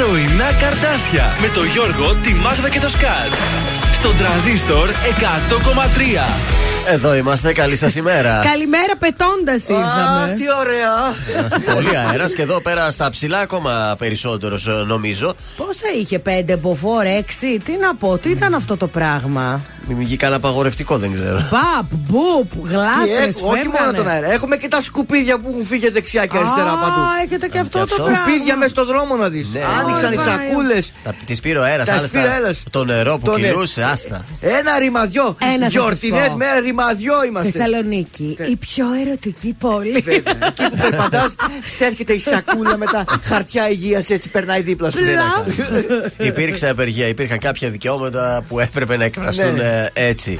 Πρωινά καρτάσια με το Γιώργο, τη Μάγδα και το Σκάτ. Στον τραζίστορ 100,3. Εδώ είμαστε, καλή σας ημέρα. Καλημέρα, πετώντας ήρθαμε. τι ωραία. Πολύ αέρας και εδώ πέρα στα ψηλά ακόμα περισσότερος νομίζω. Πόσα είχε, πέντε μποφόρ, έξι, τι να πω, τι ήταν αυτό το πράγμα; Μην βγει κανένα απαγορευτικό, δεν ξέρω. Μπαπ, μπουπ, γλάστρες. Όχι μόνο τον αέρα. Έχουμε και τα σκουπίδια που έχουν φύγει δεξιά και αριστερά παντού. Α, έχετε και αυτό το πράγμα. Σκουπίδια μες στο δρόμο να δεις. Ναι. Άνοιξαν οι σακούλες. Τη πήρε ο αέρας, Το νερό που κυλούσε, άστα. Ένα ρημαδιό. Γιορτινές μέρε ρημαδιό είμαστε. Θεσσαλονίκη, η πιο ερωτική πόλη. Εκεί που περπατάς, έρχεται η σακούλα με τα χαρτιά υγείας έτσι περνάει δίπλα σου. Υπήρξε απεργία, υπήρχαν κάποια δικαιώματα που έπρεπε να εκφραστούν ναι. ε, έτσι.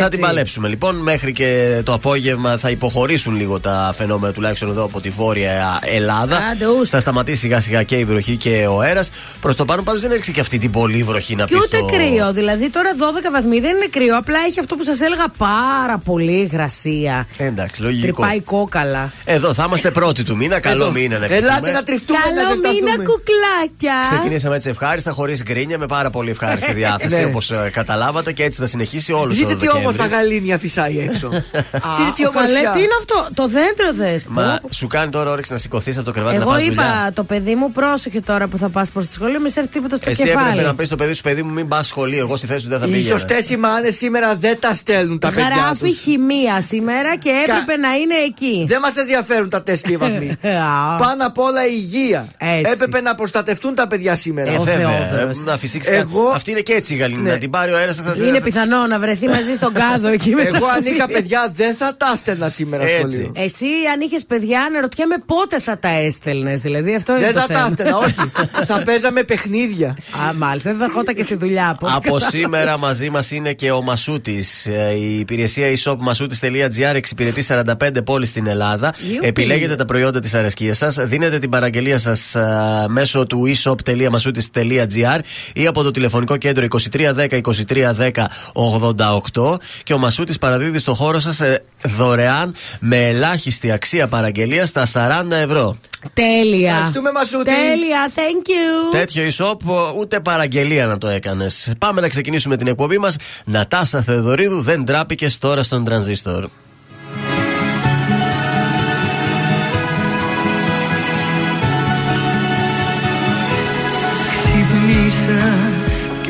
Θα την παλέψουμε λοιπόν. Μέχρι και το απόγευμα θα υποχωρήσουν λίγο τα φαινόμενα τουλάχιστον εδώ από τη βόρεια Ελλάδα. θα σταματήσει σιγά σιγά και η βροχή και ο αέρας. Προς το πάνω πάντως δεν έρχεται και αυτή την πολύ βροχή να πεις. Και ούτε κρύο. Δηλαδή τώρα 12 βαθμοί δεν είναι κρύο. Απλά έχει αυτό που σας έλεγα πάρα πολύ υγρασία. Εντάξει, λογικό. Τρυπάει κόκαλα. Εδώ θα είμαστε πρώτοι του μήνα. Καλό μήνα να Ελάτε να τριφτούμε Καλό μήνα κουκλάκια. Ξεκινήσαμε έτσι ευχάριστα, χωρίς γκρίνια, με πάρα πολύ ευχάριστη διάθεση ναι. όπως ε, καταλάβατε και έτσι θα συνεχίσει όλο Δείτε τι όμορφα γαλήνια φυσάει έξω. Δείτε τι όμορφα. Τι είναι αυτό, το δέντρο δες. Μα σου κάνει τώρα όρεξη να σηκωθείς από το κρεβάτι Εγώ είπα το παιδί μου πρόσεχε τώρα που θα πας προς τη σχολή, μη σε έρθει τίποτα στο κεφάλι. Εσύ έπρεπε να πεις στο παιδί σου, παιδί μου, μην πας σχολείο. Εγώ στη θέση του δεν θα πήγαινα. Οι σωστές οι μάνες σήμερα δεν τα στέλνουν τα παιδιά. Γράφει χημεία σήμερα και έπρεπε να είναι εκεί. Δεν μας ενδιαφέρουν τα τεστ και οι βαθμοί. Πάνω απ' όλα η υγεία. Έπρεπε να προστατευτούν τα παιδιά σήμερα. Ε, βέβαια. Να φυσήξει Εγώ... Αυτή είναι και έτσι η Γαλλική. Ναι. Να την πάρει ο αέρας θα Είναι πιθανό να βρεθεί μαζί στον κάδο εκεί με Εγώ αν είχα παιδιά δεν θα τα έστελνα σήμερα σχολείο. Εσύ αν είχες παιδιά αναρωτιέμαι πότε θα τα έστελνες. Δηλαδή αυτό είναι Δεν θα τα έστελνα, όχι. Θα παίζαμε παιχνίδια. Α, μάλιστα. Δεν θα ερχόταν και στη δουλειά. Από σήμερα μαζί μας είναι και ο Μασούτης. Ε, η υπηρεσία e-shop εξυπηρετεί 45 πόλεις στην Ελλάδα. Επιλέγετε τα προϊόντα της αρεσκίας σας, δίνετε την παραγγελία σας μέσω του e-shop.masutis.gr ή από το τηλεφωνικό κέντρο 2310 2310 88 και ο Μασούτης παραδίδει στο χώρο σας ε, δωρεάν με ελάχιστη αξία παραγγελία στα 40 ευρώ. Τέλεια. Ευχαριστούμε, Μασούτη. Τέλεια, thank you. Τέτοιο e-shop, ούτε παραγγελία να το έκανες. Πάμε να ξεκινήσουμε την εκπομπή μας. Νατάσα Θεοδωρίδου, δεν τράπηκες τώρα στον τρανζίστορ. Ξυπνήσα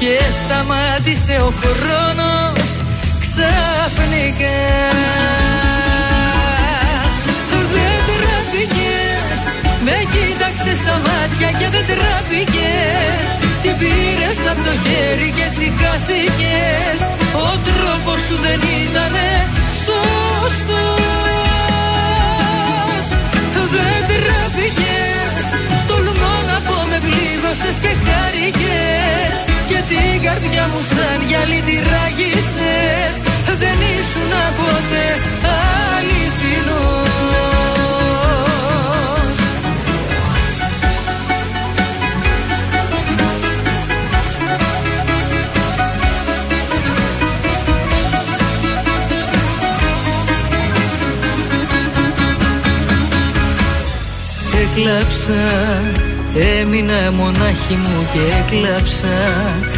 Και σταμάτησε ο χρόνος ξαφνικά. Δεν τραπήκες Με κοίταξες στα μάτια και δεν τραπήκες. Την πήρες από το χέρι και έτσι χάθηκες. Ο τρόπος σου δεν ήταν σωστός. Δεν τραπήκες Τολμώ να πω με πλήγωσες και χάρηκες Και την καρδιά μου σαν γυαλί τη ράγισες Δεν ήσουν ποτέ αληθινός. Έκλαψα Έμεινα μονάχη μου και έκλαψα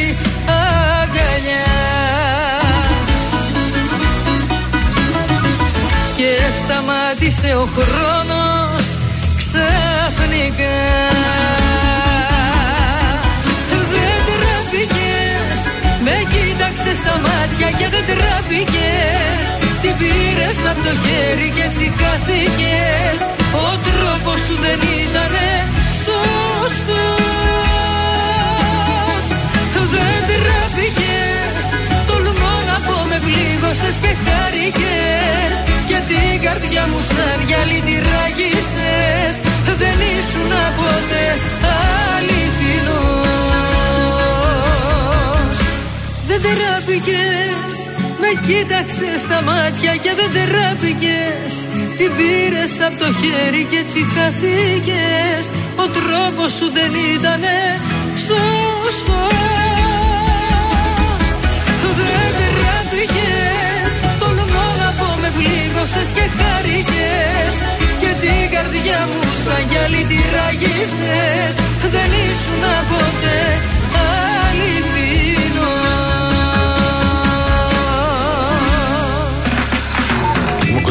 σταμάτησε ο χρόνος ξαφνικά. Δεν τραπήκες στα μάτια και δεν τραπήκες Την πήρες από το χέρι και έτσι χάθηκες Ο τρόπος σου δεν ήτανε σωστός. Δεν τραπήκες Τολμώ να πω με πλήγωσες και χάρηκες. Και την καρδιά μου σαν γυαλί τη ράγισες Δεν ήσουν ποτέ αληθινός. Δεν τραπήκες με κοίταξες στα μάτια και δεν τεράπηκες Την πήρες από το χέρι και έτσι χαθήκες. Ο τρόπος σου δεν ήτανε σωστός. Δεν τεράπηκες πλήγωσες και χάρηκες Και την καρδιά μου σαν γυαλί τη ράγισες Δεν ήσουν ποτέ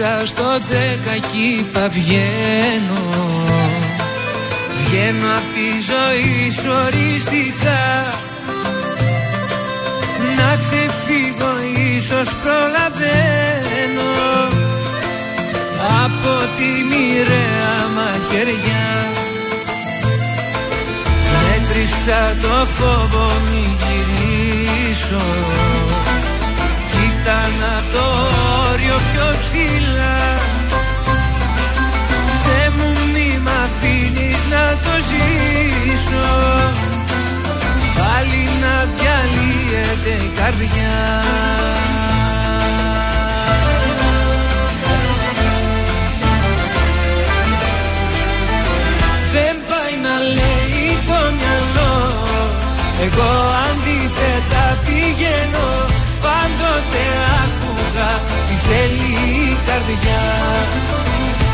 Μέτρησα στο δέκα κι είπα βγαίνω. Βγαίνω απ' τη ζωή σου οριστικά. Να ξεφύγω ίσως προλαβαίνω. Από τη μοιραία μαχαιριά. Μέτρησα το φόβο μη γυρίσω Κοίτα το όριο πιο ψηλά. Θε μου μη μ' αφήνεις να το ζήσω. Πάλι να διαλύεται η καρδιά. Δεν πάει να λέει το μυαλό. Εγώ αντίθετα πηγαίνω Πάντοτε άκουγα τι θέλει η καρδιά.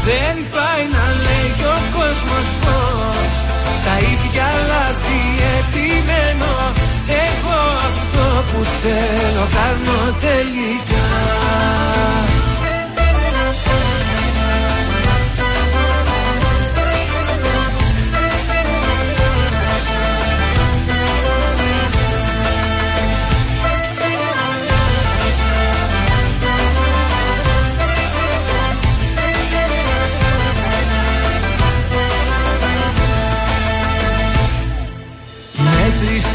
Δεν πάει να λέει ο κόσμος πως Στα ίδια λάθη επιμένω. Εγώ αυτό που θέλω κάνω τελικά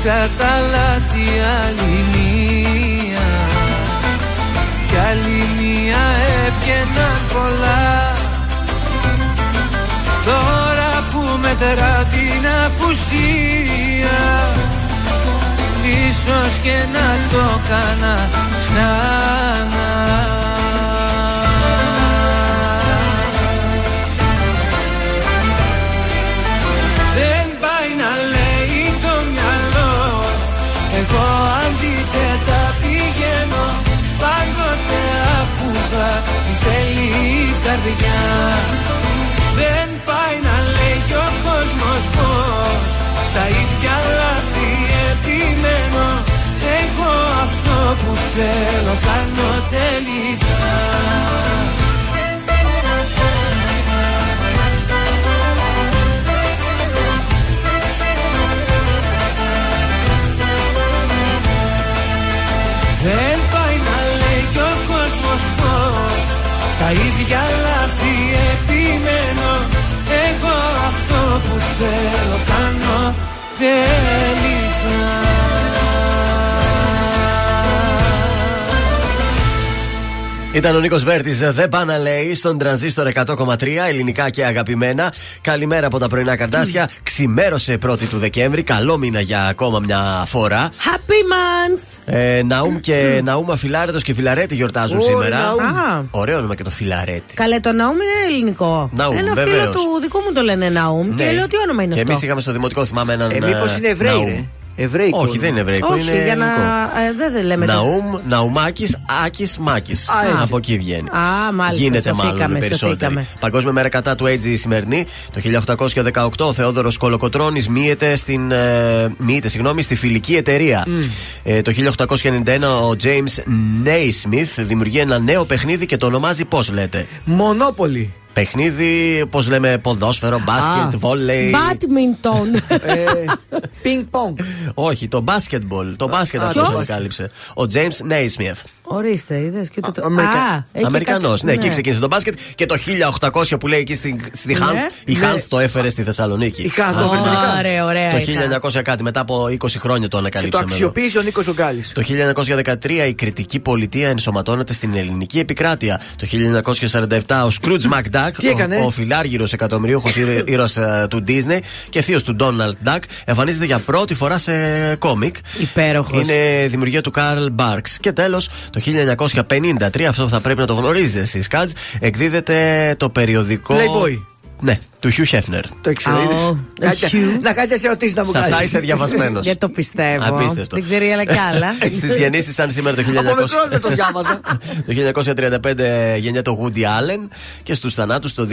Έριξα τα λάθη άλλη μία. Κι άλλη μία έβγαιναν πολλά. Τώρα που μετρά την απουσία Ίσως και να το κάνα ξανά καρδιά. Δεν πάει να λέει κι ο κόσμος πως Στα ίδια λάθη επιμένω. Εγώ αυτό που θέλω κάνω τελικά Στα ίδια λάθη επιμένω Εγώ αυτό που θέλω κάνω τελικά Ήταν ο Νίκος Βέρτης, δεν πάνε λέει, στον τρανζίστορ 100,3 ελληνικά και αγαπημένα. Καλημέρα από τα πρωινά καρτάσια. Ξημέρωσε 1η του Δεκέμβρη. Καλό μήνα για ακόμα μια φορά. Happy month! Ε, Ναούμ και Ναούμα Φιλάρετο και Φιλαρέτη γιορτάζουν σήμερα. Α. Ωραίο όνομα και το Φιλαρέτη. Καλέ, το Ναούμ είναι ελληνικό. Ναούμ, Ένα βεβαίως. φίλο του δικού μου το λένε Ναούμ και Ναι. λέω τι όνομα είναι Και αυτό; εμείς είχαμε στο δημοτικό, θυμάμαι έναν. Ε, μήπω ε, είναι Εβραίοι, Ναούμ. ρε. Εβραίοι. Όχι, δεν είναι Εβραϊκό, Όχι, είναι για να. ελληνικό. ε, δεν, δεν λέμε. Ναούμ, Ναουμάκης, Άκης, Μάκης. έτσι. Από εκεί βγαίνει. Α, μάλιστα, Γίνεται μάλλον σωθήκαμε, οι περισσότεροι. σωθήκαμε. Παγκόσμια μέρα κατά του AIDS η σημερινή. Το 1818 ο Θεόδωρος Κολοκοτρόνη μύεται, στην, ε, μύεται συγγνώμη, στη φιλική εταιρεία. Ε, το 1891 ο James Naismith δημιουργεί ένα νέο παιχνίδι και το ονομάζει πώς λέτε; Μονόπολη. Παιχνίδι, πώς λέμε, ποδόσφαιρο, μπάσκετ, βόλεϊ. Badminton. Πινκ πονγκ. Όχι, το basketball. Το μπάσκετ αυτό ποιος; ανακάλυψε. Ο James Naismith. Ορίστε, είδες και το. Α, Αμερικα- Α, έχει Αμερικανός. κάτι- Ναι, εκεί ξεκίνησε το μπάσκετ και το 1800 που λέει εκεί στη, στη Ναι. Χάνθ. Η Ναι. Χάνθ το έφερε στη Θεσσαλονίκη. Η Χάνθ το έφερε τελικά. Ωραία, ωραία. Το ήταν. 1900 κάτι, μετά από 20 χρόνια το Και το ανακαλύψαμε. εδώ. αξιοποίησε ο Νίκος Ογκάλης. Το 1913 η κριτική πολιτεία ενσωματώνεται στην ελληνική επικράτεια. Το 1947 ο Scrooge McDuck, Τι έκανε; ο, ο φιλάργυρος εκατομμυρίουχος ήρωας του Disney και θείος του Donald Duck, εμφανίζεται για πρώτη φορά σε κόμικ. Υπέροχος. Είναι δημιουργία του Καρλ Μπάρξ. Και τέλος, το 1953, αυτό θα πρέπει να το γνωρίζετε εσείς, Κάτζ, εκδίδεται το περιοδικό. Playboy. Ναι, του Hugh Hefner. Το ήξερε. Α, είδες. ο- Κάτσε- ο Hugh. Να κάνετε σε ερωτήσει να μου Σε αυτά κάνει. είσαι διαβασμένος. Δεν το πιστεύω. Απίστευτο. Δεν ξέρει άλλα κι άλλα. Στις γεννήσεις, σαν σήμερα το 1900. Από μικρός δεν το διάβαζα. Το 1935 γεννιέται ο Woody Allen και στους θανάτους το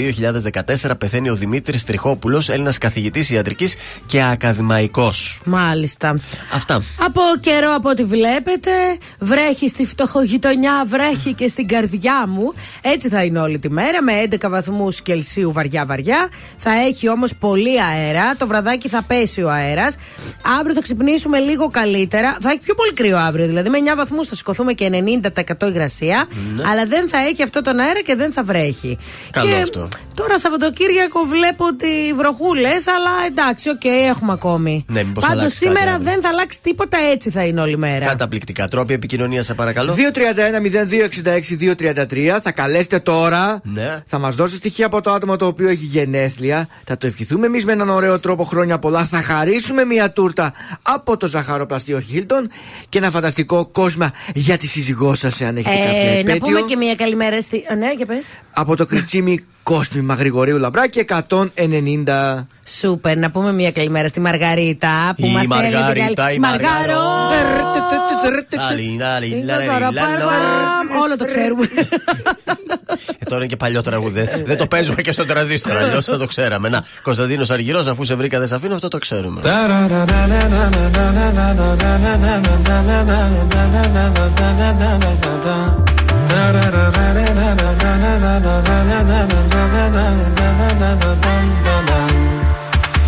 2014 πεθαίνει ο Δημήτρης Τριχόπουλος, Έλληνας καθηγητής ιατρικής και ακαδημαϊκός. Μάλιστα. Αυτά. Από καιρό από ό,τι βλέπετε, βρέχει στη φτωχογειτονιά, βρέχει και στην καρδιά μου. Έτσι θα είναι όλη τη μέρα, με 11 βαθμούς Κελσίου βαριά-βαριά. Θα έχει όμως πολύ αέρα. Το βραδάκι θα πέσει ο αέρας. Αύριο θα ξυπνήσουμε λίγο καλύτερα. Θα έχει πιο πολύ κρύο αύριο, δηλαδή με 9 βαθμούς θα σηκωθούμε και 90% υγρασία. Αλλά δεν θα έχει αυτό τον αέρα και δεν θα βρέχει. Καλό και αυτό. Τώρα Σαββατοκύριακο βλέπω ότι βροχούλες, αλλά εντάξει, οκ, έχουμε ακόμη. Ναι, μήπως Πάντως αλλάξει κάτι σήμερα αύριο. δεν θα αλλάξει τίποτα, έτσι θα είναι όλη μέρα. Καταπληκτικά. Τρόποι επικοινωνίας, σε παρακαλώ. 231-0266-233. Θα καλέσετε τώρα. Ναι. Θα μας δώσει στοιχεία από το άτομο το οποίο έχει γενέθλια. Θα το ευχηθούμε εμείς με έναν ωραίο τρόπο χρόνια πολλά. Θα χαρίσουμε μια τούρτα από το ζαχαροπλαστείο Χίλτον και ένα φανταστικό κόσμο για τη σύζυγό σας, αν έχετε κάποια Ε, να επέτειο. πούμε και μια καλημέρα στη. Α, ναι, για πες. Από το κριτσίμι Κόσμημα Γρηγορίου Λαμπράκη 190. Σούπερ, να πούμε μια καλημέρα στη Μαργαρίτα που Η μας στέλνει την Μαργαρίτα, καλη- η Μαργάρο! Λαλι, λαλι, Είναι λαλι, τώρα, λαλι, λαλι. παραμ, Όλο το ξέρουμε. Ε, Τώρα είναι και παλιό τραγούδι. Δεν- Δεν το παίζουμε και στον τραζίστρο. Αλλιώς θα το ξέραμε. Να, Κωνσταντίνος Αργυρός, αφού σε βρήκα δεν σε αφήνω, αυτό το ξέρουμε.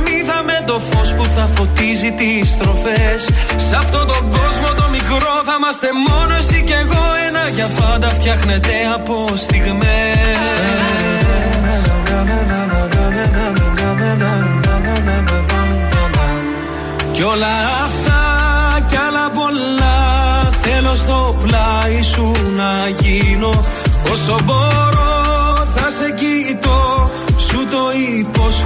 με το φως που θα φωτίζει τις στροφές. Σ' αυτόν τον κόσμο το μικρό θα είμαστε μόνο εσύ και εγώ. Ένα για πάντα φτιάχνεται από στιγμές. Κι όλα αυτά κι άλλα πολλά Θέλω στο πλάι σου να γίνω. Όσο μπορώ θα σε κοιτώ Σου το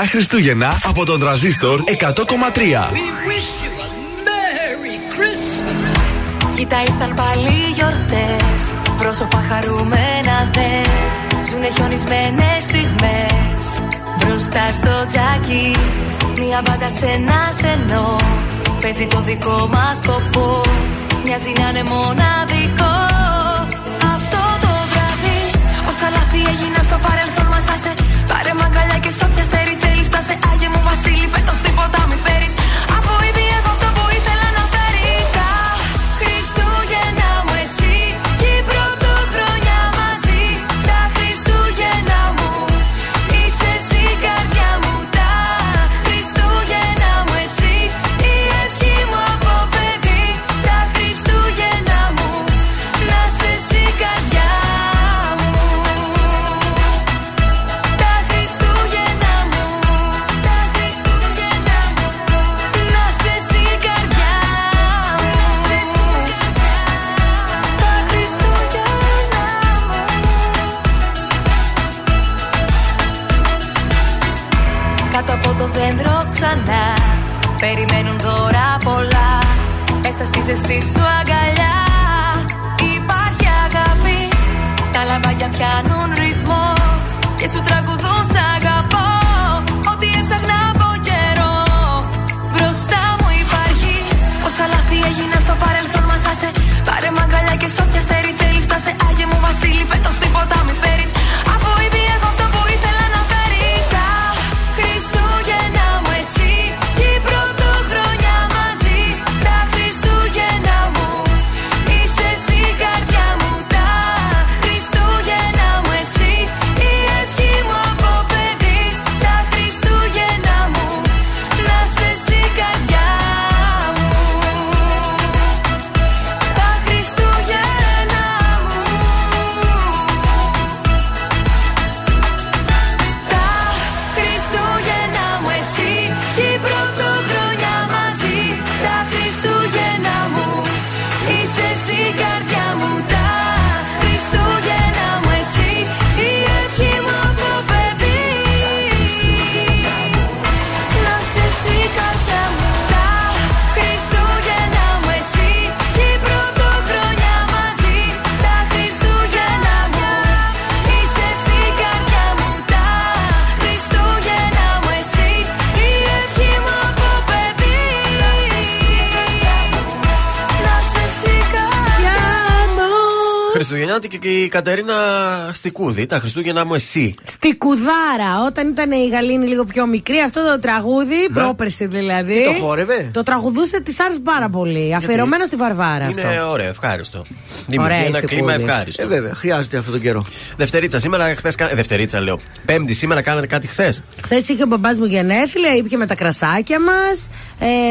Καλά Χριστούγεννα από τον τραζίστορ 100,3. Κοίτα ήρθαν πάλι γιορτές. Πρόσωπα χαρούμενα δες. Ζουνε χιονισμένες στιγμές. Μπροστά στο τζάκι Μια μπάντα σε ένα στενό. Παίζει το δικό μας σκοπό Μοιάζει να είναι μοναδικό. Αυτό το βράδυ Όσα λάθη έγιναν στο παρελθόν μας άσε. Πάρε μαγκαλιά και σ' όποια στέρη θέλεις Στάσε Άγιε μου Βασίλη φέτος τίποτα μη φέρεις πιάνουν ρυθμό Και σου τραγουδούν σ' αγαπώ. Ό,τι έψαχνα από καιρό Μπροστά μου υπάρχει. Όσα λάθη έγιναν στο παρελθόν μας άσε Πάρε μαγκαλιά και σ' όποια στέρη θέλεις Στάσε. Άγιε μου Βασίλη φέτος τίποτα Κατερίνα Στικούδη. Τα Χριστούγεννα μου εσύ. Στη Κουδάρα, όταν ήταν η Γαλήνη λίγο πιο μικρή, αυτό το τραγούδι, πρόπερση δηλαδή. Ναι. Το χόρευε; Το τραγουδούσε, της άρεσε πάρα πολύ. Αφιερωμένο στη Βαρβάρα αυτό. Είναι ωραίο, ευχάριστο. Ωραία Δημιουργεί ένα η κλίμα Στικούδη. ευχάριστο. Ε, βέβαια, χρειάζεται αυτόν τον καιρό. Δευτερίτσα, σήμερα χθες. Δευτερίτσα λέω. Πέμπτη, σήμερα κάνατε κάτι χθες; Χθες είχε ο μπαμπάς μου γενέθλια, ήπια με τα κρασάκια μας,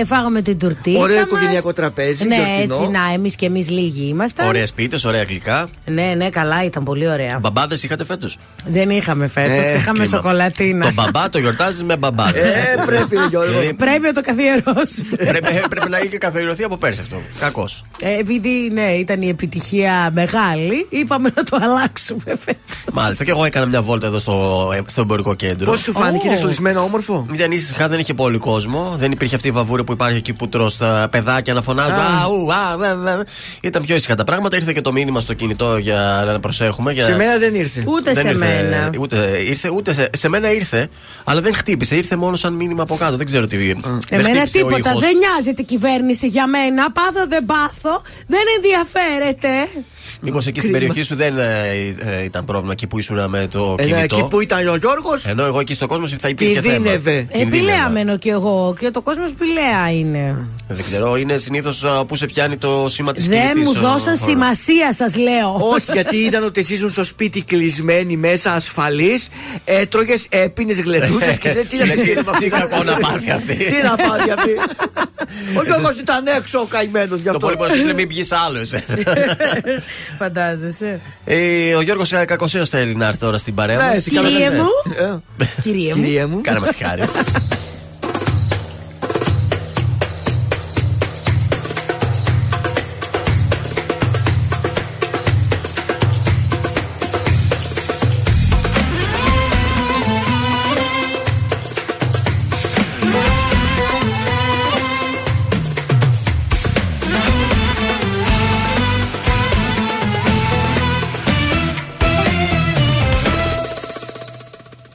ε, φάγαμε την τουρτίτσα. Ωραίο μας. οικογενειακό τραπέζι, Ναι, γιορτινό. έτσι να, εμείς και εμείς λίγοι ήμασταν. Ωραίε πίτε, ωραία γλυκά. Ναι, ναι, καλά, ήταν πολύ ωραία. Μπαμπάδες είχατε φέτος; Δεν είχαμε φέτος, Ε, είχαμε Κρίμα. σοκολατίνα. Το μπαμπά το γιορτάζεις με μπαμπάδες. Ε, πρέπει, ρε Γιώργο. Πρέπει να το καθιερώσουμε. πρέπει, ε, πρέπει να είχε καθιερωθεί από πέρσι αυτό. Κακός. Ε, επειδή ναι, ήταν η επιτυχία μεγάλη, είπαμε να το αλλάξουμε φέτος. Μάλιστα, και εγώ έκανα μια βόλτα εδώ στο, ε, στο εμπορικό κέντρο. Πώς σου φάνηκε, Ω. είναι στολισμένο όμορφο; Ήταν ήσυχα, δεν είχε πολύ κόσμο. Δεν υπήρχε αυτή η βαβούρα που υπάρχει εκεί που τρως τα παιδάκια να φωνάζουν. Α. Αου, α, βε, βε. Ήταν πιο ήσυχα τα πράγματα. Ήρθε και το μήνυμα στο κινητό για να προσέχουμε. Για... Σε μένα δεν ήρθε. Ούτε Δεν σε ήρθε, μένα. Ούτε, ήρθε, ούτε σε, σε μένα ήρθε, αλλά δεν χτύπησε. Ήρθε μόνο σαν μήνυμα από κάτω. Δεν ξέρω τι. δεν Εμένα χτύπησε ο τίποτα. ήχος. Δεν νοιάζεται η κυβέρνηση για μένα. Πάθω δεν πάθω. Δεν ενδιαφέρεται. Μήπως εκεί στην περιοχή σου δεν ε, ε, ήταν πρόβλημα εκεί που ήσουν με το Ένα κινητό; εκεί που ήταν ο Γιώργος. Ενώ εγώ εκεί στο κόσμος θα υπήρχε θέμα. Κινδύνευε. Επιλέα μένω κι εγώ και το κόσμος πηλαία είναι. Δεν ξέρω, είναι συνήθως που σε πιάνει το σήμα της Δεν μου δώσαν σημασία, σας λέω. Όχι, γιατί είδαν ότι εσύ ήσουν στο σπίτι κλεισμένοι μέσα ασφαλής, έτρωγες, έπινες, γλεντούσες και σε τι να Λες, γίνει με αυτή τι η κακό να πάθει αυτή. Τι να πάθει αυτή. Ο Γιώργος ήταν έξω ο καημένος γι' Το αυτό. πολύ μπορεί να σου λέει μην βγει άλλο. Φαντάζεσαι. Ε, ο Γιώργος Κακοσέος θέλει να έρθει τώρα στην παρέα Ναι, μας. τι καλά Κύριε λέτε. μου. Ε, Κυρία μου. Κυρία μου. Κάνε μας τη χάρη.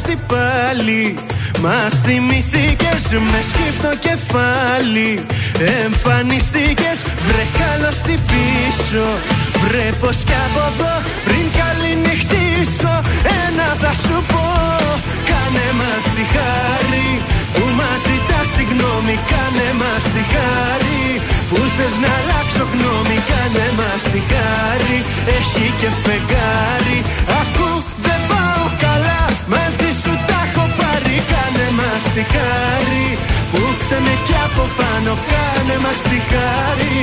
τι πάλι. Μας θυμηθήκες με σκύφτο κεφάλι. Εμφανιστήκες βρε καλώς τι πίσω. Βρε πως κι από εδώ πριν καληνυχτήσω. Ένα θα σου πω Κάνε μας τη χάρη. Που μας ζητάς συγγνώμη Κάνε μας τη χάρη. Που θες να αλλάξω γνώμη Κάνε μας τη χάρη. Έχει και φεγγάρι Ακού δεν πάω καλά μαζί σου τα έχω πάρει Κάνε μας τη χάρη. Που φταίμε κι από πάνω Κάνε μας τη χάρη.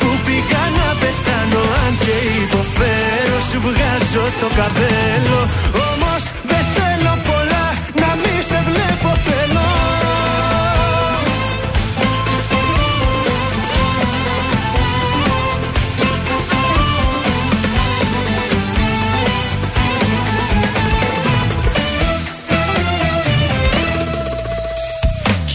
Που πήγα να πεθάνω Αν και υποφέρω σου βγάζω το καπέλο. Όμως δεν θέλω πολλά να μη σε βλέπω θέλω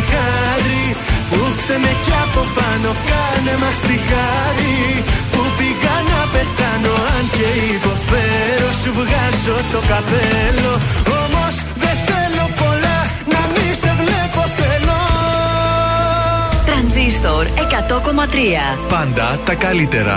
τη χάρη που φταίμε κι από πάνω κάνε μας τη χάρη. Που πήγα να πεθάνω αν και υποφέρω σου βγάζω το καπέλο. Όμως δεν θέλω πολλά να μη σε βλέπω θέλω. Τρανζίστορ 100,3 Πάντα τα καλύτερα.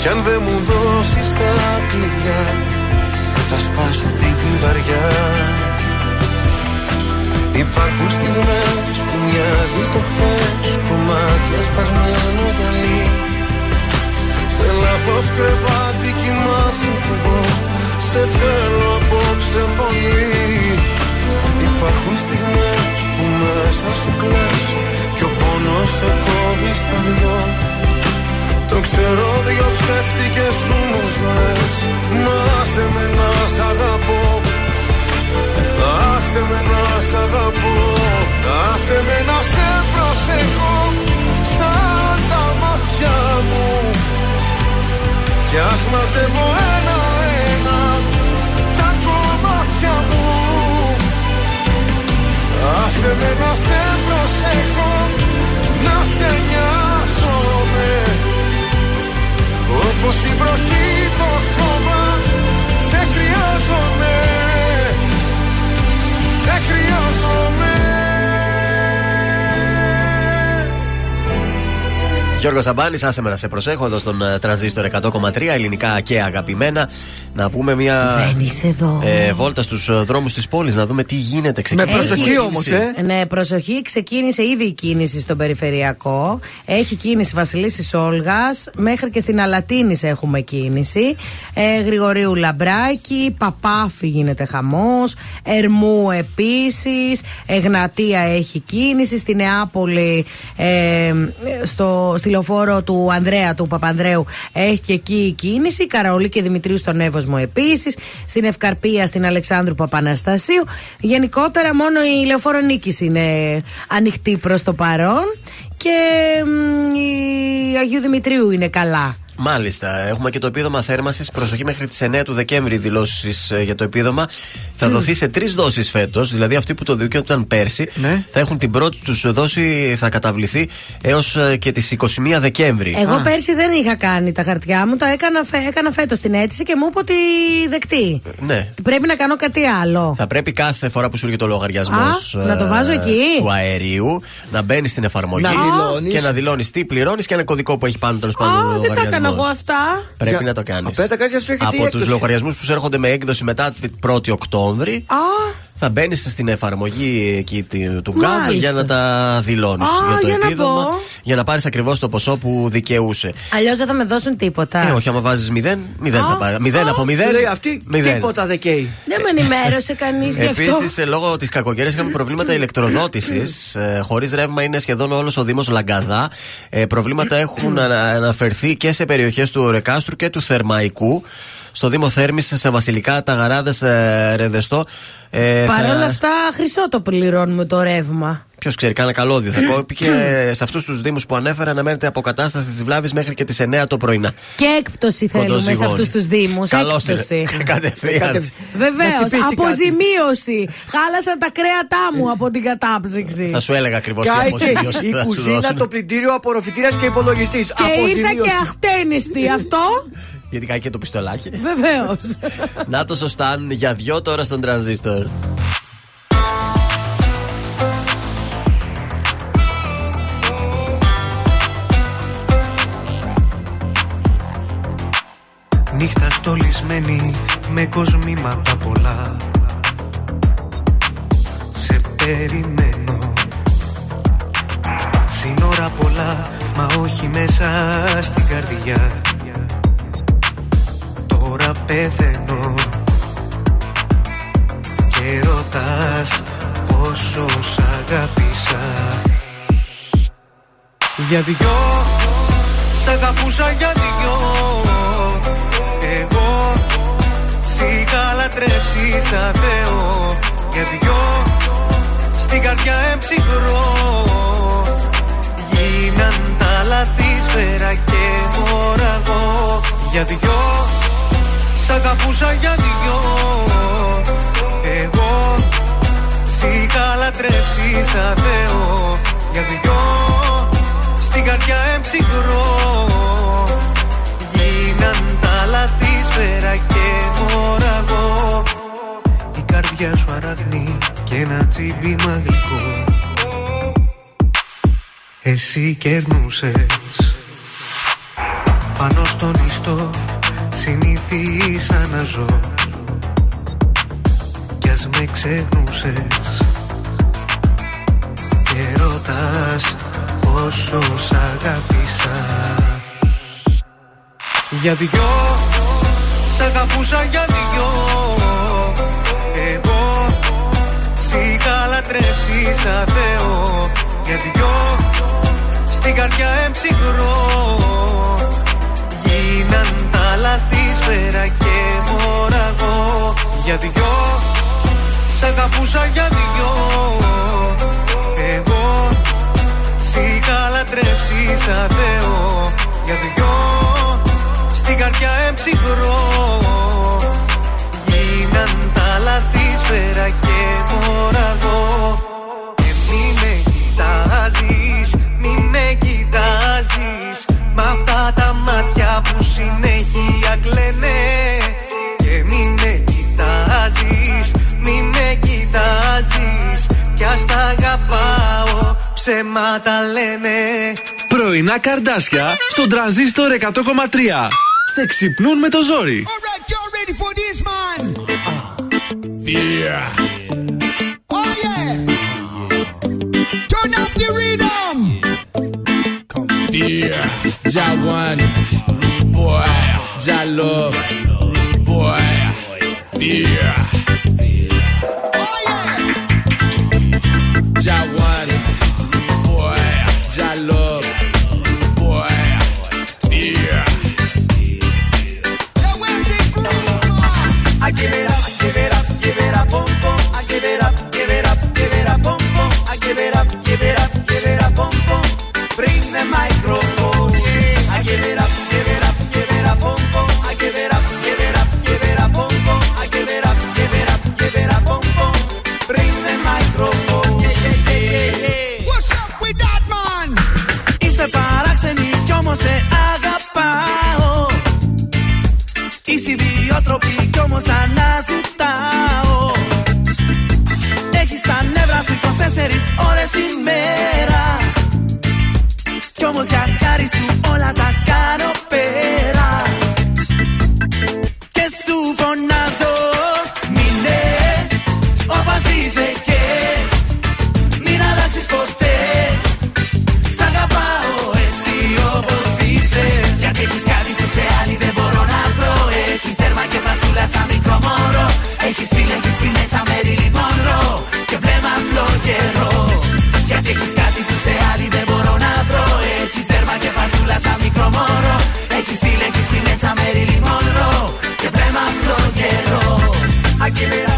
Κι αν δεν μου δώσεις τα κλειδιά Θα σπάσω την κλειδαριά. Υπάρχουν στιγμές που μοιάζει το χθες Κομμάτια σπασμένο γυαλί. Σε λάθος κρεβάτι κοιμάσαι κι εγώ Σε θέλω απόψε πολύ. Υπάρχουν στιγμές που μέσα σου κλαις Κι ο πόνος σε κόβει στα δυο Το ξέρω δυο ψεύτικες σου μου ζωές Να σε με να σ' αγαπώ. Άσε με να σ' αγαπώ. Άσε με να σε προσεχώ Σαν τα μάτια μου. Κι ας μαζεύω ένα-ένα Τα κομμάτια μου. Άσε με να σε προσεχώ Να σε νοιάζομαι Όπως η βροχή το χώμα Σε χρειάζομαι Σε χρειάζομαι Γιώργος Σαμπάνης, άσε με να σε προσέχω εδώ στον ε, τρανζίστορ 100,3 ελληνικά και αγαπημένα. Να πούμε μια Δεν είσαι εδώ. ε, βόλτα στους δρόμους της πόλης, να δούμε τι γίνεται. Ξεκινάει Με προσοχή η όμως, κίνηση. ε. Ναι, προσοχή, ξεκίνησε ήδη η κίνηση στον περιφερειακό. Έχει κίνηση Βασιλίση Όλγας. Μέχρι και στην Αλατίνης έχουμε κίνηση. Ε, Γρηγορίου Λαμπράκη, Παπάφη γίνεται χαμός. Ερμού επίσης. Εγνατία έχει κίνηση. Στη Νεάπολη, ε, στο, στη λεωφόρο του Ανδρέα, του Παπανδρέου, έχει και εκεί κίνηση. Καραολί και Δημητρίου στον Εύωσμο επίση. Στην Ευκαρπία, στην Αλεξάνδρου Παπαναστασίου. Γενικότερα, μόνο η λεωφόρο Νίκης είναι ανοιχτή προς το παρόν. Και μ, η Αγίου Δημητρίου είναι καλά. Μάλιστα. Έχουμε και το επίδομα θέρμανσης. Προσοχή μέχρι τις 9 του Δεκέμβρη δηλώσεις για το επίδομα. Θα δοθεί σε τρεις δόσεις φέτος. Δηλαδή αυτοί που το δικαιούταν πέρσι Ναι. θα έχουν την πρώτη τους δόση, θα καταβληθεί έως και τις 21 Δεκέμβρη. Εγώ πέρσι δεν είχα κάνει τα χαρτιά μου, τα έκανα, φε, έκανα φέτος την αίτηση και μου είπε ότι δεκτή. Ναι. Πρέπει να κάνω κάτι άλλο. Θα πρέπει κάθε φορά που σου έρχεται ο λογαριασμός Α, να το βάζω εκεί. του αερίου να μπαίνει στην εφαρμογή Να δηλώνεις. και να δηλώνεις τι πληρώνεις και ένα κωδικό που έχει πάνω τέλος πάντων. Α, ο δεν τα έκανα λογαριασμός. εγώ αυτά. Πρέπει Για- να το κάνεις. Απ' έτακα, για σου έρχεται η Από τους έκδοση. λογαριασμούς που σου έρχονται με έκδοση μετά την 1η Οκτώβρη. Α, Θα μπαίνεις στην εφαρμογή εκεί του- του Μάλιστα. γκάβ για να τα δηλώνεις Α, για το για να επίδομα. πω. Για να πάρεις ακριβώς το ποσό που δικαιούσε. Αλλιώς δεν θα με δώσουν τίποτα. Ε, όχι, άμα βάζεις μηδέν, μηδέν θα πάρεις. Μηδέν από μηδέν. Σου λέει αυτή μηδέν. τίποτα δεν καίει. Δεν με ενημέρωσε κανείς γι' αυτό. Επίσης, λόγω της κακοκαιρίας είχαμε προβλήματα ηλεκτροδότησης. Ε, Χωρίς ρεύμα είναι σχεδόν όλος ο Δήμος Λαγκαδά. Ε, προβλήματα έχουν ανα- αναφερθεί και σε περιοχέ του Ορεκάστρου και του Θερμαϊκού. Στο Δήμο Θέρμη, σε Βασιλικά, Ταγαράδε, ε, Ρεδεστό. Ε, Παρ' θα- όλα αυτά, χρυσό το πληρώνουμε το ρεύμα. Ποιος ξέρει, κάνα καλώδιο θα κόπηκε. και σε αυτούς τους Δήμους που ανέφερα αναμένεται αποκατάσταση της βλάβης μέχρι και τις 9 το πρωινά. Και έκπτωση θέλουμε σε Κοντοζυγώνει. αυτούς τους Δήμους. Καλώς την- Έκπτωση. Κατευθείαν. Να Βεβαίως. τσιπήσει κάτι. Αποζημίωση. Χάλασαν τα κρέατά μου από την κατάψυξη. Θα σου έλεγα ακριβώς τι Κάηκε αποζημίωση η θα σου κουζίνα, δώσουν. το πλυντήριο, απορροφητήρας και υπολογιστής. Και ήρθα και αχτένιστη αυτό. Γιατί κάει και το πιστολάκι. Βεβαίως. Να το σωστάν για δυο τώρα στον τρανζίστορ. Νύχτα στολισμένη με κοσμήματα πολλά Σε περιμένω Σύνορα πολλά μα όχι μέσα στην καρδιά Τώρα πεθαίνω Και ρωτάς πόσο σ' αγάπησα Για δυο Σ' αγαπούσα για δυο Εγώ Σ' είχα λατρέψει σαν Θεό Για δυο Στην καρδιά εμψυχρό Γίναν τα λάθη σφαίρα και μοραγό Για δυο Σ' αγαπούσα για δυο. Εγώ Σ' είχα λατρέψεις σαν Θεό Για δυο. Στην καρδιά εμψυχρό Γίναν τα λάθη σφαίρα και μοραγό. Η καρδιά σου αραγνή και ένα τσίμπημα γλυκό Εσύ κερνούσες Πάνω στον ιστό συνήθισα να ζω. Κι ας με ξεχνούσες Και ρωτάς πόσο σ' αγάπησα Για δυο Σ' αγαπούσα για δυο. Εγώ Σ' είχα λατρέψει σαν Θεό. Για δυο Στην καρδιά εμψυχρό Γίναν τα λάθη σφαίρα και μοραγό Για δυο Σ' αγαπούσα για δυο. Εγώ Σ' είχα λατρέψει σαν Θεό. Για δυο Στην καρδιά εμψυχρό Γίναν τα λάθη σφαίρα και μοραγό Και μη με κοιτάζεις, μη με κοιτάζεις. Μ' αυτά τα μάτια που συνέχεια κλαίνε Και μη με κοιτάζεις, μη με κοιτάζεις Κι ας τα αγαπάω, ψέματα λένε Πρωινά καρδάσια στον τρανζίστορ 100,3. Σε ξυπνούν με το ζόρι. Alright, y'all ready for this, man? Yeah. Oh yeah! Turn up the rhythm! Yeah, Ja one, rude boy, Ja love, rude boy, yeah. Oh yeah! Ja one, παράξενη κι όμως σε αγαπάω Είσαι ιδιότροπη κι όμως αναζητάω Έχεις τα νεύρα σου 24 ώρες τη μέρα Κι όμως για χάρη σου όλα τα κάνω πέρα give it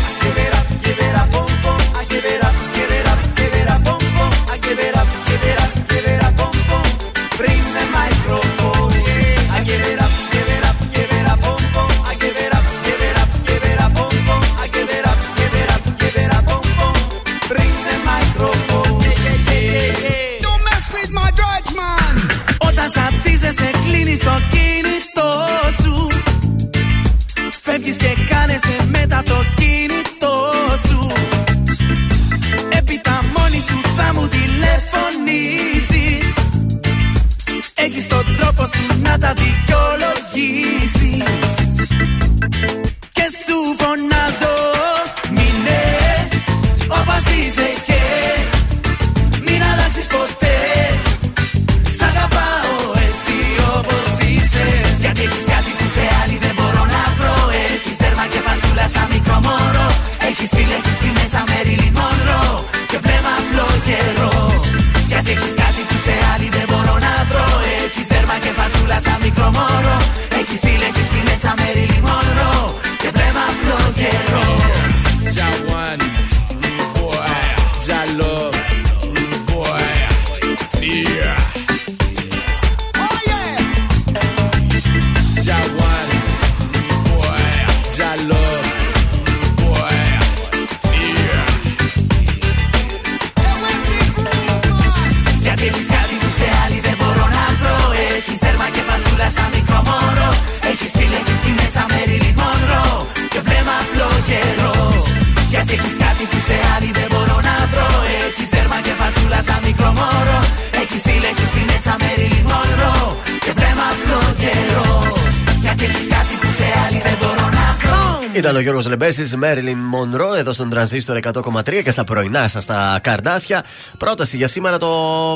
Ήταν ο Γιώργος Λεμπέση, Μέριλιν Μονρό, εδώ στον Τρανζίστορ 100,3 και στα πρωινά σας τα καρδάσια. Πρόταση για σήμερα το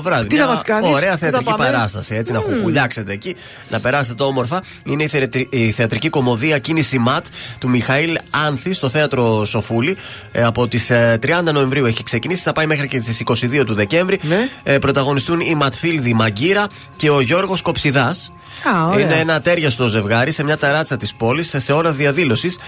βράδυ. Τι θα Μια μας κάνεις; Ωραία Πού θα θεατρική πάμε; παράσταση. Έτσι, να χουχουλιάξετε εκεί, να περάσετε το όμορφα. Είναι η, θεατρι- η θεατρική κομμωδία Κίνηση Ματ του Μιχαήλ Άνθη στο θέατρο Σοφούλη. Ε, από τις 30 Νοεμβρίου έχει ξεκινήσει, θα πάει μέχρι και τις 22 του Δεκέμβρη. Ναι. Ε, πρωταγωνιστούν η Ματθίλδη Μαγκύρα και ο Γιώργος Κοψιδάς. Α, ωραία. Είναι ένα τέριαστο ζευγάρι σε μια ταράτσα της πόλης σε ώρα διαδήλωσης.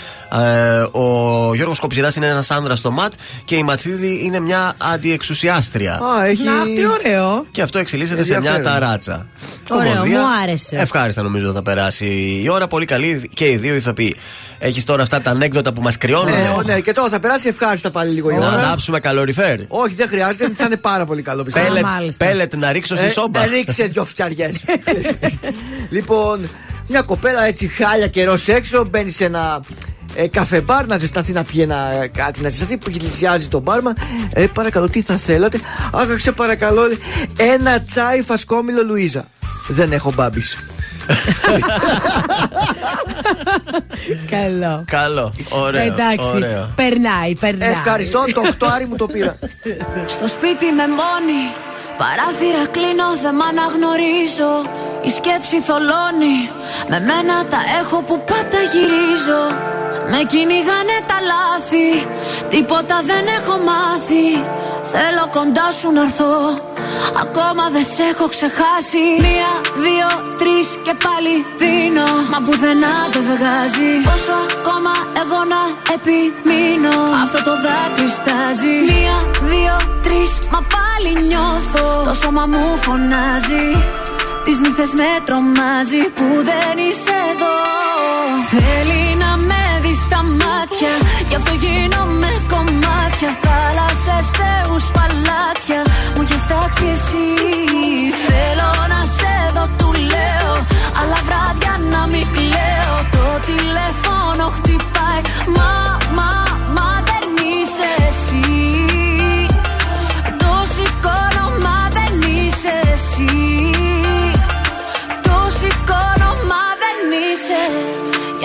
ο Γιώργος Κοψιδά είναι ένας άνδρας στο ματ και η Ματθίδη είναι μια αντιεξουσιάστρια. Α, έχει. Να, τι ωραίο. Και αυτό εξελίσσεται σε μια Ενδιαφέρον. ταράτσα. Ωραίο, Κομμωδία. μου άρεσε. Ευχάριστα νομίζω θα περάσει η ώρα. Πολύ καλή και οι δύο ηθοποιοί. Έχεις τώρα αυτά τα ανέκδοτα που μας κρυώνουν. Ναι, ναι, και τώρα θα περάσει ευχάριστα πάλι λίγο η Να ώρα. ανάψουμε καλοριφέρ. Όχι, δεν χρειάζεται, θα είναι πάρα πολύ καλό πιστεύω. Πέλετ, μάλιστα. πέλετ να ρίξω στη Ε, σόμπα. ε, ρίξε δυο φτιαριές. λοιπόν, μια κοπέλα έτσι χάλια καιρός έξω, μπαίνει σε ένα ε, καφεμπάρ να ζεσταθεί να πιει ένα, ε, κάτι να ζεσταθεί που πλησιάζει τον μπάρμα. Ε, παρακαλώ, τι θα θέλατε; Αχ, σε παρακαλώ, λέει, ένα τσάι φασκόμηλο Λουίζα. Δεν έχω μπάμπης. Καλό. Καλό. Ωραίο. Εντάξει, ωραίο. περνάει, περνάει. Ευχαριστώ, το χτάρι μου το πήρα. Στο σπίτι με μόνη Παράθυρα κλείνω, δεν μ' αναγνωρίζω. Η σκέψη θολώνει. Με μένα τα έχω που πάντα γυρίζω. Με κυνηγάνε τα λάθη. Τίποτα δεν έχω μάθει. Θέλω κοντά σου να έρθω. Ακόμα δεν σε έχω ξεχάσει. Μία, δύο, τρεις και πάλι δίνω. Μα πουθενά το βγάζει. Πόσο ακόμα εγώ να επιμείνω. Αυτό το δάκρυ στάζει. Μία, δύο, τρεις Μα πάλι νιώθω Το σώμα μου φωνάζει. Τις νύχτες με τρομάζει Που δεν είσαι εδώ. Θέλει να με δεις στα μάτια. Γι' αυτό γίνομαι κομμάτια. Θάλασσες, θεούς, παλάτια. Μου έχεις τάξει εσύ. Θέλω να σε δω, του λέω. Αλλά βράδια να μην κλαίω. Το τηλέφωνο χτυπάει. Μα, μα, μα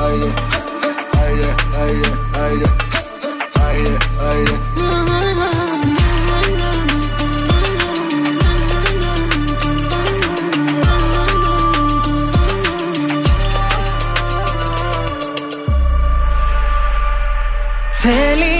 haydi Haydi haydi haydi. Haydi haydi. Feliz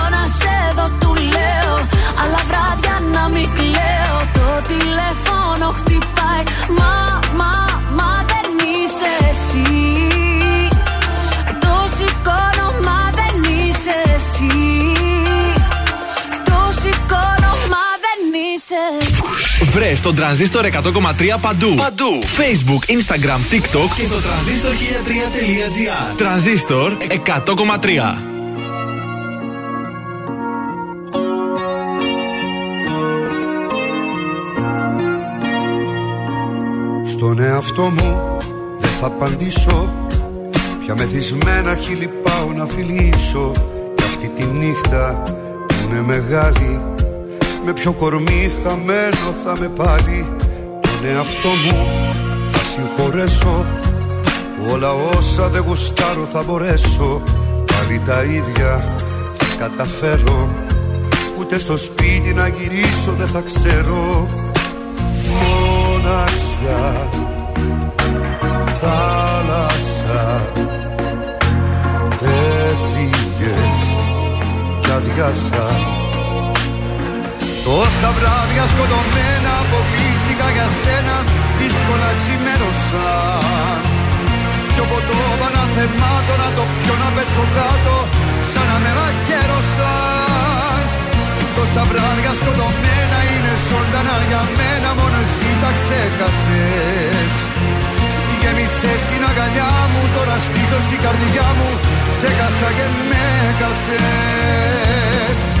Αλλά βράδια να μην κλαίω Το τηλέφωνο χτυπάει Μα, μα, μα δεν είσαι εσύ Το σηκώνω μα δεν είσαι εσύ Το σηκώνω μα δεν είσαι Βρε τον τρανζίστορ 100,3 παντού. Παντού. Facebook, Instagram, TikTok και το τρανζίστορ 1003.gr. Τρανζίστορ 100,3. Εαυτό μου δεν θα απαντήσω. Πια μεθυσμένα χείλη πάω να φιλήσω. Κι αυτή τη νύχτα που είναι μεγάλη Με ποιο κορμί χαμένο θα με πάλι. Τον εαυτό μου θα συγχωρέσω Που όλα όσα δεν γουστάρω θα μπορέσω. Πάλι τα ίδια θα καταφέρω Ούτε στο σπίτι να γυρίσω δεν θα ξέρω. Μοναξιά Θάλασσα Έφυγες κι αδειάσα. Τόσα βράδια σκοτωμένα αποκλείστηκα για σένα Δύσκολα ξημέρωσαν Πιο ποτό παναθεμάτω να το πιω να πέσω κάτω Σαν να με μαχαίρωσαν Τόσα βράδια σκοτωμένα είναι ζωντανά για μένα Μόνο εσύ τα ξέχασες. Γέμισες την αγκαλιά μου Τώρα σπίτως η καρδιά μου Σε χάσα και με χάσες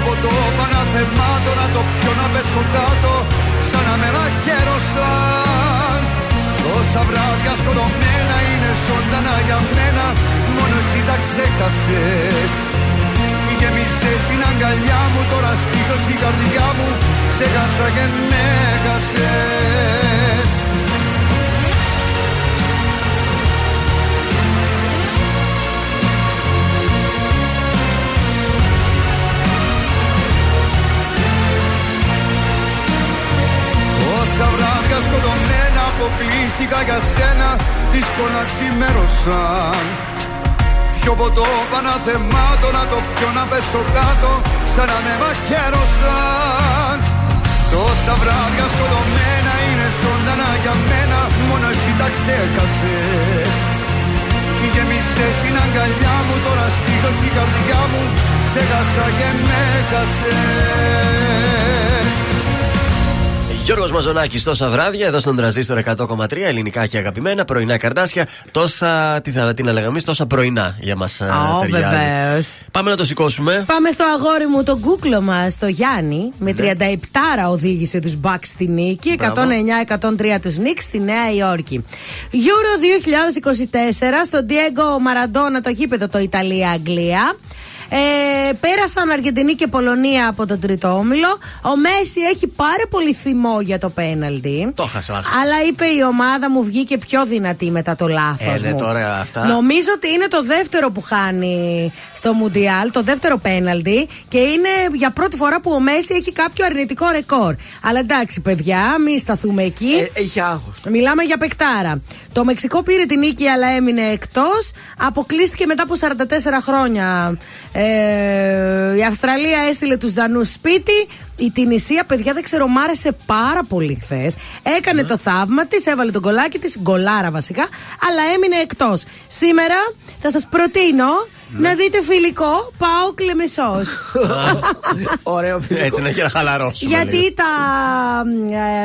Πιο ποτό παναθεμάτω να το πιω να πέσω κάτω Σαν να με μαχαίρωσαν Τόσα βράδια σκοτωμένα είναι ζωντανά για μένα Μόνο εσύ τα ξέχασες. Γέμισες στην αγκαλιά μου Τώρα σπίτως η καρδιά μου Σε χάσα και με χάσες Τόσα βράδια σκοτωμένα αποκλείστηκα για σένα Δύσκολα ξημέρωσαν Πιο ποτό παναθεμάτω να το πιω να πέσω κάτω Σαν να με μαχαίρωσαν. Τόσα βράδια σκοτωμένα είναι ζωντανά για μένα Μόνο εσύ τα ξέχασες. Γέμισες στην αγκαλιά μου Τώρα στήθος η καρδιά μου Σε χάσα και με χάσες Γιώργος Μαζονάκης, τόσα βράδια εδώ στον τραζίστορ 100,3 ελληνικά και αγαπημένα πρωινά καρτάσια. Τόσα, τι θα τι να λέγαμε, τόσα πρωινά για μας Ω, ταιριάζει. βεβαίως. Πάμε να το σηκώσουμε. Πάμε στο αγόρι μου, τον κούκλο μας, το Γιάννη. Με 37 οδήγησε τους Μπακ στη νίκη. Μπράβο. 109-103 τους Νίκ στη Νέα Υόρκη. Euro 2024 στο Diego Maradona το γήπεδο το Ιταλία-Αγγλία. Ε, πέρασαν Αργεντινή και Πολωνία από τον τρίτο όμιλο. Ο Μέση έχει πάρα πολύ θυμό για το πέναλτι. Το χάσε, άσχημα. Αλλά είπε η ομάδα μου βγήκε πιο δυνατή μετά το λάθος. Ε, ναι, μου. τώρα αυτά. Νομίζω ότι είναι το δεύτερο που χάνει στο Μουντιάλ, το δεύτερο πέναλτι και είναι για πρώτη φορά που ο Μέση έχει κάποιο αρνητικό ρεκόρ. Αλλά εντάξει, παιδιά, μην σταθούμε εκεί. Ε, είχε άγχος. Μιλάμε για παικτάρα. Το Μεξικό πήρε την νίκη αλλά έμεινε εκτός. Αποκλείστηκε μετά από 44 χρόνια. Ε, η Αυστραλία έστειλε τους Δανούς σπίτι. Η Τινησία, παιδιά, δεν ξέρω, μ' άρεσε πάρα πολύ χθες. Έκανε το θαύμα της, έβαλε τον κολάκι της, γκολάρα βασικά, αλλά έμεινε εκτός. Σήμερα θα σας προτείνω να δείτε φιλικό Πάω Κλεμεσό. Ωραίο φιλικό. Έτσι να έχει να χαλαρώσουμε. Γιατί λίγο. τα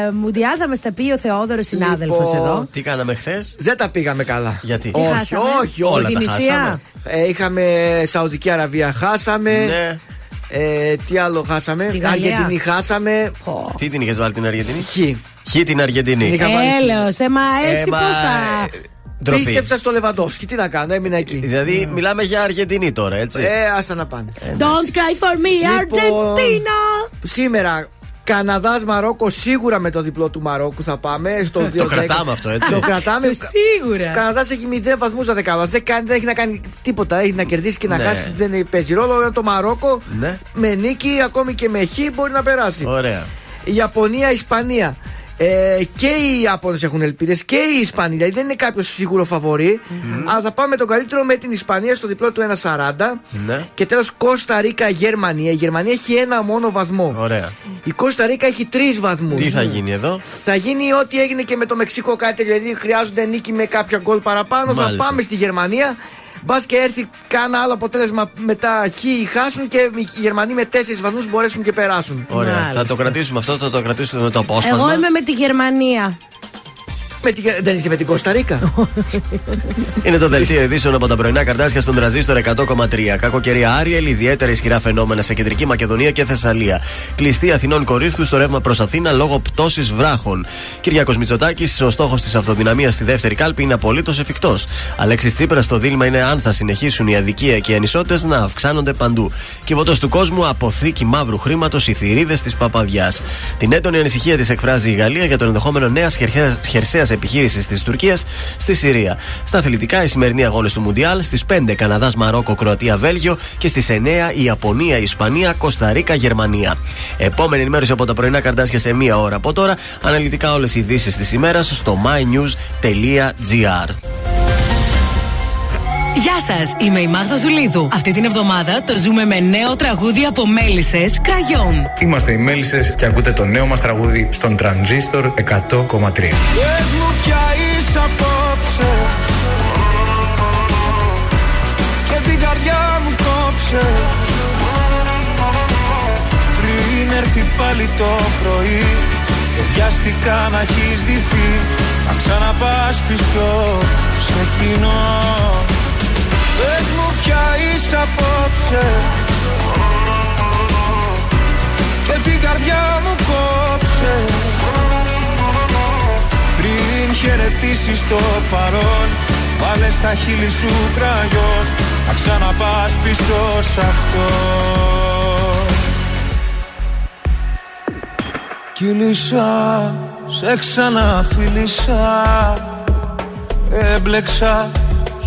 ε, Μουντιάλ θα μα τα πει ο Θεόδωρος συνάδελφος Λοιπόν, εδώ. Τι κάναμε χθες; Δεν τα πήγαμε καλά. Γιατί; Όχι, χάσαμε; όχι, Όλα όχι. τα Τινησία. χάσαμε. Ε, είχαμε Σαουδική Αραβία, χάσαμε. Ναι. Ε, τι άλλο χάσαμε; Τη Γαλλία. Αργεντινή χάσαμε. Τι την είχες βάλει την Αργεντινή; Χ. Χ την Αργεντινή. Είχα βάλει χ. Έλεος, ε, μα έτσι Ε, μα, πώς θα... ε, ντροπή. Πίστεψα στο Λεβαντόφσκι. Τι να κάνω, έμεινα εκεί. Δηλαδή, μιλάμε για Αργεντινή τώρα, έτσι. Ε, άστα να πάνε. Don't cry for me, Λοιπόν, Argentina! Σήμερα Καναδάς Μαρόκος σίγουρα με το διπλό του Μαρόκου θα πάμε. Στο 2-10. Το κρατάμε αυτό, έτσι. Το κρατάμε. Το σίγουρα. Ο Καναδάς έχει 0 βαθμούς στα δεκάδα. Δεν, κάνει- δεν έχει να κάνει τίποτα. Έχει να κερδίσει και να Ναι. χάσει. Δεν παίζει ρόλο. Ενώ Το Μαρόκο Ναι. με νίκη, ακόμη και με χ, μπορεί να περάσει. Ωραία. Η Ιαπωνία, η Ισπανία. Ε, και οι Ιάπωνες έχουν ελπίδες και οι Ισπανοί. Δηλαδή δεν είναι κάποιος σίγουρο φαβορή. Αλλά θα πάμε τον καλύτερο με την Ισπανία στο διπλό του 1,40. Ναι. Και τέλος Κώστα Ρίκα, Γερμανία. Η Γερμανία έχει ένα μόνο βαθμό. Ωραία. Η Κώστα Ρίκα έχει τρεις βαθμούς. Τι θα γίνει εδώ; Θα γίνει ό,τι έγινε και με το Μεξικό κάτι τέτοιο. Δηλαδή χρειάζονται νίκη με κάποια γκολ παραπάνω. Μάλιστα. Θα πάμε στη Γερμανία. Μπας και έρθει κάνα άλλο αποτέλεσμα μετά χ ή χάσουν και οι Γερμανοί με τέσσερις βαθμούς μπορέσουν και περάσουν. Ωραία. Μάλιστα. Θα το κρατήσουμε αυτό, θα το κρατήσουμε με το απόσπασμα. Εγώ είμαι με τη Γερμανία. Με τη... Δεν είσαι με την Κωνσταντίνα. Είναι το δελτίο ειδήσεων από τα πρωινά καρτάσια στον τραζίστορ 100,3. Κακοκαιρία Άριελ, ιδιαίτερα ισχυρά φαινόμενα σε κεντρική Μακεδονία και Θεσσαλία. Κλειστή Αθηνών Κορίνθου στο ρεύμα προς Αθήνα λόγω πτώσης βράχων. Κυριακός Μητσοτάκης, ο στόχος της αυτοδυναμίας στη δεύτερη κάλπη είναι απολύτως εφικτός. Αλέξης Τσίπρας, το δίλημα είναι αν θα συνεχίσουν η αδικία και οι ανισότητες να αυξάνονται παντού. Κυβωτό του κόσμου, αποθήκη μαύρου χρήματος, οι θηρίδες της Παπαδιά. Την έντονη ανησυχία της εκφράζει η Γαλλία για το ενδεχόμενο νέας χερσαίας επιχείρησης της Τουρκίας στη Συρία. Στα αθλητικά, οι σημερινοί αγώνες του Μουντιάλ στις 5 Καναδάς, Μαρόκο, Κροατία, Βέλγιο και στις 9 Ιαπωνία, Ισπανία, Κωνσταντίνα, Γερμανία. Επόμενη ενημέρωση από τα πρωινά καρτάσια σε μία ώρα από τώρα. Αναλυτικά όλες οι ειδήσεις της ημέρας στο mynews.gr. Γεια σας, είμαι η Μάγδα Ζουλίδου. Αυτή την εβδομάδα το ζούμε με νέο τραγούδι από μέλισσες Κραγιόν. Είμαστε οι Μέλισσες και ακούτε το νέο μας τραγούδι στον Τρανζίστορ 100,3. Πες μου ποια είσαι απόψε Και την καρδιά μου κόψε Πριν έρθει πάλι το πρωί Και βιαστικά να έχεις δυθεί Να ξαναπάς πίσω σε κοινό Πες μου ποια είσαι απόψε. Και την καρδιά μου κόψε. Πριν χαιρετήσεις το παρόν Βάλε στα χείλη σου κραγιόν. Να ξαναπάς πίσω σ' αυτό. Κύλησα, σε ξαναφίλησα. Έμπλεξα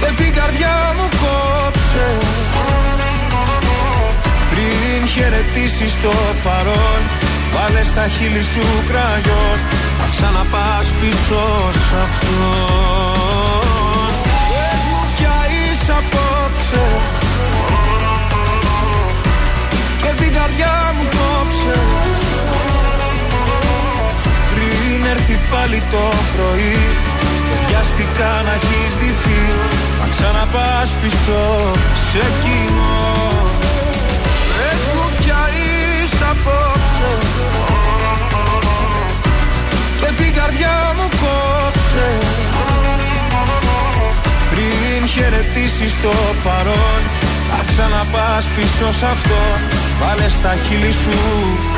Και την καρδιά μου κόψε. Πριν χαιρετήσεις το παρόν Βάλε στα χείλη σου κραγιόν. Να ξαναπάς πίσω σ' αυτό Πες μου πια είσαι απόψε. Και την καρδιά μου κόψε. Πριν έρθει πάλι το πρωί Και βιαστικά να έχεις δυθεί Να ξαναπάς πίσω σε κοινό. Πες μου πια είσαι απόψε. Και την καρδιά μου κόψε. Πριν χαιρετήσεις το παρόν Θα ξαναπάς πίσω σ' αυτό. Βάλε στα χείλη σου ραγιό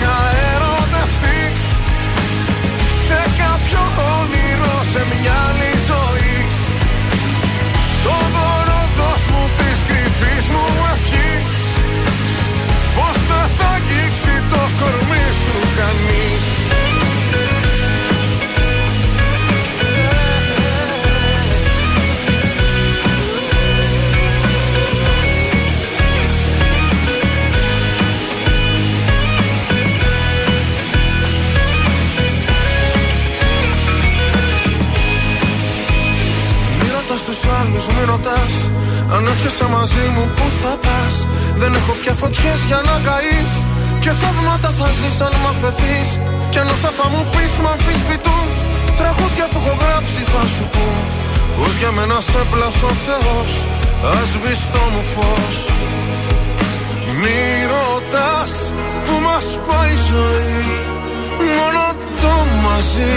είχα ερωτευτεί Σε κάποιο όνειρο, σε μια άλλη ζωή. Το δώρο δώσ' μου της κρυφής μου ευχής. Πως δεν θα αγγίξει το κορμί σου κανείς ρωτάς τους άλλους, μη ρωτάς. Αν έρχεσαι μαζί μου που θα πας; Δεν έχω πια φωτιές για να καείς. Και θαύματα θα ζεις αν μ' αφαιθείς. Κι αν όσα θα μου πεις μ' αμφισβητούν. Τραγούδια που έχω γράψει θα σου πω Πως για μένα σε πλάσω ο Θεός Ας το μου φως. Μη ρωτάς που μας πάει η ζωή. Μόνο το μαζί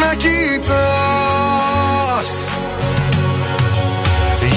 να κοιτάς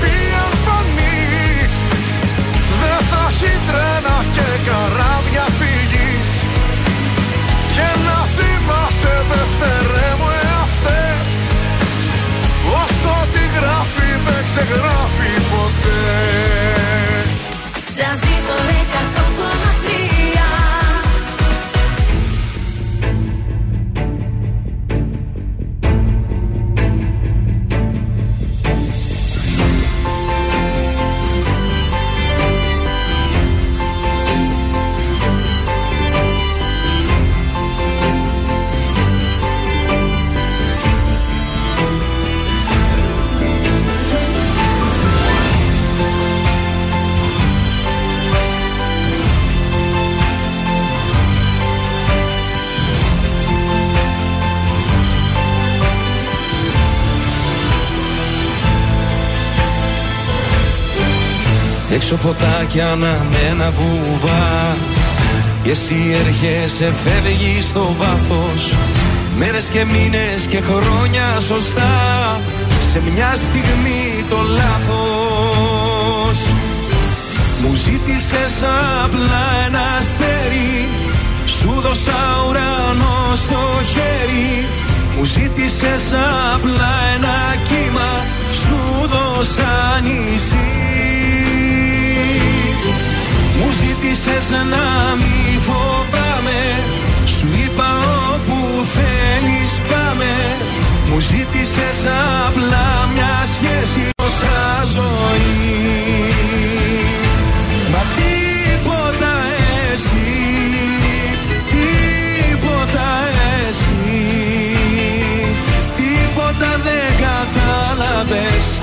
πει αν φανείς Δεν θα έχει τρένα και καράβια φυγής. Και να θυμάσαι δευτερέ μου εαυτέ Όσο τη γράφει δεν ξεγράφει ποτέ. Τρανζίστορ Έξω φωτάκια αναμένα βουβά Και εσύ έρχεσαι φεύγει στο βάθος. Μέρες και μήνες και χρόνια σωστά. Σε μια στιγμή το λάθος. Μου ζήτησες απλά ένα αστέρι. Σου δώσα ουρανό στο χέρι. Μου ζήτησες απλά ένα κύμα. Σου δώσα νησί μου ζήτησες να μη φοβάμαι. Σου είπα όπου θέλεις πάμε. Μου ζήτησες απλά μια σχέση όσα ζωή. Μα τίποτα εσύ Τίποτα εσύ Τίποτα δεν κατάλαβες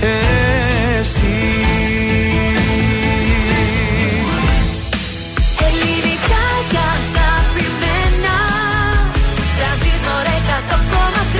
Εσύ Ελληνικά και αγαπημένα Τρανζίστορ 100,3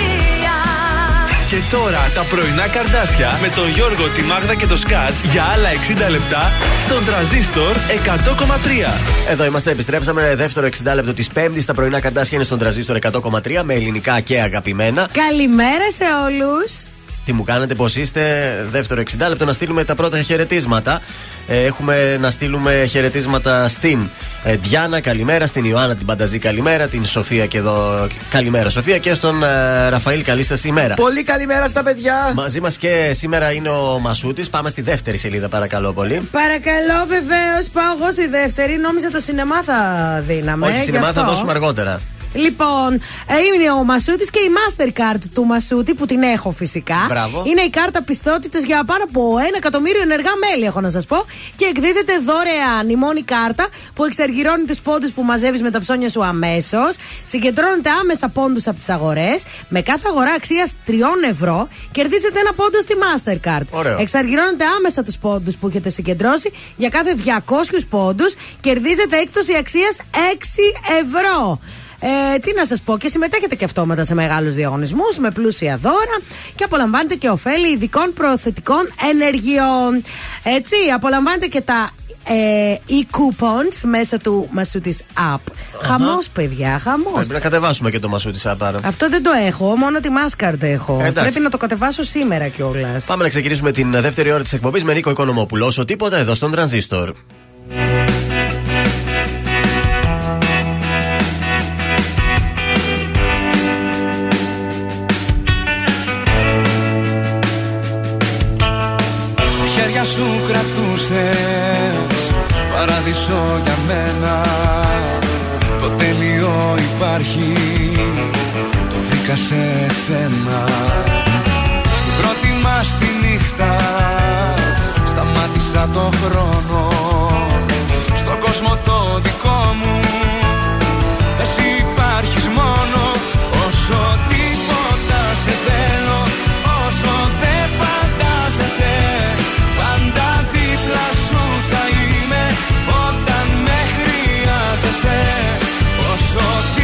Και τώρα τα πρωινά καρδάσια με τον Γιώργο, τη Μάγδα και το Σκάτς για άλλα 60 λεπτά στον τραζίστορ 100,3. Εδώ είμαστε, επιστρέψαμε. Δεύτερο 60 λεπτό της Πέμπτης. Τα πρωινά καρτάσια είναι στον τραζίστορ 100,3 με ελληνικά και αγαπημένα. Καλημέρα σε όλους. Τι μου κάνετε, πώς είστε; Δεύτερο 60 λεπτό να στείλουμε τα πρώτα χαιρετίσματα. Ε, έχουμε να στείλουμε χαιρετίσματα στην ε, Διάννα, καλημέρα. Στην Ιωάννα την Πανταζή, καλημέρα. Την Σοφία και εδώ, καλημέρα Σοφία. Και στον ε, Ραφαήλ, καλή σας ημέρα. Πολύ καλημέρα στα παιδιά. Μαζί μας και σήμερα είναι ο Μασούτης. Πάμε στη δεύτερη σελίδα, παρακαλώ πολύ. Παρακαλώ, βεβαίως, πάω εγώ στη δεύτερη. Νόμιζα το σινεμά θα δίναμε. Όχι, γι' σινεμά θα αυτό. δώσουμε αργότερα. Λοιπόν, ε, είναι ο Μασούτης και η Mastercard του Μασούτη που την έχω φυσικά. Μπράβο. Είναι η κάρτα πιστότητας για πάνω από ένα εκατομμύριο ενεργά μέλη, έχω να σας πω. Και εκδίδεται δωρεάν η μόνη κάρτα που εξαργυρώνει τους πόντους που μαζεύεις με τα ψώνια σου αμέσως. Συγκεντρώνεται άμεσα πόντους από τις αγορές. Με κάθε αγορά αξίας 3 ευρώ κερδίζετε ένα πόντο στη Mastercard. Ωραίο. Εξαργυρώνετε άμεσα τους πόντους που έχετε συγκεντρώσει. Για κάθε 200 πόντους κερδίζετε έκπτωση αξίας 6 ευρώ. Ε, τι να σας πω, και συμμετέχετε και αυτόματα σε μεγάλους διαγωνισμούς με πλούσια δώρα και απολαμβάνετε και ωφέλη ειδικών προθετικών ενεργειών. Έτσι, απολαμβάνετε και τα ε, e-coupons μέσω του Μασούτη App. Χαμός, παιδιά, χαμός. Πρέπει να κατεβάσουμε και το Μασούτη Σάπαρα. Αυτό δεν το έχω, μόνο τη Mastercard έχω. Εντάξει. Πρέπει να το κατεβάσω σήμερα κιόλας. Πάμε να ξεκινήσουμε την δεύτερη ώρα της εκπομπής με Νίκο Οικονομόπουλο. Όσο τίποτα εδώ στον Τρανζίστορ. Κρατούσες Παράδεισο για μένα. Το τέλειο υπάρχει. Το βρήκα σε σένα. Στην πρώτη μας τη νύχτα Σταμάτησα το χρόνο. Στον κόσμο το δικό μου Εσύ υπάρχεις μόνο. Όσο τίποτα σε θέλω Όσο δεν φαντάζεσαι Όσο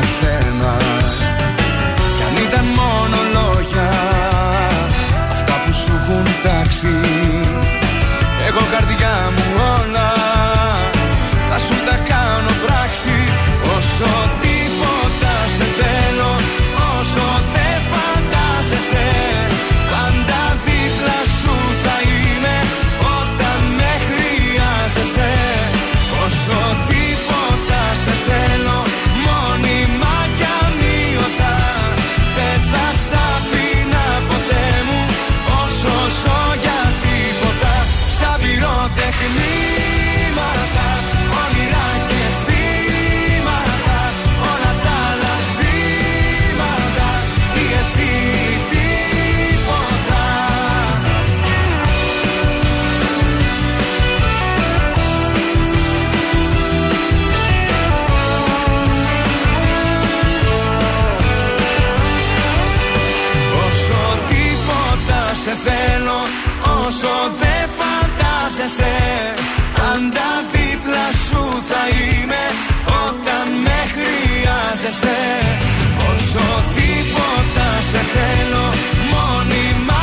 πάνω Όσο δεν φαντάζεσαι Πάντα δίπλα σου θα είμαι Όταν με χρειάζεσαι. Όσο τίποτα σε θέλω Μόνιμα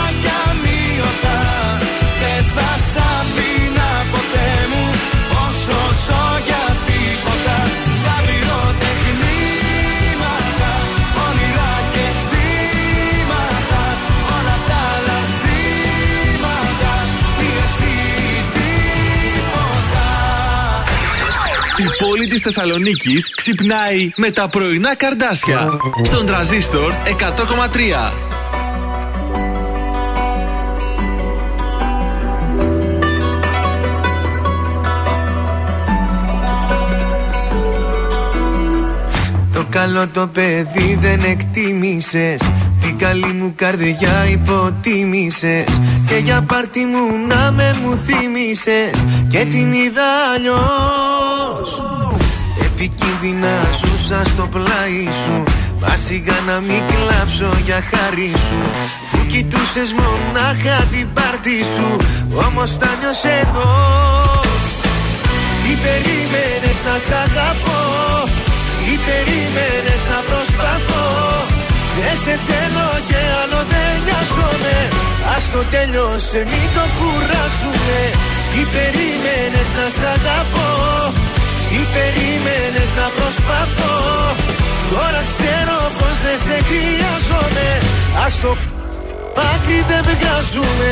πόλη της Θεσσαλονίκης ξυπνάει με τα πρωινά καρδάσια. Στον τραζίστορ 100,3. Το καλό το παιδί δεν εκτίμησες Την καλή μου καρδιά υποτίμησες Και για πάρτι μου να με μου θύμισες Και την είδα αλλιώς Επικίνδυνα ζούσα στο πλάι σου. Μα σιγά να μην κλάψω για χάρη σου. Που κοιτούσες μονάχα την πάρτι σου. Όμως τα νιώσε εδώ. Τι περίμενες περίμενες να σ' αγαπώ. Ή περίμενες να προσπαθώ. Δεν σε θέλω και άλλο δεν νοιάζομαι. Ας το τέλειωσε μην το κουράσουμε Ή περίμενες να σ' αγαπώ Ή περίμενες να προσπαθώ; Τώρα ξέρω πως δεν σε χρειάζομαι. Ας το άκρη δεν βγάζουμε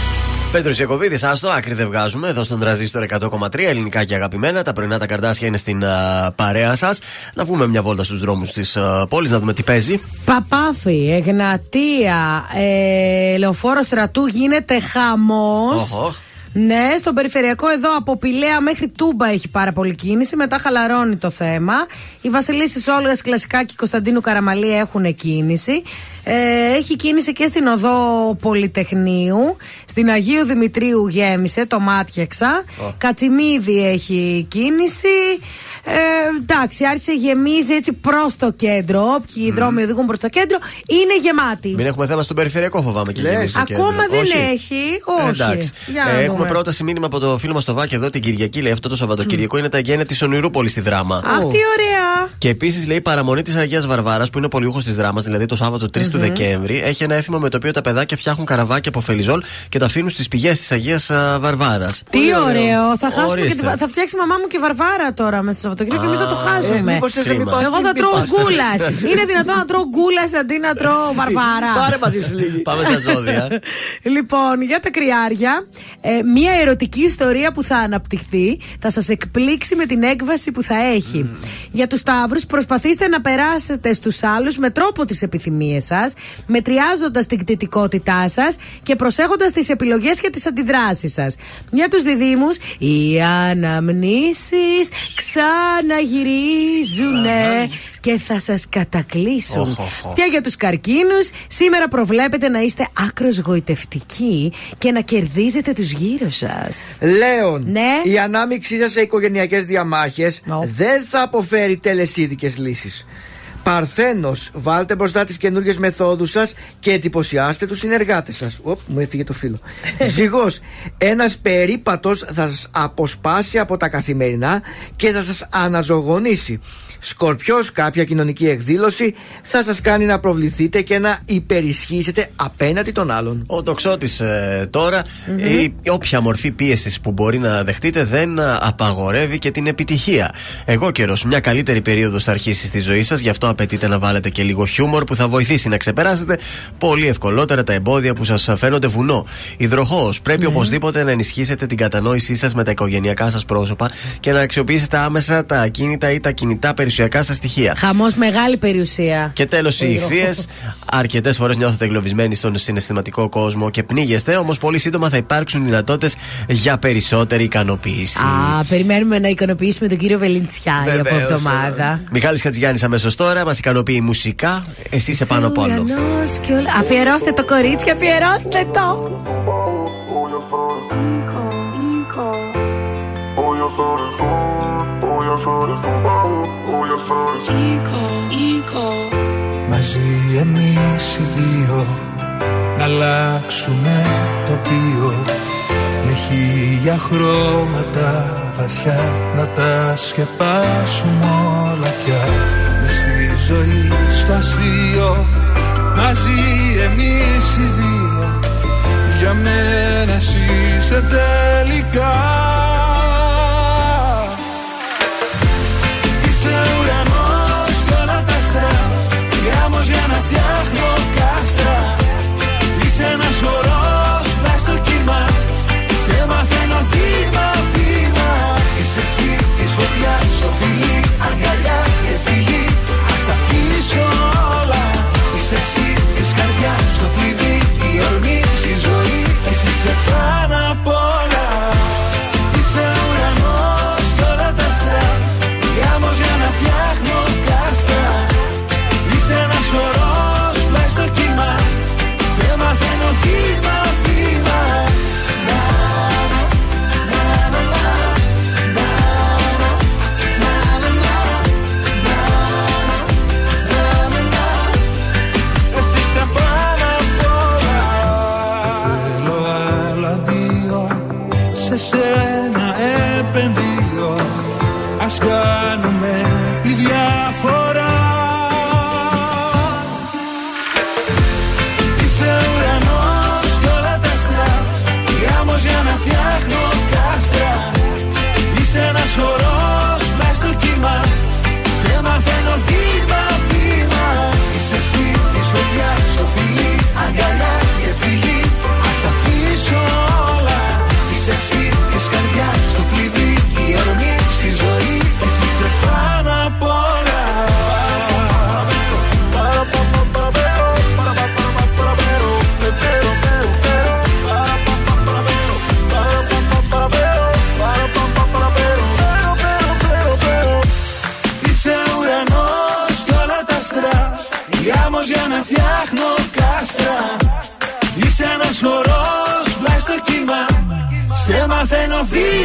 Πέτρος Ιακοβίδη, άστο, άκρη δεν βγάζουμε. Εδώ στον τραζίστορ 100,3 ελληνικά και αγαπημένα. Τα πρωινά τα καρδάσια είναι στην α, παρέα σας. Να βγούμε μια βόλτα στους δρόμους της πόλης, να δούμε τι παίζει. Παπάφη, Εγνατία, ε, λεωφόρο στρατού γίνεται χαμός. Οχ, Ναι, στον περιφερειακό εδώ από Πηλαία μέχρι Τούμπα έχει πάρα πολύ κίνηση. Μετά χαλαρώνει το θέμα. Οι Βασιλίσει Όλγας κλασικά και Κωνσταντίνου Καραμαλή έχουν κίνηση. Ε, έχει κίνηση και στην οδό Πολυτεχνείου. Στην Αγίου Δημητρίου γέμισε, το μάτιαξα. Κατσιμίδη έχει κίνηση. Ε, εντάξει, άρχισε γεμίζει έτσι προς το κέντρο. Όποιοι οι δρόμοι οδηγούν προς το κέντρο είναι γεμάτοι. Μην έχουμε θέμα στον περιφερειακό, φοβάμαι και γεμίζει το κέντρο. Ακόμα δεν Όχι. έχει. Όχι. Εντάξει. Για να Ε, έχουμε δούμε. πρόταση μήνυμα από το φίλο μας το Βάκη εδώ την Κυριακή. Λέει αυτό το Σαββατοκυριακό είναι τα γένεια της Ονειρούπολη στη δράμα. Αχ, τι ωραία. Και επίσης λέει παραμονή της Αγίας Βαρβάρας που είναι ο πολιούχος της δράμας, δηλαδή το Σάββατο 3 του Μμμ. Δεκέμβρη. Έχει ένα έθιμο με το οποίο τα παιδάκια φτιάχνουν καραβάκια από φελιζόλ και τα αφήνουν στις πηγές της Αγίας Βαρβάρας. Τι ωραίο. Θα χάσουμε και Ορίστε. τη, θα φτιάξει η μαμά μου και βαρβάρα τώρα μες στο Σαββατοκύριακο και εμείς θα το Α, χάσουμε. ε, μήπως θες να μην Κρίμα. πας, Εγώ μην θα μην τρώω πας. γκούλας. Είναι δυνατόν να τρώω γκούλας αντί να τρώω βαρβάρα. Πάρε μαζί σου λίγη. Πάμε στα ζώδια. Λοιπόν, για τα κρυάρια, ε, μία ερωτική ιστορία που θα αναπτυχθεί θα σας εκπλήξει με την έκβαση που θα έχει. Για τους Σταύρους, προσπαθήστε να περάσετε στους άλλους με τρόπο τις επιθυμίες σας, μετριάζοντας την κτητικότητά σας και προσέχοντας τις επιλογές και τις αντιδράσεις σας. Για τους Διδήμου, οι αναμνήσεις ξαναγυρίζουνε και θα σας κατακλείσουν. Οχ, οχ, οχ. Και για τους καρκίνους, σήμερα προβλέπετε να είστε άκρος γοητευτικοί και να κερδίζετε τους γύρω σας. Λέων, Ναι. η ανάμειξή σας σε οικογενειακές διαμάχες δεν θα αποφέρει τελεσίδικες λύσεις. Παρθένος, βάλτε μπροστά τις καινούργιες μεθόδους σας και εντυπωσιάστε τους συνεργάτες σας. Οπ, μου έφυγε το φίλο. Ζυγός, ένας περίπατος θα σας αποσπάσει από τα καθημερινά και θα σας αναζωογονήσει. Σκορπιός, κάποια κοινωνική εκδήλωση θα σας κάνει να προβληθείτε και να υπερισχύσετε απέναντι των άλλων. Ο τοξότης τώρα, η, όποια μορφή πίεσης που μπορεί να δεχτείτε δεν α, απαγορεύει και την επιτυχία. Εγώ καιρός, μια καλύτερη περίοδος θα αρχίσει στη ζωή σας, γι' αυτό απαιτείται να βάλετε και λίγο χιούμορ που θα βοηθήσει να ξεπεράσετε πολύ ευκολότερα τα εμπόδια που σας φαίνονται βουνό. Υδροχός, πρέπει οπωσδήποτε να ενισχύσετε την κατανόησή σας με τα οικογενειακά σας πρόσωπα και να αξιοποιήσετε άμεσα τα ακίνητα ή τα κινητά περιουσιακά σας στοιχεία. Χαμός μεγάλη περιουσία. Και τέλος, οι Υδροχός. ηχθείες. Αρκετές φορές νιώθετε εγκλωβισμένοι στον συναισθηματικό κόσμο και πνίγεστε, όμως πολύ σύντομα θα υπάρξουν δυνατότητες για περισσότερη ικανοποίηση. Α, περιμένουμε να ικανοποιήσουμε τον κύριο Βελιντσιάη από Βεβαίως, εβδομάδα. Μιχάλης Χατζηγιάννης αμέσως τώρα, μας ικανοποιεί μουσικά. Εσύ είσαι πάνω από άλλο. Ουρανός και όλα- Αφιερώστε το κορίτσι, αφιερώστε το. Μαζί εμείς οι δύο Να αλλάξουμε τοπίο. Με χίλια χρώματα βαθιά Να τα σκεπάσουμε όλα πια. Μες στη ζωή στο αστείο. Μαζί εμείς οι δύο. Για μένα εσύ είσαι τελικά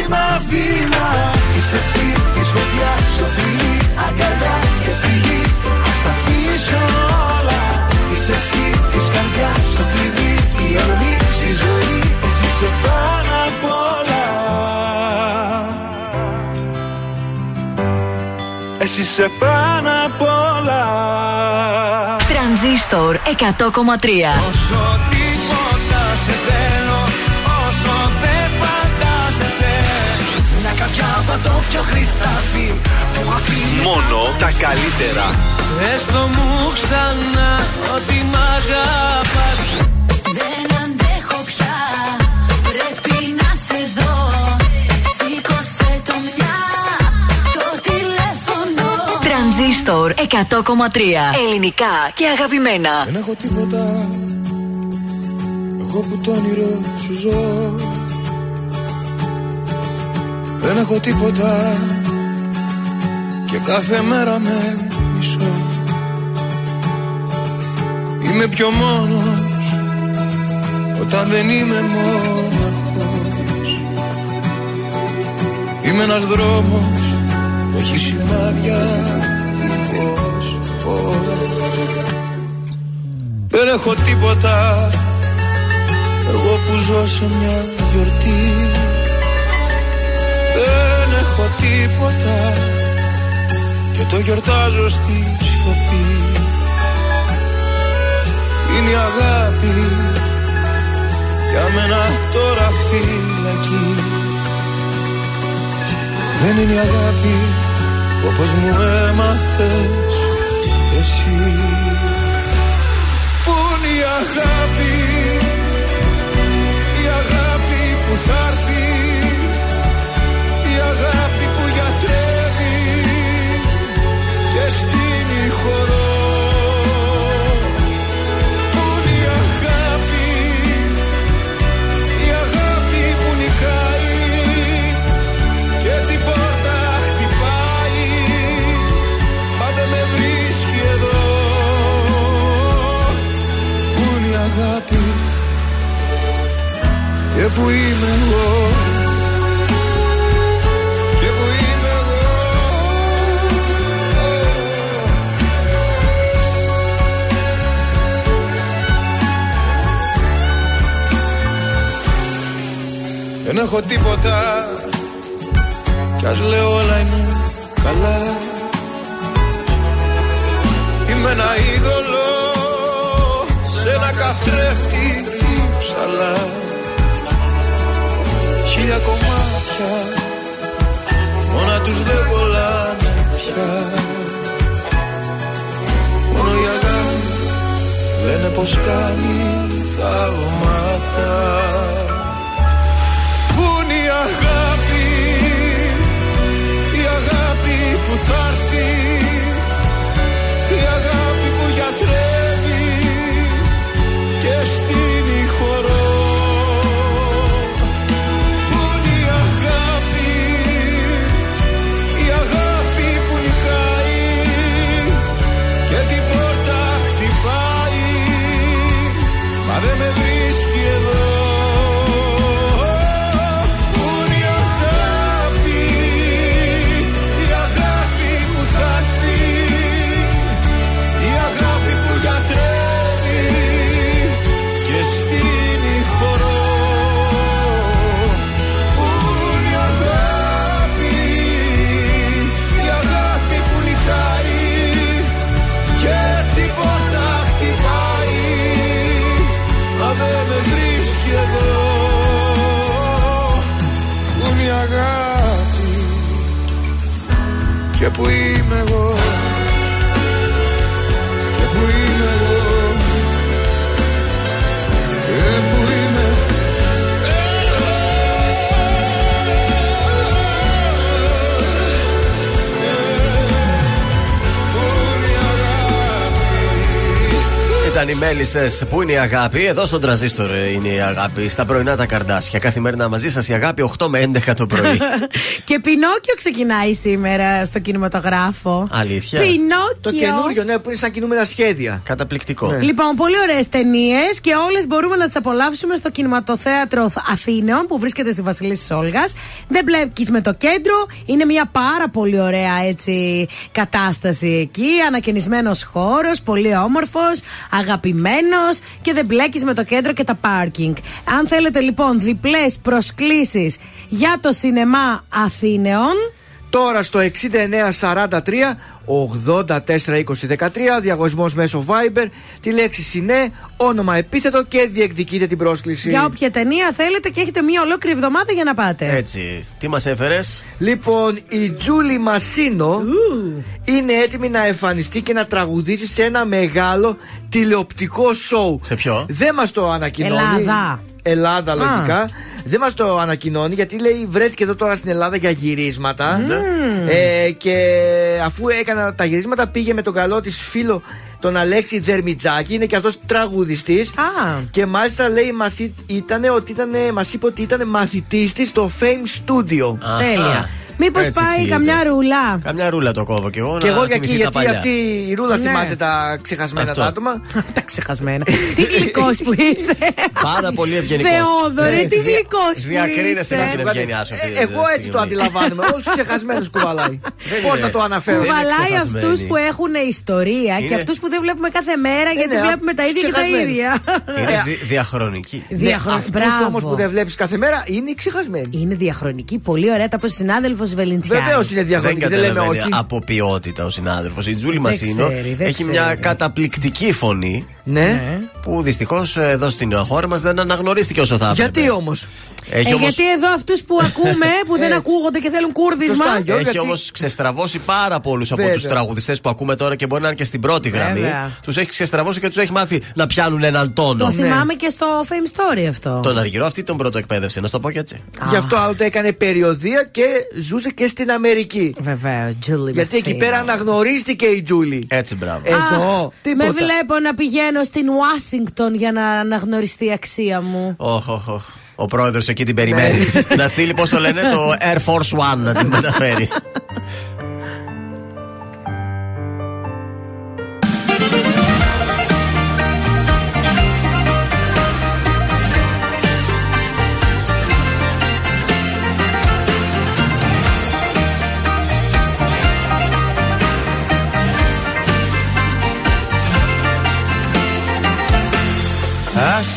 βήμα βήμα Είσαι εσύ της φωτιάς στο φιλί Αγκαλιά και φυγή Ας τα πίσω όλα. Είσαι εσύ της καρδιάς στο κλειδί. Η ορμή στη ζωή Εσύ είσαι πάνω απ' όλα. Εσύ είσαι πάνω απ' όλα. Τρανζίστορ 100,3 Όσο τίποτα σε θέλω Όσο δεν φαντάζεσαι Μια καρδιά πατώφιο χρυσάφι Που αφήνει Μόνο τα καλύτερα. Έστω μου ξανά ότι μ' αγαπάς. Δεν αντέχω πια, πρέπει να σε δω. Σήκωσε το μια, το τηλέφωνο. Τρανζίστορ 100,3 Ελληνικά και αγαπημένα. Δεν έχω τίποτα. Εγώ που το όνειρο σου ζω Δεν έχω τίποτα. Και κάθε μέρα με μισώ. Είμαι πιο μόνος Όταν δεν είμαι μόναχος. Είμαι ένας δρόμος Που έχει σημάδια Δίχως φως δεν έχω τίποτα. Εγώ που ζω σε μια γιορτή. Δεν έχω τίποτα Και το γιορτάζω στη σιωπή Είναι η αγάπη Για μένα τώρα φυλακή. Δεν είναι η αγάπη Όπως μου έμαθες εσύ. Πού είναι η αγάπη; χορό. Πού είναι η αγάπη Η αγάπη που νικάει Και την πόρτα χτυπάει Μα δεν με βρίσκει εδώ. Πού είναι η αγάπη Και που είμαι εγώ. Έχω τίποτα. Κι ας λέω όλα είναι καλά. Είμαι ένα είδωλο σε ένα καθρέφτη ψαλά. Χίλια κομμάτια μόνα τους δεν κολλάνε πια. Μόνο η αγάπη λένε πως κάνει θαύματα που θα έρθει. Η αγάπη που γιατρεύει και στείνει χορό και που είμαι εγώ Ήταν οι μέλισσες. Πού είναι η αγάπη, εδώ στον τραζίστορ είναι η αγάπη. Στα πρωινά τα καρδάσια. Καθημερινά μαζί σας η αγάπη 8 με 11 το πρωί. και Πινόκιο ξεκινάει σήμερα στο κινηματογράφο. Αλήθεια. Πινόκιο. Το καινούριο, ναι, που είναι σαν κινούμενα σχέδια. Καταπληκτικό. Λοιπόν, πολύ ωραίες ταινίες και όλες μπορούμε να τις απολαύσουμε στο κινηματοθέατρο Αθήνεων που βρίσκεται στη Βασιλίση Όλγας. Δεν μπλέκεις με το κέντρο. Είναι μια πάρα πολύ ωραία έτσι κατάσταση εκεί. Ανακαινισμένος χώρος, πολύ όμορφος, αγαπημένος και δεν μπλέκεις με το κέντρο και τα πάρκινγκ. Αν θέλετε λοιπόν διπλές προσκλήσεις για το σινεμά Αθήνεων. Τώρα στο 6943 842013 διαγωνισμός μέσω Viber, τη λέξη συνέ, όνομα επίθετο και διεκδικείτε την πρόσκληση. Για όποια ταινία θέλετε και έχετε μια ολόκληρη εβδομάδα για να πάτε. Έτσι. Τι μας έφερες; Λοιπόν, η Τζούλη Μασίνο είναι έτοιμη να εμφανιστεί και να τραγουδήσει σε ένα μεγάλο τηλεοπτικό σοου. Σε ποιο; Δεν μας το ανακοινώνει. Ελλάδα. Ελλάδα, Α. λογικά. Δεν μας το ανακοινώνει γιατί λέει βρέθηκε εδώ τώρα στην Ελλάδα για γυρίσματα. Ε, και αφού έκανα τα γυρίσματα πήγε με τον καλό της φίλο τον Αλέξη Δερμιτζάκη. Είναι και αυτός τραγουδιστής. Και μάλιστα λέει μας μας είπε ότι ήταν μαθητής της στο Fame Studio. Τέλεια. Μήπως Έτσι πάει εξηγείται. καμιά ρουλά. Καμιά ρούλα το κόβω κι εγώ. Και να εγώ για εκεί, θυμηθεί τα γιατί παλιά. αυτή η ρούλα Ναι. θυμάται τα ξεχασμένα Αυτό. τα άτομα. τα ξεχασμένα. τι γλυκός που είσαι. Πάρα πολύ ευγενικός. Θεόδωρε, τι γλυκός που είσαι. Διακρίνεσαι με την ευγένειά σου. αυτή Ε, τη εγώ έτσι το στιγμή. αντιλαμβάνομαι. Όλους τους ξεχασμένους κουβαλάει. Πώς είναι. να το αναφέρω; Κουβαλάει ξεχασμένη. αυτούς που έχουν ιστορία και Είναι- αυτούς που δεν βλέπουμε κάθε μέρα γιατί ναι, βλέπουμε τα ίδια και τα ξεχασμένους. ίδια. Είναι δι- διαχρονική. Διαχρονική. Αυτούς όμως που δεν βλέπεις κάθε μέρα είναι οι ξεχασμένοι. Είναι διαχρονική, πολύ ωραία. Τα πω συνάδελφος Βελεντσιά. Βεβαίως είναι Δεν διαχρονική, δεν λέμε καταλαβαίνει όχι. από ποιότητα ο συνάδελφος. Η Τζούλη Δεν Μασίνο ξέρει, δεν έχει ξέρει. μια καταπληκτική φωνή Ναι. που δυστυχώς εδώ στην χώρα μας δεν αναγνωρίστηκε όσο θα έπρεπε. Γιατί όμως; Έχει Ε, όμως- γιατί εδώ αυτούς που ακούμε, που δεν ακούγονται και θέλουν κούρδισμα. Σωστά, Γιώργο, Έχει γιατί- όμως ξεστραβώσει πάρα πολλούς από Βέβαια. του τραγουδιστές που ακούμε τώρα και μπορεί να είναι και στην πρώτη γραμμή. Βέβαια. Τους έχει ξεστραβώσει και τους έχει μάθει να πιάνουν έναν τόνο. Το θυμάμαι και στο Fame Story αυτό. Τον Αργυρό αυτή τον πρώτο εκπαίδευσε, να σου το πω και έτσι. Γι' αυτό άλλοτε έκανε περιοδία και ζούσε και στην Αμερική. Βεβαίω, Τζούλη Γιατί εκεί πέρα αναγνωρίστηκε η Τζούλη. Έτσι, μπράβο. Εδώ, Με τίποτα. βλέπω να πηγαίνω στην Ουάσιγκτον για να αναγνωριστεί η αξία μου. Οχ, οχ, οχ. Ο πρόεδρος εκεί την περιμένει. να στείλει, πώς το λένε, το Air Force One να την μεταφέρει.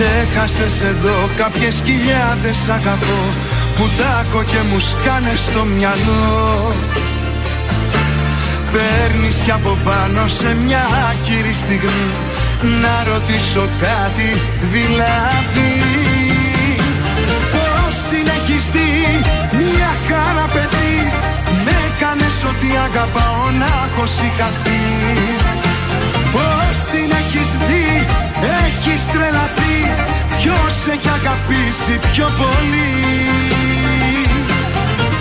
Ξέχασες εδώ κάποιες χιλιάδες αγαπώ Που τάκω και μου σκάνε στο μυαλό. Παίρνεις κι από πάνω σε μια άκυρη στιγμή Να ρωτήσω κάτι δηλαδή. Πώς την έχεις δει μια χαρά παιδί Με έκανες ότι αγαπάω να έχω σηκαθεί Πώς την έχεις δει Έχεις τρελαθεί Ποιος έχει αγαπήσει πιο πολύ;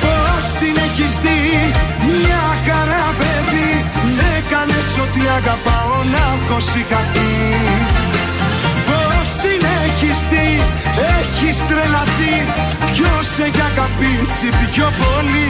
Πώς την έχεις δει; Μια χαρά παιδί. Έκανες ότι αγαπάω να έχω σηκαθεί Πώς την έχεις δει; Έχεις τρελαθεί. Ποιος έχει αγαπήσει πιο πολύ;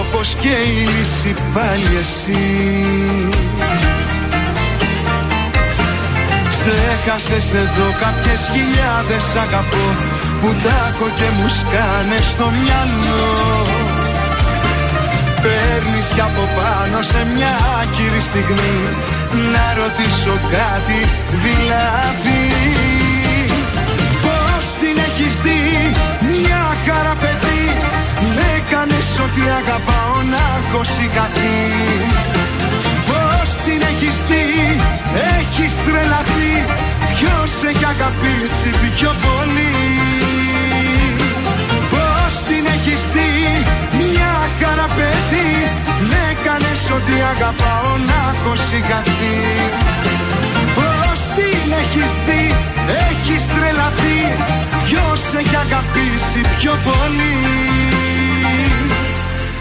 όπως και η λύση πάλι εσύ. Ξέχασες εδώ κάποιες χιλιάδες αγαπώ Που τάκω και μου σκάνε στο μυαλό. Παίρνεις κι από πάνω σε μια άκυρη στιγμή Να ρωτήσω κάτι δηλαδή. Πώς την έχεις δει μια χαρά παιδί Με έκανες ότι αγαπάω να έχω σηκαθεί Πώς την έχεις δει Έχεις τρελαθεί Ποιος έχει αγαπήσει πιο πολύ. Πώς την έχεις δει Μια χαρά παιδί Με έκανες ότι αγαπάω να έχω σηκαθεί Πώς την έχεις δει Έχεις τρελαθεί Ποιος έχει αγαπήσει πιο πολύ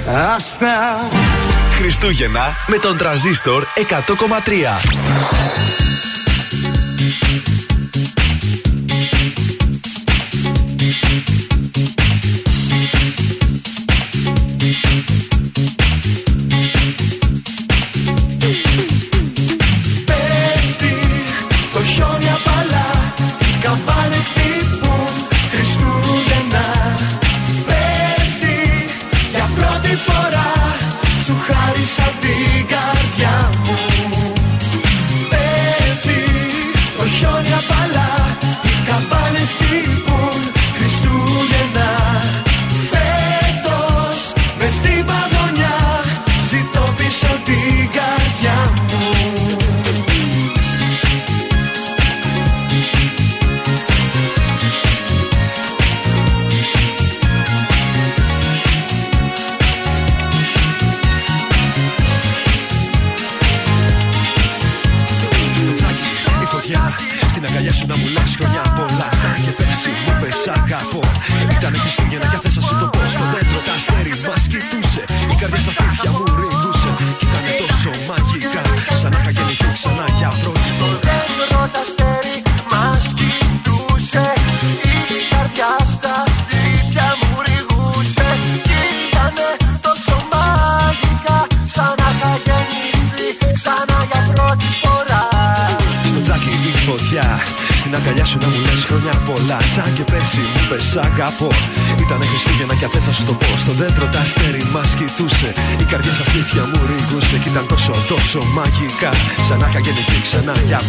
Άστα Χριστούγεννα με τον τραζίστορ 100,3. mariage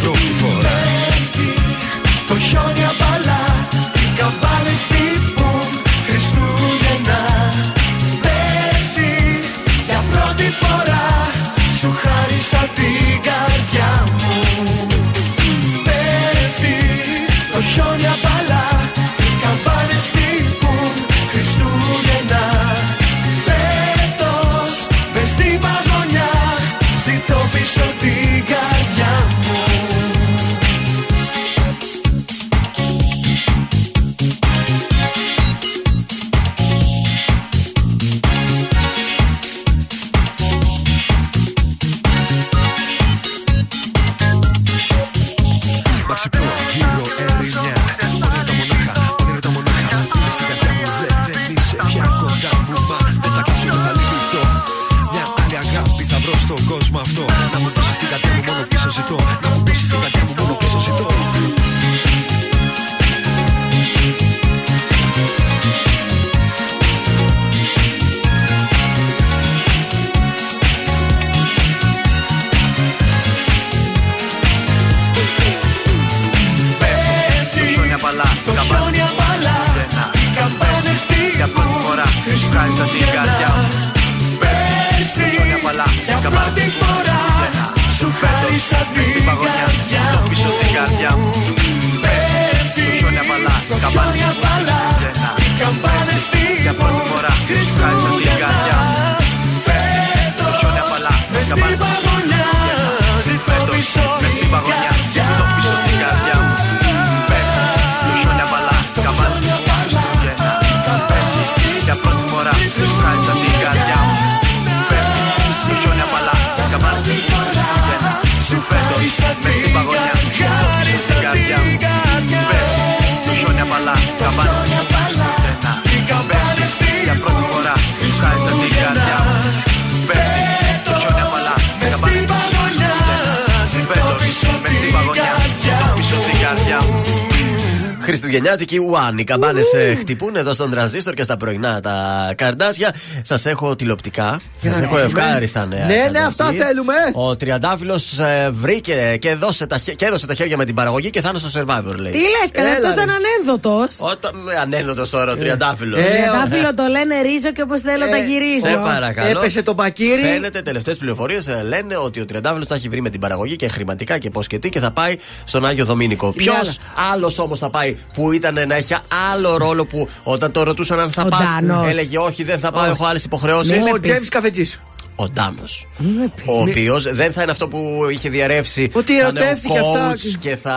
Χριστουγεννιάτικη One. Οι καμπάνες χτυπούν εδώ στον τρανζίστορ και στα πρωινά τα καρδάσια. Σας έχω τηλεοπτικά. Για Σα να έχω ακούσουμε. ευχάριστα νέα. Ναι, ναι, καταρχήν. αυτά θέλουμε. Ο Τριαντάφυλλος βρήκε και, δώσε τα, χέ- και έδωσε τα χέρια με την παραγωγή και θα είναι στο survivor, λέει. Τι λες, καλά, Έλα, αυτό ρε. ήταν ανένδοτος. Όταν με ανένδοτος τώρα ο Τριαντάφυλλος. Ε, Τριαντάφυλλο το λένε ρίζο και όπως θέλω τα γυρίζω. Σε παρακαλώ. Έπεσε το μπακύρι. Φαίνεται, τελευταίες πληροφορίες λένε ότι ο Τριαντάφυλλος τα έχει βρει με την παραγωγή και χρηματικά και πώς και τι και θα πάει στον Άγιο Δομήνικο. Ποιος άλλα. άλλος όμως θα πάει που ήταν να έχει άλλο ρόλο που όταν το ρωτούσαν αν θα Ο πας, Ντάνος. έλεγε Όχι, δεν θα πάω, έχω άλλες υποχρεώσεις. Ο Τζέμι здесь Ο Ντάνος. Ο οποίος δεν θα είναι αυτό που είχε διαρρεύσει. Ότι θα είναι ο ερωτεύτηκε αυτά. coach και θα,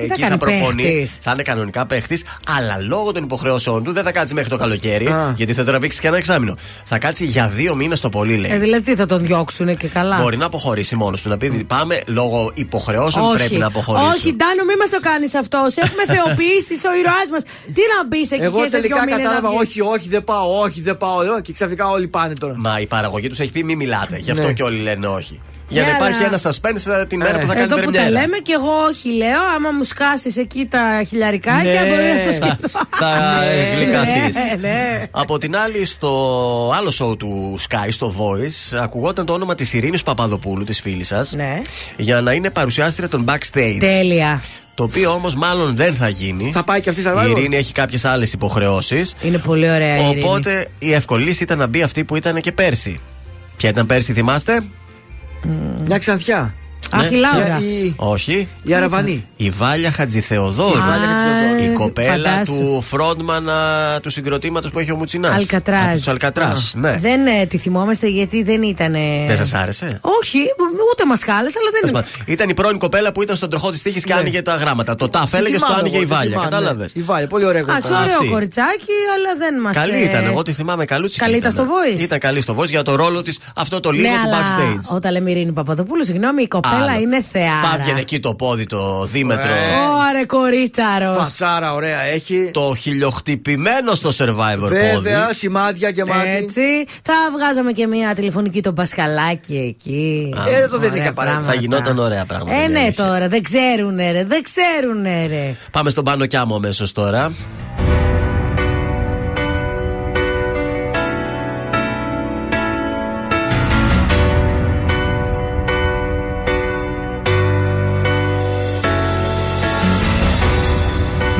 Τι θα εκεί θα κάνει προπονεί. παίχτης; Θα είναι κανονικά παίχτης, αλλά λόγω των υποχρεώσεων του δεν θα κάτσει μέχρι το καλοκαίρι, Α. γιατί θα τραβήξει και ένα εξάμεινο. Θα κάτσει για δύο μήνες το πολύ, λέει. Ε, δηλαδή τι θα τον διώξουν και καλά. Μπορεί να αποχωρήσει μόνος του. Να πει πάμε λόγω υποχρεώσεων πρέπει να αποχωρήσω. Όχι, Ντάνο, μην μας το κάνεις αυτό. Σε έχουμε θεοποιήσει ο ήρωάς μας. Τι να μπεις εκεί Εγώ και σε δυο τελικά μήνες να κατάλαβα, βγεις; όχι, όχι, δεν πάω, όχι, δεν πάω. ε, Και ξαφνικά όλοι πάνε τώρα. Μα η παραγωγή τους έχει πει μη μιλάτε. Γι' αυτό Ναι. και όλοι λένε όχι. Για Ναι, να υπάρχει αλλά- ένα suspense ε, την μέρα που θα κάνει Εδώ που τα πρεμιέρα. λέμε και εγώ όχι λέω. Άμα μου σκάσεις εκεί τα χιλιαρικάκια, Ναι. μπορεί να το Θα, σκεφτώ. θα Ναι, γλυκαθείς. ναι, ναι. Από την άλλη, στο άλλο show του Sky, στο Voice, ακουγόταν το όνομα της Ειρήνης Παπαδοπούλου, της φίλης σας, Ναι. για να είναι παρουσιάστρια των backstage. Τέλεια. Το οποίο όμως μάλλον δεν θα γίνει. Θα πάει και αυτή η Η survivor. Ειρήνη έχει κάποιες άλλες υποχρεώσεις. Είναι πολύ ωραία η Ειρήνη. Οπότε η εύκολη λύση ήταν να μπει αυτή που ήταν και πέρσι. Ποια ήταν πέρσι, θυμάστε; Μια ξανθιά. Αχ, η Λάουρα. Η, Όχι. η Αραβανή. Η Βάλια Χατζηθεοδόρου. Η Βάλια Χατζηθεοδόρου. Η κοπέλα φαντάσου. του φρόντμαν α, του συγκροτήματος που έχει ο Μουτσινάς. Αλκατράζ. Του Αλκατράς. Ναι. Δεν ε, τη θυμόμαστε γιατί δεν ήταν. Δεν σας άρεσε; Όχι, ούτε μας χάλεσε, αλλά δεν Τέλος είναι. πάντων, Ήταν η πρώην κοπέλα που ήταν στον τροχό της τύχης και Ναι. άνοιγε τα γράμματα. Το τάφ έλεγε, το Θυμάμαι άνοιγε εγώ, η τη Βάλια. θυμάμαι, Κατάλαβες. ναι. Η Βάλια, πολύ ωραία Εντάξει, κοπέλα. ωραίο Αυτή. κοριτσάκι, αλλά δεν μας. Καλή ήταν, εγώ τη θυμάμαι καλούτσι. Καλή ήταν στο Voice. Ήταν καλή στο voice για το ρόλο της αυτό το λίγο Ναι, του αλλά backstage. όταν λέμε Ειρήνη Παπαδοπούλου, συγγνώμη, η κοπέλα Έλα, είναι θεάρα. Θα έβγαινε εκεί το πόδι το δίμετρο. Ωρε κορίτσαρο. Φασάρα ωραία έχει. Το χιλιοχτυπημένο στο survivor πόδι. Βέβαια, σημάδια γεμάτι. Έτσι. Θα βγάζαμε και μια τηλεφωνική τον Πασχαλάκη εκεί. Α, Ε, το δεν Ωραία είναι πράγματα. Θα γινόταν ωραία πράγματα. Ε, είναι ναι, αλήθεια. τώρα. Δεν ξέρουνε, ρε. Δεν ξέρουνε, ρε. Πάμε στον Πάνο Κιάμο αμέσως τώρα.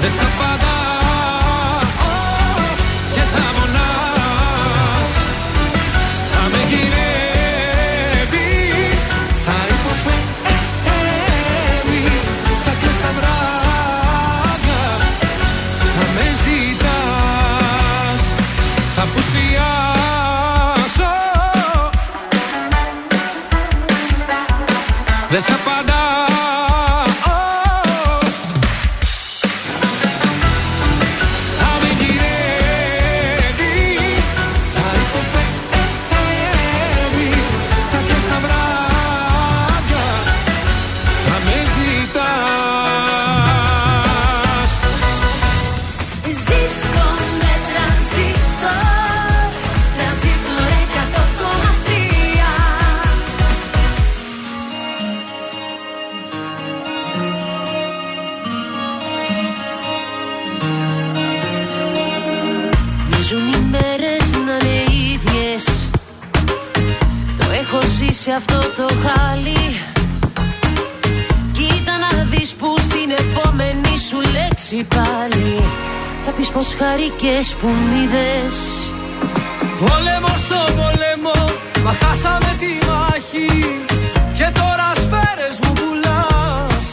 Δεν θα απαντάω Θα πεις πως χαρικές που μ' είδες Πόλεμο στο πόλεμο, μα χάσαμε τη μάχη. Και τώρα σφαίρες μου πουλάς.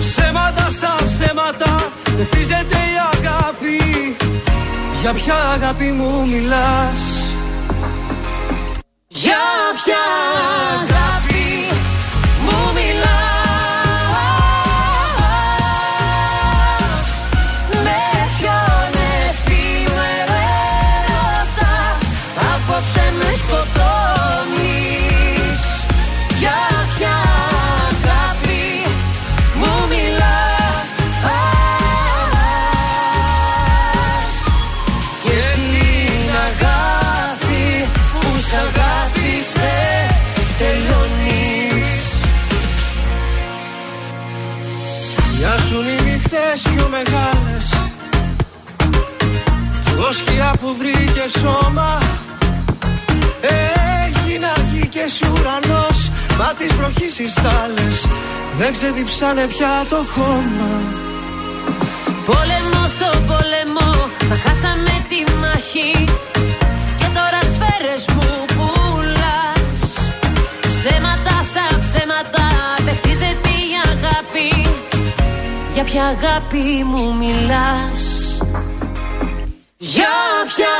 Ψέματα στα ψέματα, δεν χτίζεται η αγάπη. Για ποια αγάπη μου μιλάς; Για ποια οι στάλες Δεν ξεδιψάνε πια το χώμα. Πόλεμο στο πόλεμο, μα χάσαμε τη μαχή Και τώρα σφαίρες μου πουλάς. Ψέματα στα ψέματα, δεν χτίζεται η αγάπη. Για ποια αγάπη μου μιλάς; Για ποια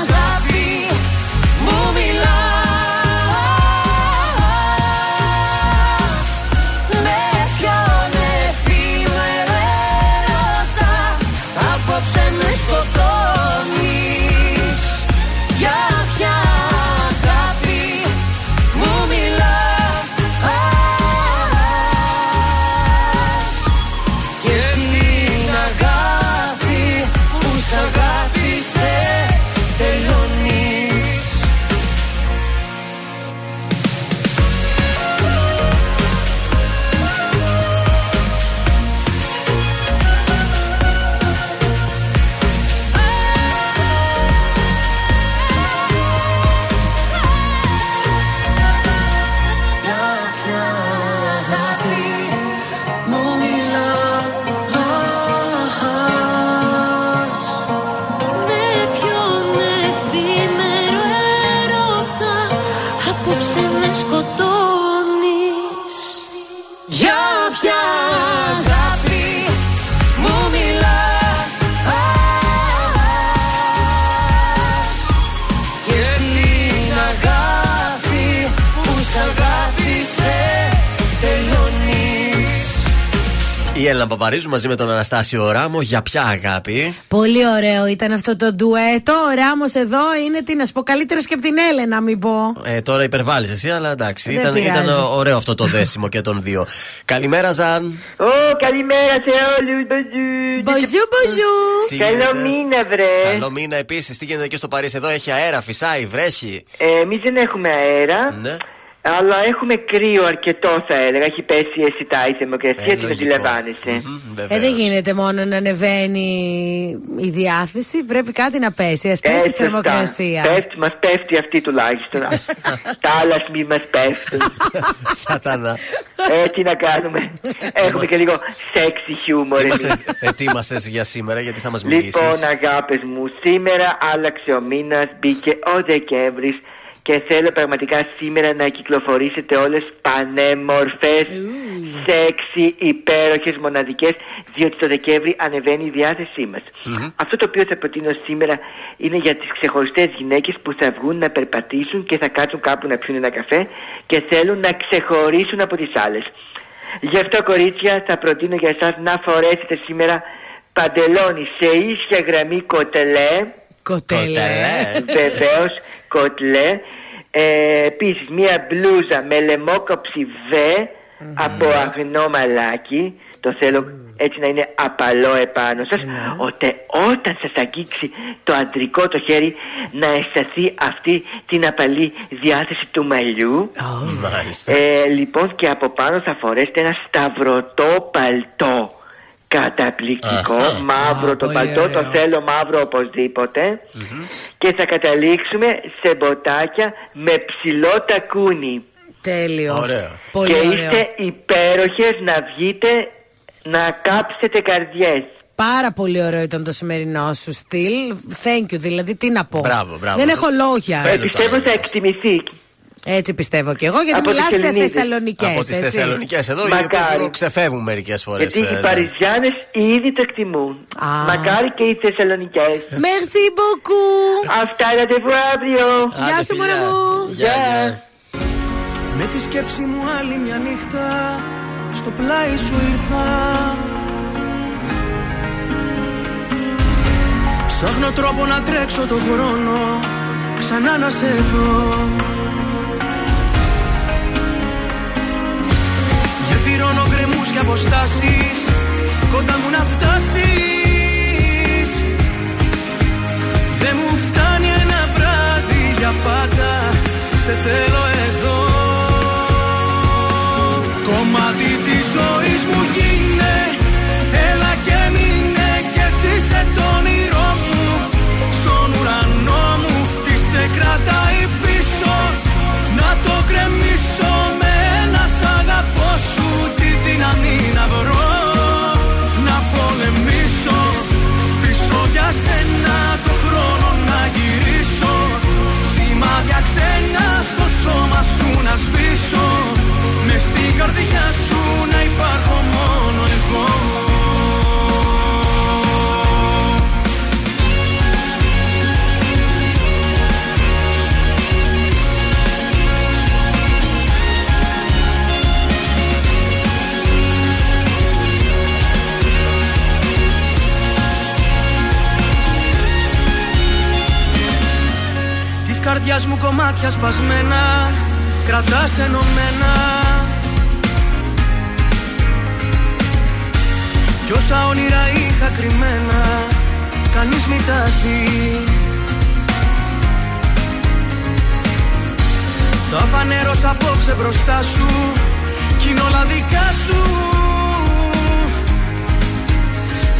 αγάπη Η Έλληνα Παπαρίζου μαζί με τον Αναστάσιο Ράμο για ποια αγάπη; Πολύ ωραίο ήταν αυτό το ντουέτο. Ο Ράμος εδώ είναι τι να σου πω, καλύτερος και από την Έλενα, μην πω. Ε, τώρα υπερβάλλεις εσύ, αλλά εντάξει. Δεν Ήταν, πειράζει. ήταν ωραίο αυτό το δέσιμο και των δύο. Καλημέρα, Ζαν. Ω, καλημέρα σε όλους. Μποζού, μποζού. Τι Καλό γίνεται; μήνα, βρε. Καλό μήνα επίσης. Τι γίνεται και στο Παρίσι, εδώ έχει αέρα, φυσάει, βρέχει; Ε, Εμείς δεν έχουμε αέρα. Ναι. Αλλά έχουμε κρύο αρκετό θα έλεγα. Έχει πέσει η αισθητά η θερμοκρασία, Ε, την λογικό. αντιλαμβάνεσαι. Ε, δεν γίνεται μόνο να ανεβαίνει η διάθεση, πρέπει κάτι να πέσει. Α πέσει η σωστά. θερμοκρασία. Πέφτει, μας πέφτει αυτή τουλάχιστον. Τα άλλα μη μας πέφτουν. Σατανά. Ε, τι να κάνουμε. Έχουμε και λίγο sexy humor. εμείς. Ετοίμασες για σήμερα, γιατί θα μας μιλήσεις; Λοιπόν, αγάπες μου, σήμερα άλλαξε ο μήνας, μπήκε ο Δεκέμβρης και θέλω πραγματικά σήμερα να κυκλοφορήσετε όλες πανέμορφες, σεξι, υπέροχες, μοναδικές, διότι το Δεκέμβρη ανεβαίνει η διάθεσή μας. Αυτό το οποίο θα προτείνω σήμερα είναι για τις ξεχωριστές γυναίκες που θα βγουν να περπατήσουν και θα κάτσουν κάπου να πιούν ένα καφέ και θέλουν να ξεχωρίσουν από τις άλλες. Γι' αυτό κορίτσια θα προτείνω για εσάς να φορέσετε σήμερα παντελόνι σε ίσια γραμμή κοτελέ. Κοτελέ. Βεβαίως κοτελέ. Ε, Επίσης μία μπλούζα με λαιμόκοψη βε από αγνό μαλάκι. Το θέλω έτσι να είναι απαλό επάνω σας ώστε όταν σας αγγίξει το αντρικό το χέρι να αισθανθεί αυτή την απαλή διάθεση του μαλλιού Μάλιστα. ε, λοιπόν και από πάνω θα φορέσετε ένα σταυρωτό παλτό Καταπληκτικό, Αχα. μαύρο Α, το πολύ παλτό, το ωραίο. θέλω μαύρο οπωσδήποτε. Και θα καταλήξουμε σε μποτάκια με ψηλό τακούνι. Τέλειο. Ωραίο. Πολύ και ωραίο. είστε υπέροχες να βγείτε να κάψετε καρδιές. Πάρα πολύ ωραίο ήταν το σημερινό σου στυλ. Thank you, δηλαδή τι να πω. Μπράβο, μπράβο. Δεν έχω λόγια. Φαίνεται. Ε, πιστεύω θα εκτιμηθεί. Έτσι πιστεύω και εγώ, γιατί Από τις μιλάς σε Ελληνίδες. Θεσσαλονικές. Από τις Θεσσαλονικές εδώ, οι Μακάρι. οποίε λίγο ξεφεύγουν μερικές φορές. Γιατί οι Παριζιάνες ήδη το εκτιμούν. Α. Μακάρι και οι Θεσσαλονικές. Merci beaucoup. Αυτά ραντεβού αύριο. Γεια σου, μωρέ μου. Γεια, γεια. Με τη σκέψη μου άλλη μια νύχτα στο πλάι σου ήρθα Ψάχνω τρόπο να τρέξω το χρόνο ξανά να σε δω αποστάσεις κοντά μου να φτάσεις. Δεν μου φτάνει ένα βράδυ για πάντα Σε θέλω καρδιά σου να υπάρχω μόνο εγώ. Της καρδιάς μου κομμάτια σπασμένα Κρατάς ενωμένα. Κι όσα όνειρα είχα κρυμμένα Κανείς μη τα δει Τα φανέρωσα απόψε μπροστά σου Κι είναι όλα δικά σου.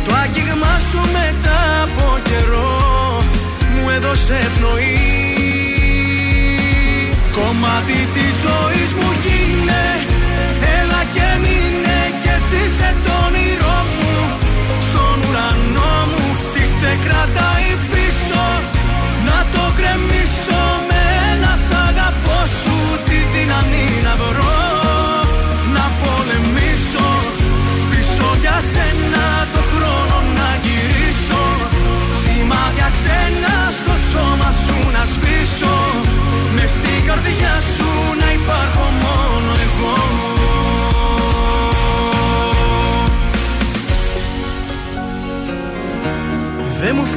Το άγγιγμά σου μετά από καιρό Μου έδωσε πνοή. Κομμάτι της ζωής μου γίνε εσύ σε το όνειρό μου. Στον ουρανό μου τι σε κρατάει πίσω. Να το κρεμίσω με ένα σ' αγαπώ σου. Τη δύναμη να βρω Να πολεμήσω. Πίσω για σένα το χρόνο να γυρίσω. Σημάδια ξένα στο σώμα σου να σβήσω. Μες στην καρδιά σου να υπάρχω μόνο εγώ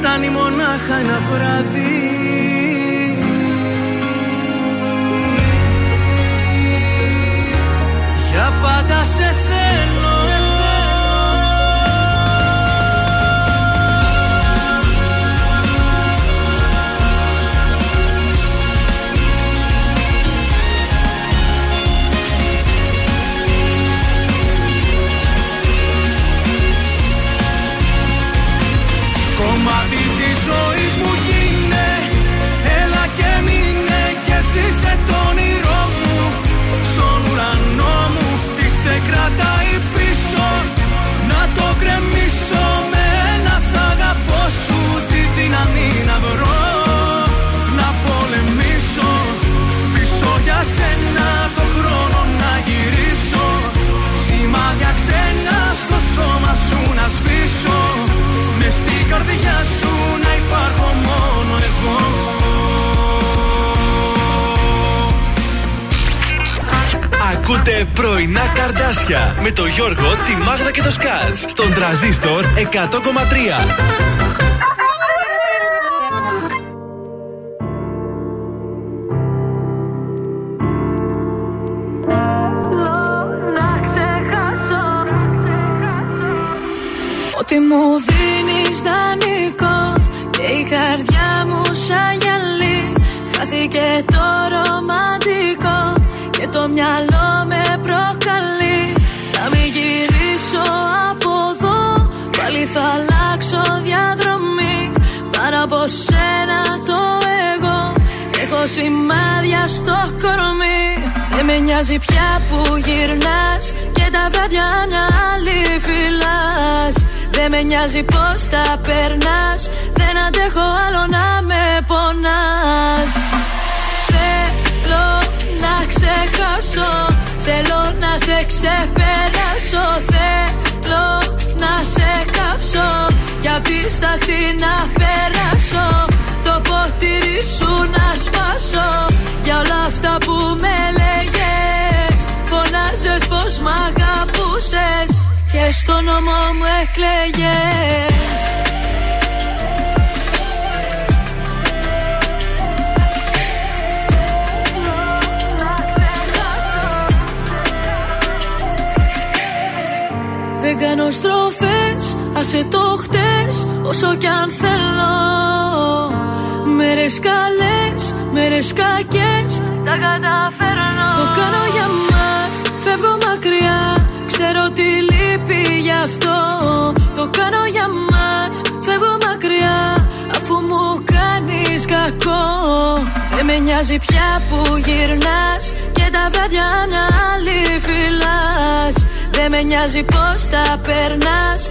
φτάνει μονάχα ένα βράδυ. Για πάντα σε θέλω Ακούτε πρωινά καρδάσια με το Γιώργο, τη Μάγδα και το Σκάτς στον τραζίστορ 100,3. να ξεχάσω Ότι μου δίνεις δανεικό Και η καρδιά μου σαν γυαλί Χάθηκε το ρομαντικό Και το μυαλό θα αλλάξω διαδρομή Πάνω από σένα το εγώ. Έχω σημάδια στο κορμί. Δεν με νοιάζει πια που γυρνάς Και τα βράδια μια άλλη φυλάς. Δεν με νοιάζει πως τα περνάς. Δεν αντέχω άλλο να με πονάς. Θέλω να ξεχάσω. Θέλω να σε ξεπεράσω. Θέλω να σε κάψω Κι απίσταθη να περάσω. Το ποτήρι σου να σπάσω. Για όλα αυτά που με λέγες Φωνάζες πως μ' αγαπούσες. Και στο νόμο μου εκλέγες. Δεν κάνω στροφές, άσε το χτες Όσο κι αν θέλω. Μέρες καλές, μέρες κακές Τα καταφέρνω. Το κάνω για μας, φεύγω μακριά Ξέρω τι λείπει γι' αυτό. Το κάνω για μας, φεύγω μακριά Αφού μου κάνεις κακό. Δεν με νοιάζει πια που γυρνάς Και τα βράδια μια άλλη φυλάς δεν με νοιάζει πως τα περνάς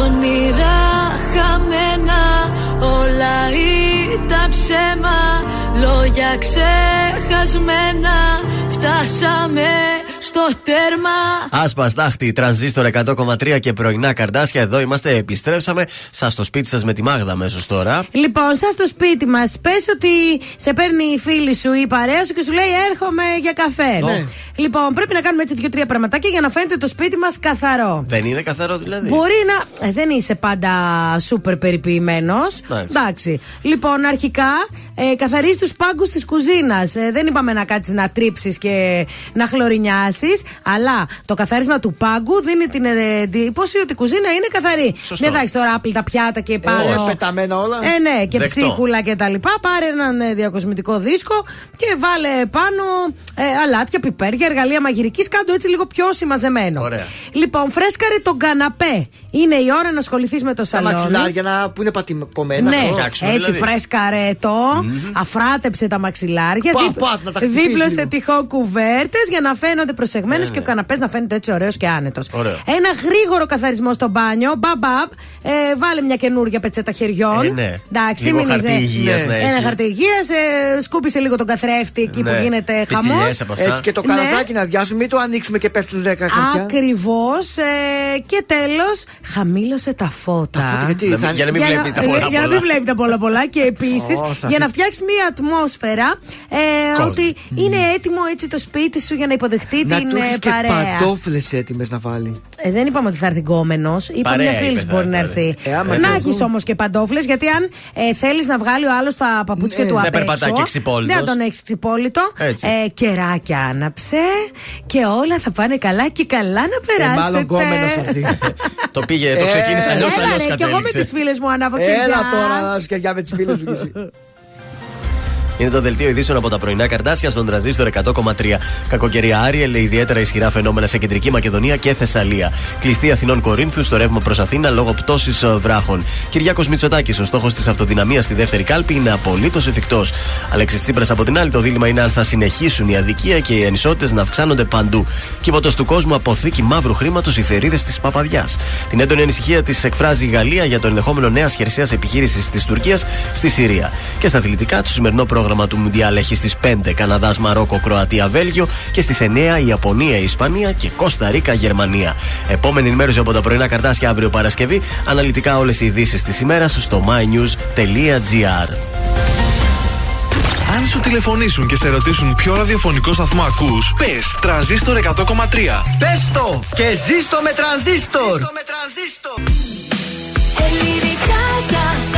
Ονειρά όλα ήταν. Λόγια ξεχασμένα φτάσαμε στο τέρμα Άσπα στάχτη, τρανζίστορ 100,3 και πρωινά καρδάσια. Εδώ είμαστε, επιστρέψαμε. Σας στο σπίτι σας με τη Μάγδα αμέσως τώρα. Λοιπόν, σας στο σπίτι μας, πες ότι σε παίρνει η φίλη σου ή η παρέα σου και σου λέει Έρχομαι για καφέ. Ναι. Λοιπόν, πρέπει να κάνουμε έτσι δύο-τρία πραγματάκια για να φαίνεται το σπίτι μας καθαρό. Δεν είναι καθαρό δηλαδή. Μπορεί να. Ε, δεν είσαι πάντα σούπερ περιποιημένος. Εντάξει. Εντάξει. Λοιπόν, αρχικά ε, καθαρίζεις τους πάγκους της κουζίνας. Ε, δεν είπαμε να κάτσεις να τρίψεις και να χλωρινιάσεις. Αλλά το καθάρισμα του πάγκου δίνει την ε, εντύπωση ότι η κουζίνα είναι καθαρή. Σωστό. Δεν θα έχει τώρα άπλυτα πιάτα και πάνω. Ε, πεταμένα όλα. Ε, ναι, και Δεκτό. ψίχουλα και τα λοιπά. Πάρε έναν ε, διακοσμητικό δίσκο και βάλε πάνω ε, αλάτια, πιπέρια, εργαλεία μαγειρικής. Κάντο έτσι λίγο πιο συμμαζεμένο. Ωραία. Λοιπόν, φρέσκαρε τον καναπέ. Είναι η ώρα να ασχοληθείς με το Τα σαλόνι. μαξιλάρια να, που είναι πατημένα. Ναι, αυτό. έτσι φρέσκαρε το, αφράτεψε τα μαξιλάρια, Πα, δίπ- πα, να τα χτυπήσεις δίπλωσε λίγο. τυχό κουβέρτες για να φαίνονται προσεγμένε Ναι, και ο ναι. καναπές να φαίνεται έτσι ωραίος και άνετος. Ωραίο. Ένα γρήγορο καθαρισμό στο μπάνιο, μπαμπαμ, ε, βάλε μια καινούργια πετσέτα χεριών. Ε, ναι. Εντάξει, Λίγο μην χαρτί είσαι- υγείας να Ένα έχει. χαρτί υγείας, ε, σκούπισε λίγο τον καθρέφτη εκεί Ναι. που γίνεται χαμός. Πιτσιλιές από αυτά. Έτσι και το Ναι. καραδάκι να διάσουμε, μην το ανοίξουμε και πέφτουν 10 χαρτιά. Ακριβώς. Ε, και τέλος, χαμήλωσε τα φώτα. φώτα γιατί Να μην- για να μην Για βλέπει τα πολλά. Για να μην βλέπει τα πολλά πολλά. Και επίσης Ω, θα για να φύ- φτιάξεις μια ατμόσφαιρα ε, Κόσμο. ότι είναι έτοιμο έτσι το σπίτι σου για να υποδεχτεί Να την του ε, έχει και παρέα. παντόφλες έτοιμες να βάλει. Ε, δεν είπαμε ότι θα έρθει γκόμενος. Είπαμε Παρέα μια φίλη είπε σου θα μπορεί να έρθει. έρθει. Ε, άμα να έρθει έχεις όμως και παντόφλες, γιατί αν ε, θέλεις να βγάλει ο άλλος τα παπούτσια Ναι. του Δεν απ' έξω. περπατάει και ξυπόλυτος. Δεν θα τον έχεις ξυπόλυτο. Έτσι. Ε, κεράκια άναψε και όλα θα πάνε καλά και καλά να Ε, περάσετε. μάλλον γκόμενος θα έρθει. Το πήγε, το Ε, ξεκίνησε αλλιώς, Έλα, αλλιώς ρε, και εγώ με τις κατέληξε. φίλες μου ανάβω κεριά. Έλα τώρα να σκεριά με τις φίλες σου κι εσύ. Είναι το δελτίο ειδήσεων από τα πρωινά καρτάσια στον τραζίστορ 100,3. Κακοκαιρία Άριελ, ιδιαίτερα ισχυρά φαινόμενα σε κεντρική Μακεδονία και Θεσσαλία. Κλειστή Αθηνών Κορίνθου στο ρεύμα προς Αθήνα λόγω πτώσης βράχων. Κυριάκος Μητσοτάκης, ο στόχος της αυτοδυναμίας στη δεύτερη κάλπη είναι απολύτως εφικτός. Αλέξης Τσίπρας από την άλλη, το δίλημα είναι αν θα συνεχίσουν η αδικία και οι ανισότητες να αυξάνονται παντού. Κύβωτος του κόσμου αποθήκη μαύρου χρήματος οι θερίδε της Παπαδιά. Την έντονη ανησυχία της εκφράζει η Γαλλία για το ενδεχόμενο νέας χερσαίας επιχείρησης της Τουρκίας στη Συρία. Και στα αθλητικά, το σημερινό πρόγραμμα του Μουντιάλ έχει στις 5 Καναδάς, Μαρόκο, Κροατία, Βέλγιο και στις 9 Ιαπωνία, Ισπανία και Κώστα Ρίκα, Γερμανία. Επόμενη ενημέρωση από τα πρωινά καρτάσια αύριο Παρασκευή. Αναλυτικά όλες οι ειδήσεις της ημέρας στο mynews.gr. Αν σου τηλεφωνήσουν και σε ρωτήσουν ποιο ραδιοφωνικό σταθμό ακούς, πες τρανζίστορ 100,3. Πες το και ζήστο με τρανζίστορ. Ελληνικά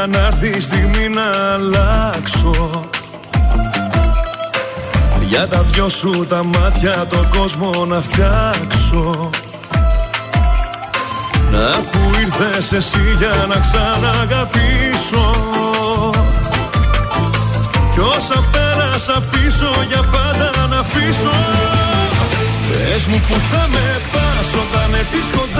Περίμενα να έρθει η στιγμή να αλλάξω. Για τα δυο σου τα μάτια τον κόσμο να φτιάξω. Να που ήρθες εσύ για να ξαναγαπήσω. Κι όσα πέρασα πίσω για πάντα να αφήσω. Πες μου που θα με πας όταν έρθεις κοντά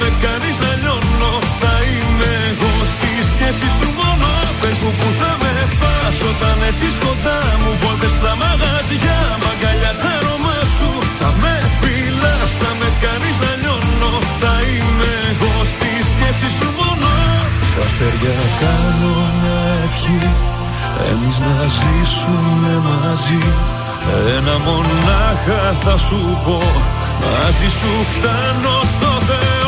με κάνεις να λιώνω Θα είμαι εγώ στη σκέψη σου μόνο. Πες μου που θα με πας όταν έρθεις κοντά μου. Βόλτες στα μαγαζιά, μαγκαλιά τα αρώμα σου. Θα με φυλάς, θα με κάνεις να λιώνω Θα είμαι εγώ στη σκέψη σου μόνο. Στα αστέρια κάνω μια ευχή. Εμείς να ζήσουμε μαζί. Ένα μονάχα θα σου πω. Μαζί σου φτάνω στο Θεό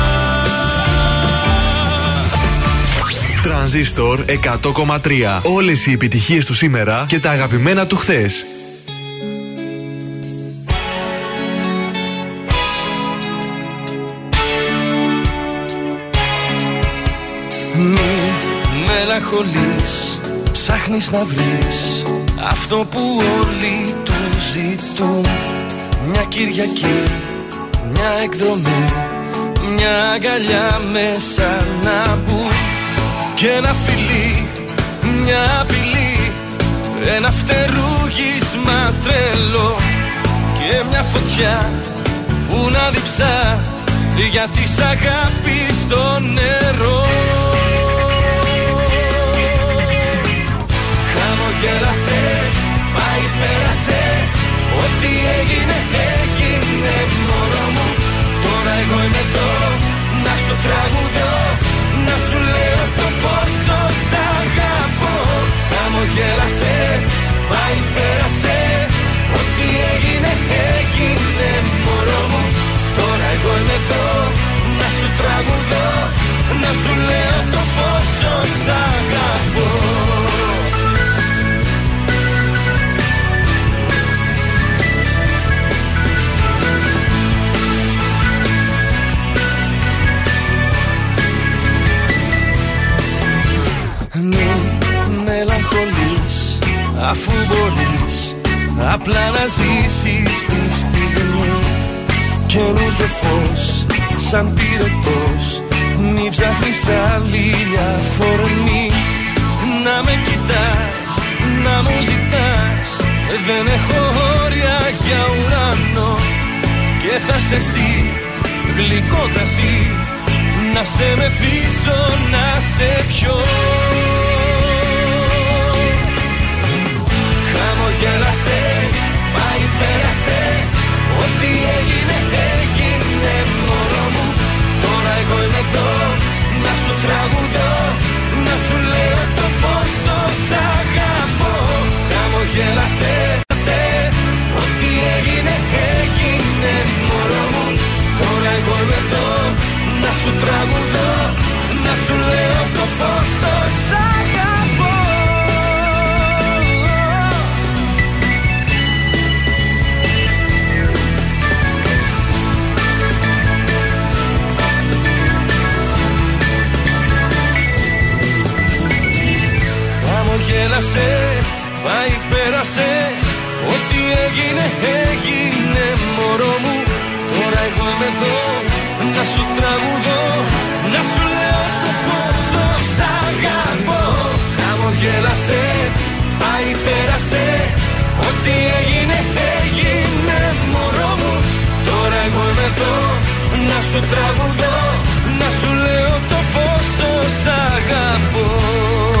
Τρανζίστορ 100,3. Όλες οι επιτυχίες του σήμερα και τα αγαπημένα του χθες. Μη μελαγχολείς Ψάχνεις να βρεις Αυτό που όλοι του ζητούν Μια Κυριακή Μια εκδρομή Μια αγκαλιά μέσα να μπουν Και ένα φιλί Μια απειλή Ένα φτερούγισμα τρελό Και μια φωτιά που να διψά για της αγάπης στο νερό. Χαμογέλασε, πάει πέρασε Ό,τι έγινε έγινε μωρό μου. Τώρα εγώ είμαι εδώ να σου τραγουδώ Να σου λέω το πόσο σ' αγαπώ. Χαμογέλασε, πάει πέρασε Ό,τι έγινε έγινε μωρό μου. Τώρα εγώ είμαι εδώ να σου τραγουδώ. Να σου λέω το πόσο σ' αγαπώ αφού μπορείς Απλά να ζήσεις τη στιγμή. Καινούργιο φως σαν πυρετός Μη ψάχνεις άλλη αφορμή Να με κοιτάς, να μου ζητάς Δεν έχω όρια για ουρανό. Και θα σε εσύ, γλυκό κρασί Να σε μεθύσω, να σε πιω πέρασε Ό,τι έγινε έγινε μωρό μου. Τώρα εγώ είμαι εδώ να σου τραγουδώ Να σου λέω το πόσο σ' αγαπώ. Χαμογέλασε σε, Ό,τι έγινε έγινε μωρό μου. Τώρα εγώ είμαι εδώ να σου τραγουδώ Να σου λέω το πόσο σ' αγαπώ Χαμογέλασε, πάει πέρασε Ό,τι έγινε έγινε μωρό μου. Τώρα εγώ είμαι εδώ να σου τραγουδώ Να σου λέω το πόσο σ' αγαπώ. Χαμογέλασε, πάει πέρασε Ό,τι έγινε έγινε μωρό μου. Τώρα εγώ είμαι εδώ να σου τραγουδώ Να σου λέω το πόσο σ' αγαπώ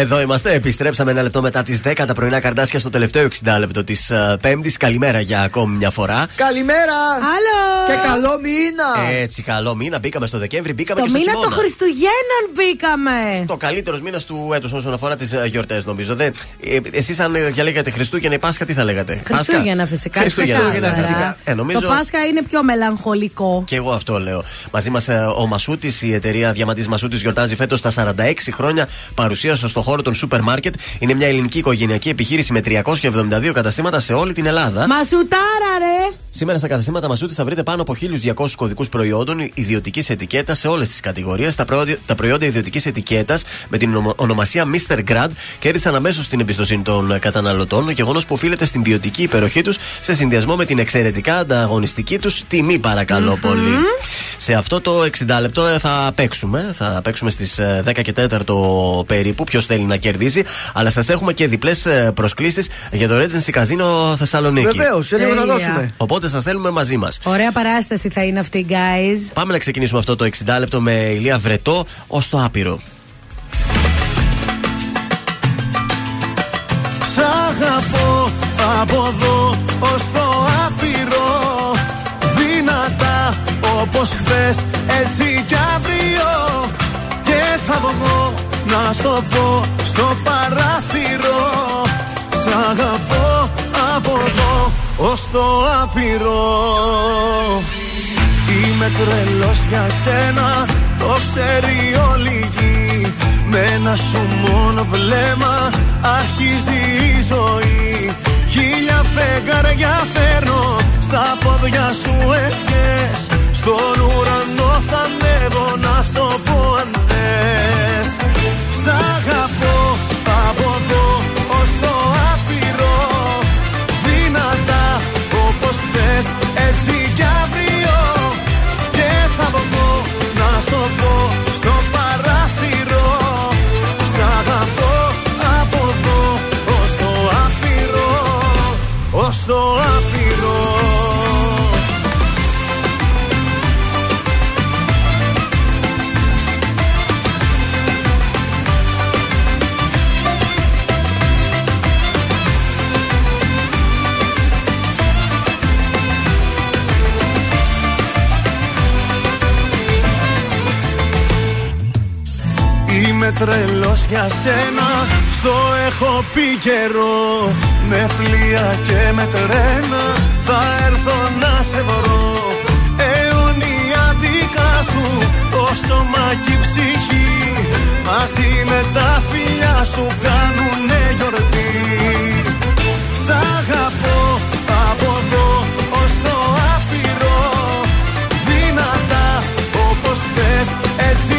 Εδώ είμαστε. Επιστρέψαμε ένα λεπτό μετά τις 10 τα πρωινά καρδάσια στο τελευταίο 60 λεπτό της Πέμπτης. Καλημέρα για ακόμη μια φορά. Καλημέρα! Άλλο! Και καλό μήνα! Έτσι, καλό μήνα. Μπήκαμε στο Δεκέμβρη, μπήκαμε Το και στο μήνα χειμώνα. των Χριστουγέννων μπήκαμε. Το καλύτερος μήνας του έτους όσον αφορά τις γιορτές, νομίζω. Δεν... Ε, Εσείς, αν διαλέγατε Χριστούγεννα ή Πάσχα, τι θα λέγατε; Χριστούγεννα φυσικά. Χριστούγεννα, ξεκάθαρα. φυσικά. Ε, νομίζω... Το Πάσχα είναι πιο μελαγχολικό. Και εγώ αυτό λέω. Μαζί μας ο Μασούτης, η εταιρεία Διαμαντής Μασούτης, γιορτάζει φέτος τα 46 χρόνια παρουσία στον χώρο των σούπερ μάρκετ. Είναι μια ελληνική οικογενειακή επιχείρηση με 372 καταστήματα σε όλη την Ελλάδα. Μασουτάρα, ρε! Σήμερα στα καταστήματα Μασούτη θα βρείτε πάνω από 1200 κωδικούς προϊόντων ιδιωτικής ετικέτας σε όλες τις κατηγορίες. Τα προϊόντα, τα προϊόντα ιδιωτικής ετικέτας με την ονο- ονομασία Mr. Grad κέρδισαν αμέσως την εμπιστοσύνη των καταναλωτών. Γεγονός που οφείλεται στην ποιοτική υπεροχή τους σε συνδυασμό με την εξαιρετικά ανταγωνιστική τους τιμή, παρακαλώ πολύ. Σε αυτό το 60 λεπτό ε, θα παίξουμε. Θα παίξουμε στις 10 και 4 περίπου. Ποιος θέλει να κερδίσει. Αλλά σας έχουμε και διπλές προσκλήσεις για το Regency Casino Θεσσαλονίκη. Βεβαίως, σε λίγο θα Τέλεια. δώσουμε. Οπότε σας θέλουμε μαζί μας. Ωραία παράσταση θα είναι αυτή, guys. Πάμε να ξεκινήσουμε αυτό το 60 λεπτό με ηλία βρετό ως το άπειρο. Σ' αγαπώ από εδώ ως το άπειρο Δυνατά όπως χθες έτσι κι αύριο Και θα βγω να στο πω στο παράθυρο. Σ' αγαπώ από εδώ ως το άπειρο. Είμαι τρελός για σένα, το ξέρει όλη η γη. Με ένα σου μόνο βλέμμα αρχίζει η ζωή. Χίλια φεγγάρια φέρνω στα πόδια σου ευχές Στον ουρανό θα ανέβω να στο πω αν θες. Σ' αγαπώ από εδώ ως το άπειρο. Δυνατά όπως χθες έτσι κι αύριο. Και θα βγω να στο πω Είμαι τρελός για σένα. Στο έχω πει καιρό Με πλοία και με τρένα. Θα έρθω να σε βρω. Αιωνία δικά σου Το σώμα και η ψυχή. Μαζί με τα φιλιά σου Κάνουνε γιορτή. Σ' αγαπώ από εδώ ως το άπειρο. Δυνατά όπως χθες έτσι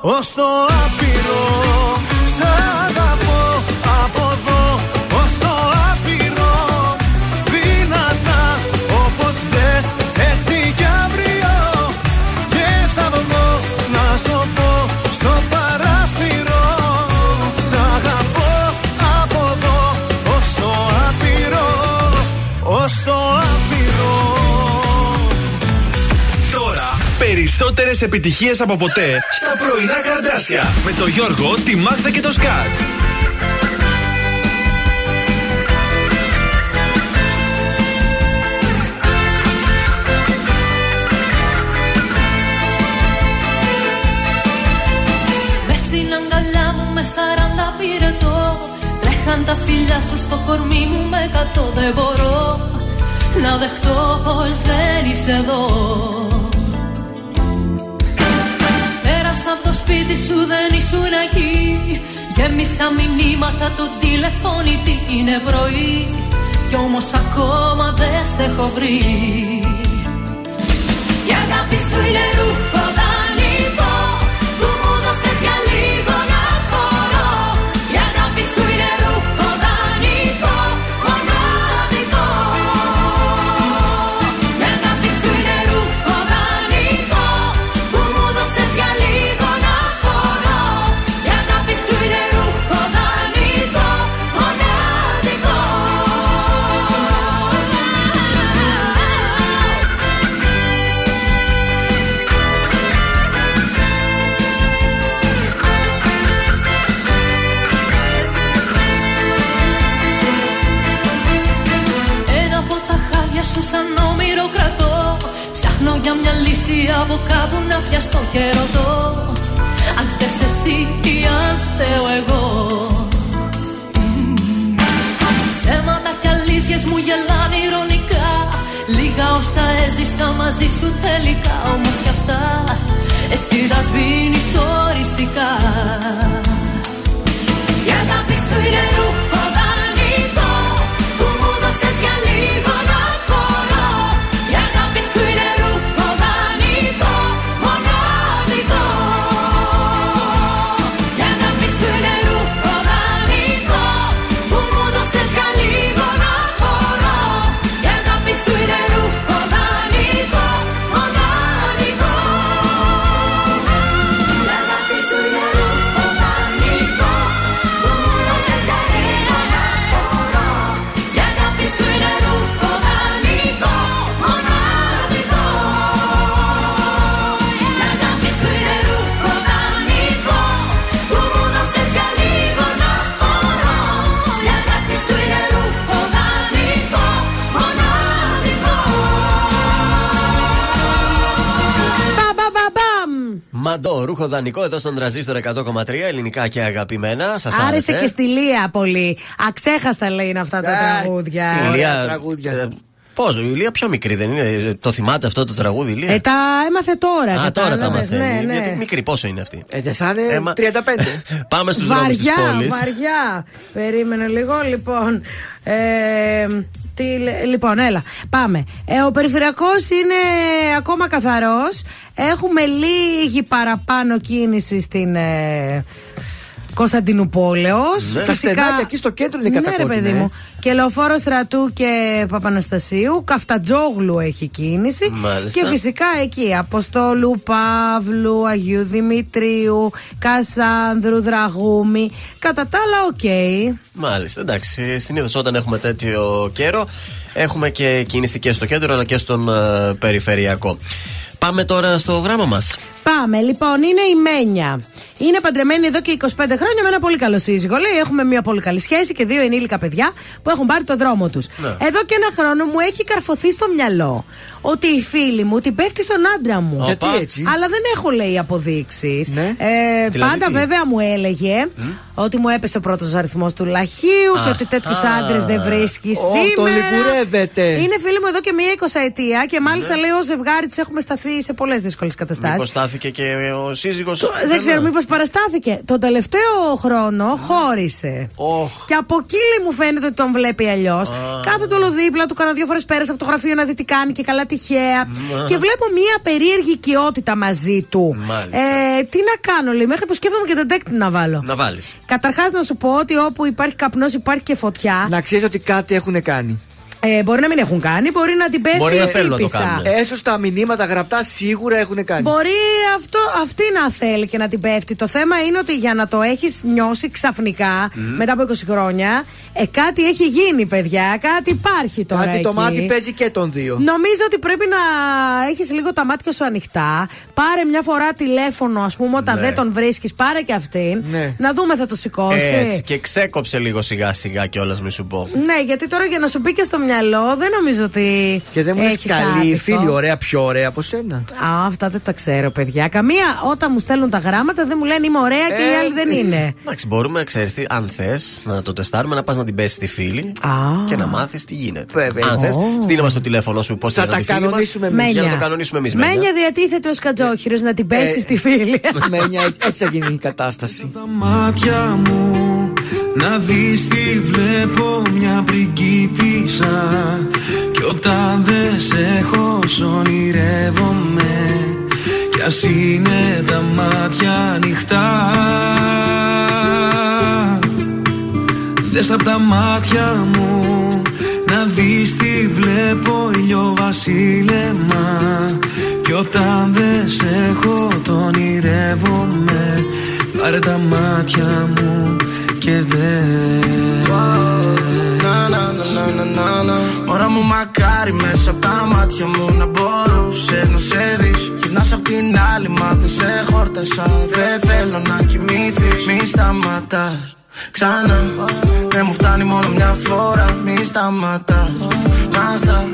ως το άπειρο. Σ' αγαπώ Τώρα περισσότερες επιτυχίες από ποτέ στα πρωινά καρδάσια. Με το Γιώργο, τη Μάγδα και το Σκάτ. Μες στην αγκαλιά μου με σαράντα πυρετό Τρέχαν τα φιλιά σου στο κορμί μου με κατώ δεν μπορώ. Να δεχτώ πως δεν είσαι εδώ σπίτι σου δεν ήσουν εκεί. Γέμισα μηνύματα το τηλεφώνητη είναι πρωί. Κι όμως ακόμα δεν σε έχω βρει. Η αγάπη σου είναι λύση από κάπου να πιαστώ και ρωτώ Αν φταίς εσύ ή αν φταίω εγώ. Ψέματα και αλήθειες μου γελάνε ηρωνικά Λίγα όσα έζησα μαζί σου τελικά Όμως κι αυτά εσύ τα σβήνεις οριστικά. Η αγάπη σου είναι ρούχο ρούχο δανεικό εδώ στον τραζίστορ 100,3 ελληνικά και αγαπημένα. Σας άρεσε. Άρεσε και στη Λία πολύ. Αξέχαστα λέει είναι αυτά τα Ε, τραγούδια. Η Ηλία. τραγούδια. ε, Πώς, η Ηλία πιο μικρή δεν είναι. Το θυμάται αυτό το τραγούδι, η Ηλία. Ε, τα έμαθε τώρα. Α, τώρα τα κατάλαβες, μαθαίνει. Ναι, Γιατί ναι. μικρή, πόσο είναι αυτή; Ε, δεν θα είναι Έμα. 35. Πάμε στους δρόμους της Βαριά, πόλης. βαριά. Περίμενε λίγο, λοιπόν. Ε, τι, λέ- λοιπόν, έλα, πάμε. Ε, ο περιφερειακός είναι ακόμα καθαρός. Έχουμε λίγη παραπάνω κίνηση στην ε, Κωνσταντινούπολεως. Ναι. Τα στενάκια εκεί στο κέντρο είναι Ναι, ρε κατακόκκινα, παιδί ε. μου. Και λεωφόρο Στρατού και Παπαναστασίου. Καφτατζόγλου έχει κίνηση. Μάλιστα. Και φυσικά εκεί Αποστόλου, Παύλου, Αγίου Δημητρίου, Κασάνδρου, Δραγούμη. Κατά τα άλλα, οκ. Μάλιστα, εντάξει. Συνήθως όταν έχουμε τέτοιο καιρό, έχουμε και κίνηση και στο κέντρο αλλά και στον ε, περιφερειακό. Πάμε τώρα στο γράμμα μας. Πάμε, λοιπόν, είναι η Μένια. Είναι παντρεμένη εδώ και 25 χρόνια με ένα πολύ καλό σύζυγο. Λέει: Έχουμε μια πολύ καλή σχέση και δύο ενήλικα παιδιά που έχουν πάρει το δρόμο τους. Ναι. Εδώ και ένα χρόνο μου έχει καρφωθεί στο μυαλό ότι η φίλη μου την πέφτει στον άντρα μου. Γιατί έτσι; Αλλά δεν έχω, λέει, αποδείξεις. Ναι. Ε, Δηλαδή πάντα τι; βέβαια μου έλεγε ότι μου έπεσε ο πρώτος αριθμός του λαχείου και Α. ότι τέτοιους Α. άντρες δεν βρίσκει Ω, σήμερα. τον λιγουρεύεται. Είναι φίλη μου εδώ και μία εικοσαετία και μάλιστα Ναι. λέει ω ζευγάρι τη έχουμε σταθεί σε πολλές δύσκολες καταστάσεις. Μήπως στάθηκε και ο σύζυγος. Δεν ξέρω, μήπως παραστάθηκε. Τον τελευταίο χρόνο χώρισε. Όχ. Και από εκεί λέει, μου φαίνεται ότι τον βλέπει αλλιώς. Κάθεται όλο δίπλα του, κάνα δύο φορές πέρασε από το γραφείο να δει τι κάνει και καλά τυχαία. Και βλέπω μία περίεργη οικειότητα μαζί του. Μάλιστα. Ε, τι να κάνω, λέει, μέχρι που σκέφτομαι και den τέκτη να βάλω. Να βάλεις. Καταρχάς να σου πω ότι όπου υπάρχει καπνός υπάρχει και φωτιά. Να ξέρεις ότι κάτι έχουν κάνει. Ε, μπορεί να μην έχουν κάνει, μπορεί να την πέφτει Μπορεί να η θέλουν να το τύπισσα. κάνουν. Έστω στα μηνύματα γραπτά σίγουρα έχουν κάνει. Μπορεί αυτό, αυτή να θέλει και να την πέφτει. Το θέμα είναι ότι για να το έχεις νιώσει ξαφνικά μετά από 20 χρόνια, ε, κάτι έχει γίνει, παιδιά. Κάτι υπάρχει τώρα. Κάτι το εκεί. μάτι παίζει και των δύο. Νομίζω ότι πρέπει να έχεις λίγο τα μάτια σου ανοιχτά. Πάρε μια φορά τηλέφωνο, ας πούμε, όταν Ναι. δεν τον βρίσκεις. Πάρε και αυτήν. Ναι. Να δούμε, θα το σηκώσει. Έτσι. Και ξέκοψε λίγο σιγά σιγά κιόλας, μη σου πω. Ναι, γιατί τώρα για να σου μπει και στο μυαλό μυαλό, δεν νομίζω ότι. Και δεν μου λες έχεις καλή άδικο. φίλη, ωραία, πιο ωραία από σένα. Α, αυτά δεν τα ξέρω, παιδιά. Καμία όταν μου στέλνουν τα γράμματα δεν μου λένε είμαι ωραία και οι άλλοι δεν είναι. Εντάξει, μπορούμε, ξέρεις τι, αν θες να το τεστάρουμε, να πας να την πέσεις στη φίλη και να μάθεις τι γίνεται. Βέβαια. Αν θες, Ω. στείλε μας το τηλέφωνο σου πώς Θα τα κανονίσουμε εμείς. Για να το κανονίσουμε εμείς. Μένια διατίθεται ο Σκατζόχυρο να την πέσει Ε, στη φίλη. Μένια, έτσι θα γίνει η κατάσταση. μάτια μου να δεις τι βλέπω μια πριγκίπισσα Κι όταν δεν σε έχω σ' ονειρεύομαι Κι ας είναι τα μάτια ανοιχτά Δες απ' τα μάτια μου να δεις τι βλέπω ηλιοβασίλεμα Κι όταν δεν σε έχω το ονειρεύομαι Πάρε τα μάτια μου και δες. Μωρά μου μακάρι μέσα από τα μάτια μου να μπορούσες να σε δεις. Γυρνάς απ' την άλλη μα δεν σε χόρτασα. Δεν θέλω να κοιμήθεις Μη σταματάς ξανά. Δεν μου φτάνει μόνο μια φορά. Μη σταματάς. Μάστα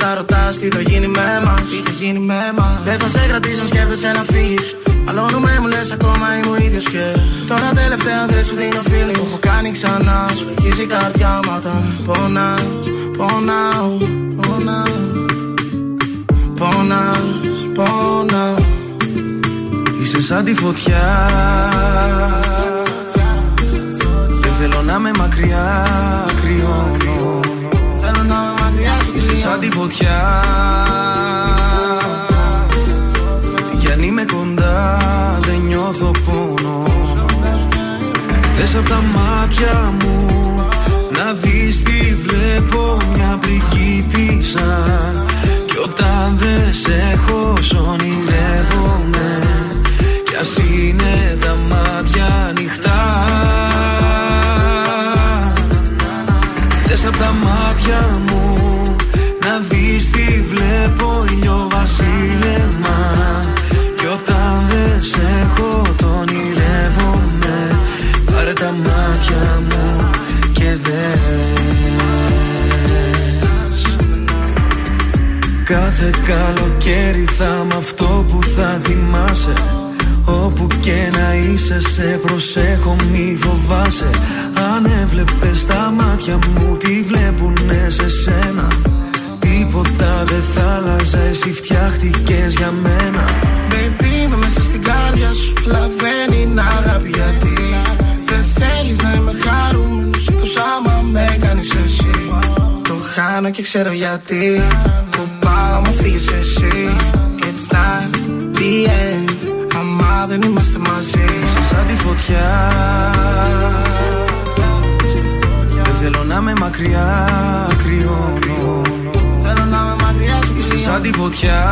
μετά ρωτάς τι θα γίνει με μας. Τι θα γίνει με μας. Δεν θα σε κρατήσω αν σκέφτεσαι να φύγεις. Μαλώνουμε μου λες ακόμα είμαι ο ίδιος και Τώρα τελευταία δεν σου δίνω feeling. Το έχω κάνει ξανά Σου αρχίζει η καρδιά μου όταν πονάς Πονάω, πονάω. Πονάς, πονάω. Είσαι σαν τη φωτιά. Δεν θέλω να με μακριά κρυώνω σαν τη φωτιά. Τι κι αν είμαι κοντά δεν νιώθω πόνο. Δες απ' τα μάτια μου να δεις τι βλέπω μια πριγκίπισσα. Κι όταν δεν σε έχω σ' ονειρεύομαι Κι ας είναι τα μάτια ανοιχτά. Δες απ' τα μάτια μου να δεις τι βλέπω ηλιοβασίλεμα Κι όταν δεν σε έχω το ονειρεύομαι Πάρε τα μάτια μου και δες. Κάθε καλοκαίρι θα είμαι αυτό που θα θυμάσαι. Όπου και να είσαι σε προσέχω μη φοβάσαι. Αν έβλεπες τα μάτια μου τι βλέπουνε σε σένα; Τίποτα δεν θα άλλαζε εσύ φτιάχτηκες για μένα. Baby είμαι μέσα στην κάρδια σου. Αλλά δεν είναι αγάπη γιατί Δεν θέλεις να είμαι χαρούμενος. Εκτός άμα με κάνεις εσύ. Το χάνω και ξέρω γιατί. Που πάω μου φύγεις εσύ. It's not the end. Άμα δεν είμαστε μαζί. Είσαι σαν τη φωτιά. Δεν θέλω να με μακριά. Κρυώνω Είσαι σαν τη φωτιά.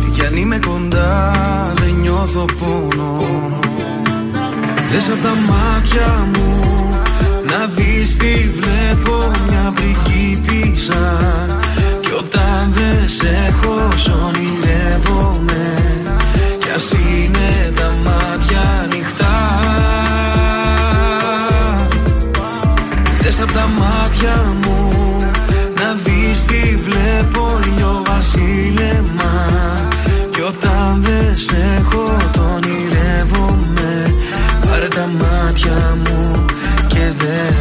Τι κι αν είμαι κοντά δεν νιώθω πόνο. Δες απ' τα μάτια μου να δεις τι βλέπω μια πριγκίπισσα Κι όταν δεν σε έχω σ' ονειρεύομαι Κι ας είναι τα μάτια ανοιχτά. Δες απ' τα μάτια μου να δεις τι βλέπω ηλιοβασίλεμα Κι όταν δεν σε έχω το ονειρεύομαι. Πάρε τα μάτια μου και δες.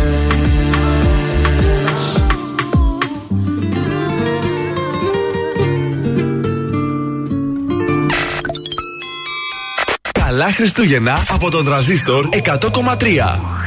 Καλά Χριστούγεννα από τον τραζίστορ 100,3.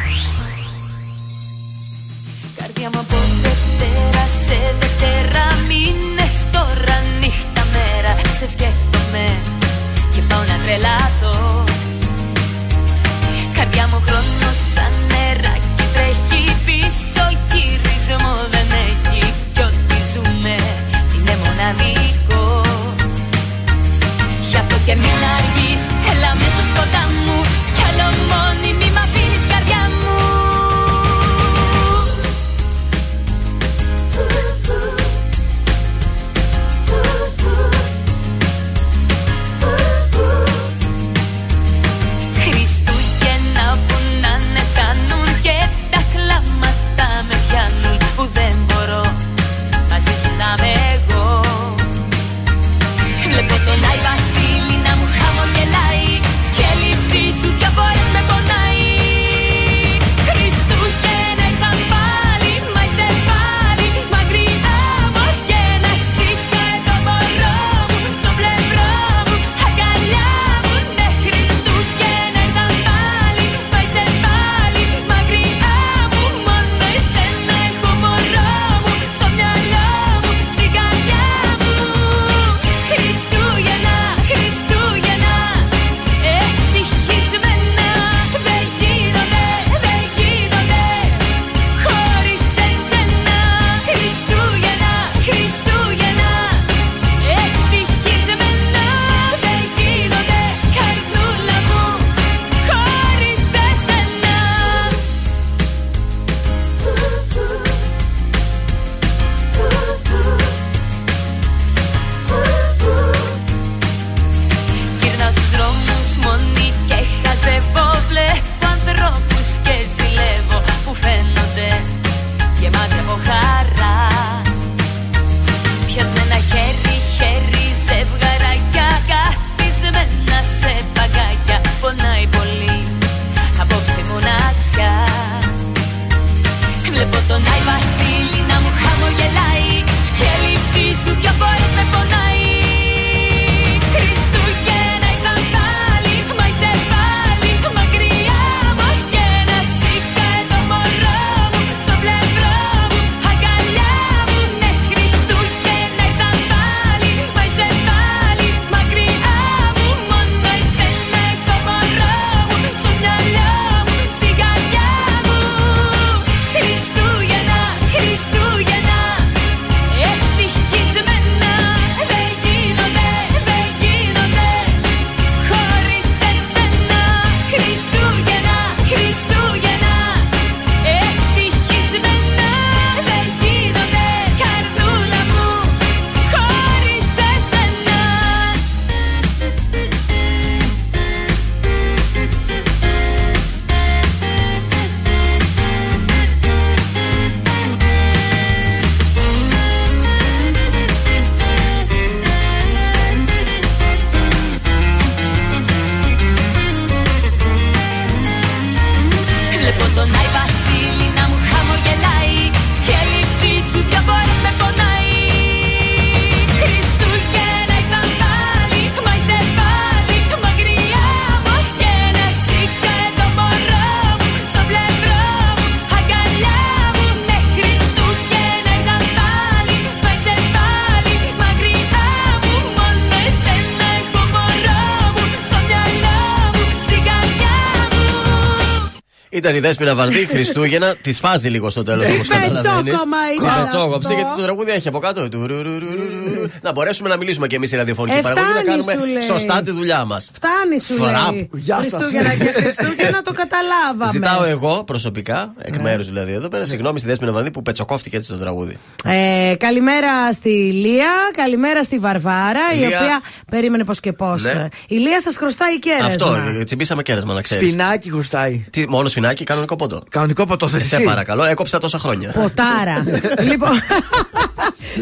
Ήταν η Δέσποινα Βαρδί, Χριστούγεννα, τη φάζει λίγο στο τέλος όπως καταλαβαίνεις. Πετσόκομα ήταν Πετσόκομα, αυτό. γιατί το τραγούδι έχει από κάτω. του ρου, ρου, ρου, ρου, ρου. Να μπορέσουμε να μιλήσουμε κι εμείς η ραδιοφωνική Ε, παραγωγή, να φτάνει, κάνουμε σου λέει. σωστά τη δουλειά μας. Φτάνει σου Φραπ. λέει. Γεια σας. Χριστούγεννα και Χριστούγεννα το καταλάβαμε. Ζητάω εγώ προσωπικά, Ναι. εκ μέρους δηλαδή εδώ πέρα, συγγνώμη στη Δέσποινα Βαρδί που πετσοκόφτηκε έτσι το τραγούδι. Ε, καλημέρα στη Λία, καλημέρα στη Βαρβάρα, η Λία. οποία περίμενε πώ και πώ. Ναι. Η Λία σας χρωστάει κέρασμα. Αυτό, ε, τσιμπήσαμε κέρασμα να ξέρεις. Σφινάκι χρωστάει. Τι, μόνο σφινάκι, κανονικό πόντο. Κανονικό ποτό θες Σε εσύ. παρακαλώ, έκοψα τόσα χρόνια. Ποτάρα. λοιπόν.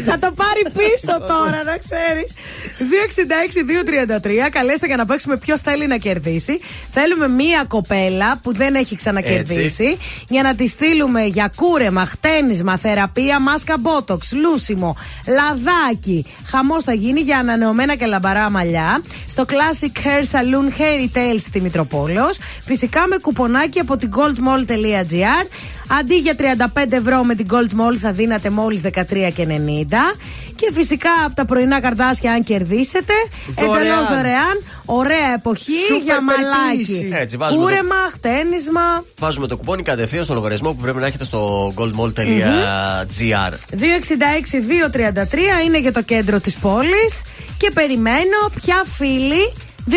Θα το πάρει πίσω τώρα, να ξέρεις. 266-233. Καλέστε για να παίξουμε ποιος θέλει να κερδίσει. Θέλουμε μία κοπέλα που δεν έχει ξανακερδίσει. Για να τη στείλουμε για κούρεμα, χτένισμα, θεραπεία, μάσκα μπότοξ, λούσιμο, λαδάκι. Χαμός θα γίνει για ανανεωμένα και λαμπαρά μαλλιά. Στο Classic Hair Saloon Hair Tales στη Μητροπόλεως. Φυσικά με κουπονάκι από την goldmall.gr. Αντί για 35 ευρώ με την Gold Mall θα δίνατε μόλις 13,90 και φυσικά από τα πρωινά καρδάσια αν κερδίσετε Δωρεάν. εντελώς δωρεάν ωραία εποχή Σούπερ για μαλάκι περιποίηση. Έτσι, βάζουμε το- κούρεμα, χτένισμα Βάζουμε το κουπόνι κατευθείαν στο λογαριασμό που πρέπει να έχετε στο goldmall.gr. 266-233 είναι για το κέντρο της πόλης και περιμένω ποια φίλη 266-233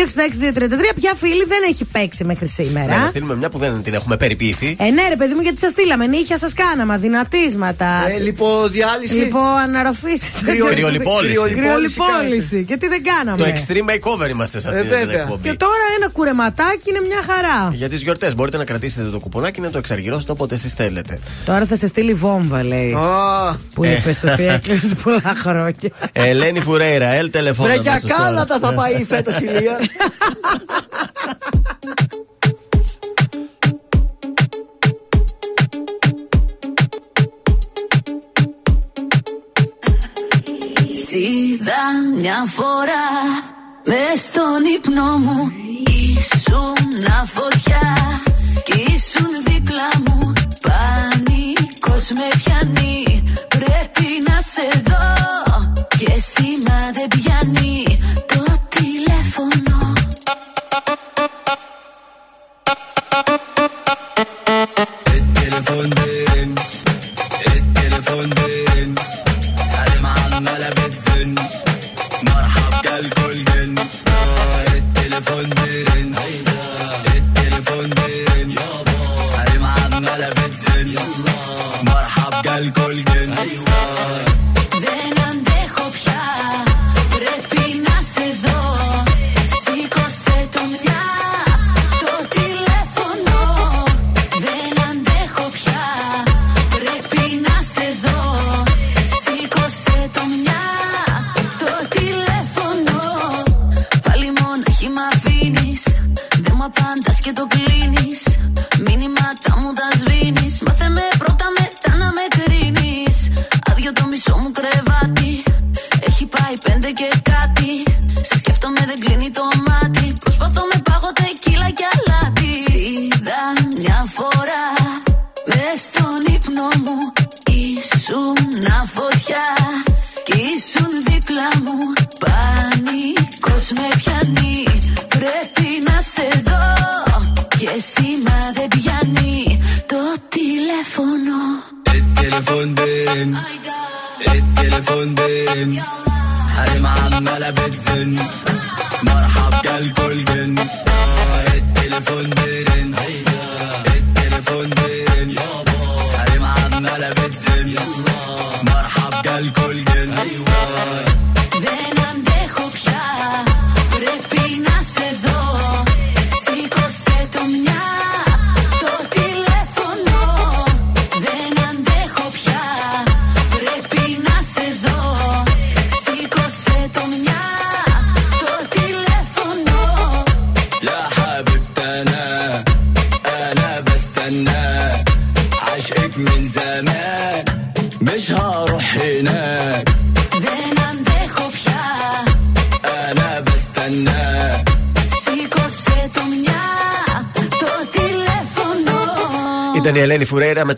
ποια φίλη δεν έχει παίξει μέχρι σήμερα Ναι, να στείλουμε μια που δεν την έχουμε περιποιηθεί. Ε, ναι, ρε παιδί μου, γιατί σας στείλαμε. Νύχια σας κάναμε, αδυνατίσματα. Ε, λιποδιάλυση. Λοιπόν, αναρροφήσει. Κρυο- Κρυολιπόληση. Κρυολιπόληση. Γιατί δεν κάναμε. Το extreme makeover είμαστε σε αυτή Ε, την βέβαια. εκπομπή. Και τώρα ένα κουρεματάκι είναι μια χαρά. Για τις γιορτές μπορείτε να κρατήσετε το κουπονάκι να το εξαργυρώσετε όποτε εσείς θέλετε. Τώρα θα σε στείλει βόμβα, λέει. Που Ε. είπες ότι έκλεισες πολλά χρόνια. Ελένη Φουρέιρα, ελ τηλεφώνα. Βρε για αμέσως τώρα. κάλατα θα πάει φέτος η Λία. Είδα μια φορά μες στον ύπνο μου. Ήσουν φωτιά κι ήσουν δίπλα μου. Πανικός με πιάνει Πρέπει να σε δω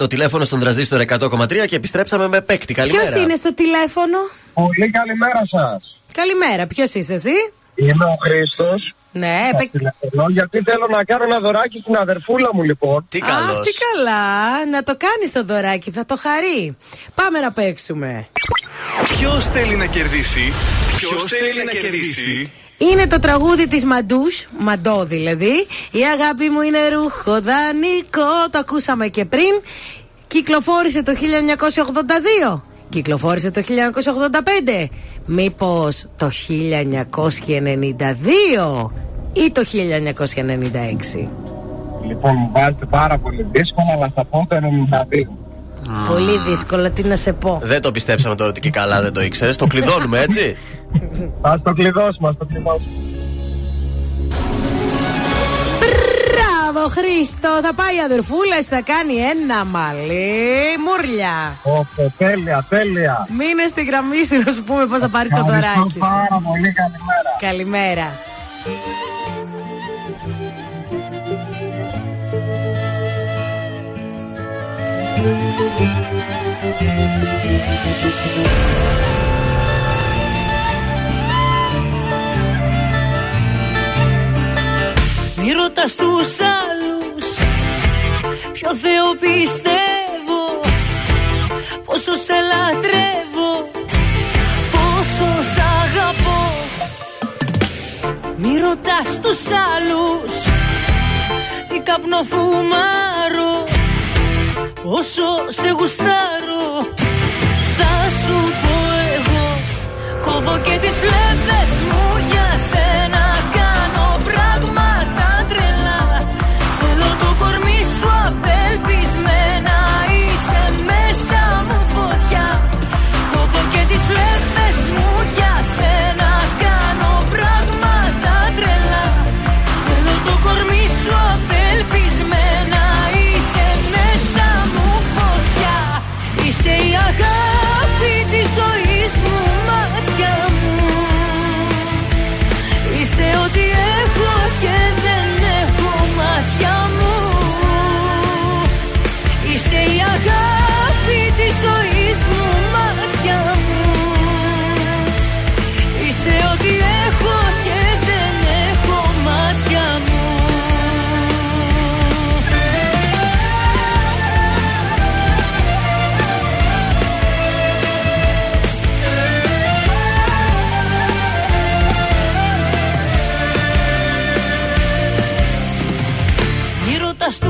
τηλέφωνο στον τραζίστορ 100,3 και επιστρέψαμε με παίκτη. Καλημέρα. Ποιος είναι στο τηλέφωνο, Πολύ καλημέρα σας. Καλημέρα, ποιος είσαι εσύ, Είμαι ο Χρήστος Ναι, Σας πε- τηλεφωνώ γιατί θέλω να κάνω ένα δωράκι στην αδερφούλα μου λοιπόν. Τι Αχ, τι καλά. Να το κάνεις το δωράκι, θα το χαρεί. Πάμε να παίξουμε. Ποιος θέλει να κερδίσει; Ποιος θέλει να κερδίσει; Είναι το τραγούδι της Μαντούς, Μαντό δηλαδή. Η αγάπη μου είναι ρούχο δανεικό, το ακούσαμε και πριν. Κυκλοφόρησε το 1982. Κυκλοφόρησε το 1985. Μήπως το 1992 ή το 1996. Λοιπόν, μου βάζετε πάρα πολύ δύσκολα, αλλά θα πω το 92. Πολύ δύσκολο, τι να σε πω. Δεν το πιστέψαμε τώρα ότι και καλά δεν το ήξερες. Το κλειδώνουμε, έτσι. Ας το κλειδώσουμε, ας το κλειδώσουμε. Μπράβο Χρήστο, θα πάει η αδερφούλα, θα κάνει ένα μαλλί. Μουρλια. Ωπω, τέλεια, τέλεια. Μείνε στη γραμμή σου να σου πούμε πώς θα πάρεις το Ευχαριστώ δωράκι σου. πάρα πολύ, καλημέρα. Καλημέρα. Μη ρωτάς τους άλλους Ποιο Θεό πιστεύω Πόσο σε λατρεύω Πόσο σ' αγαπώ. Μη ρωτάς τους άλλους Τι καπνό φουμάρω Πόσο σε γουστάρω. Θα σου πω εγώ Κόβω και τις φλέβες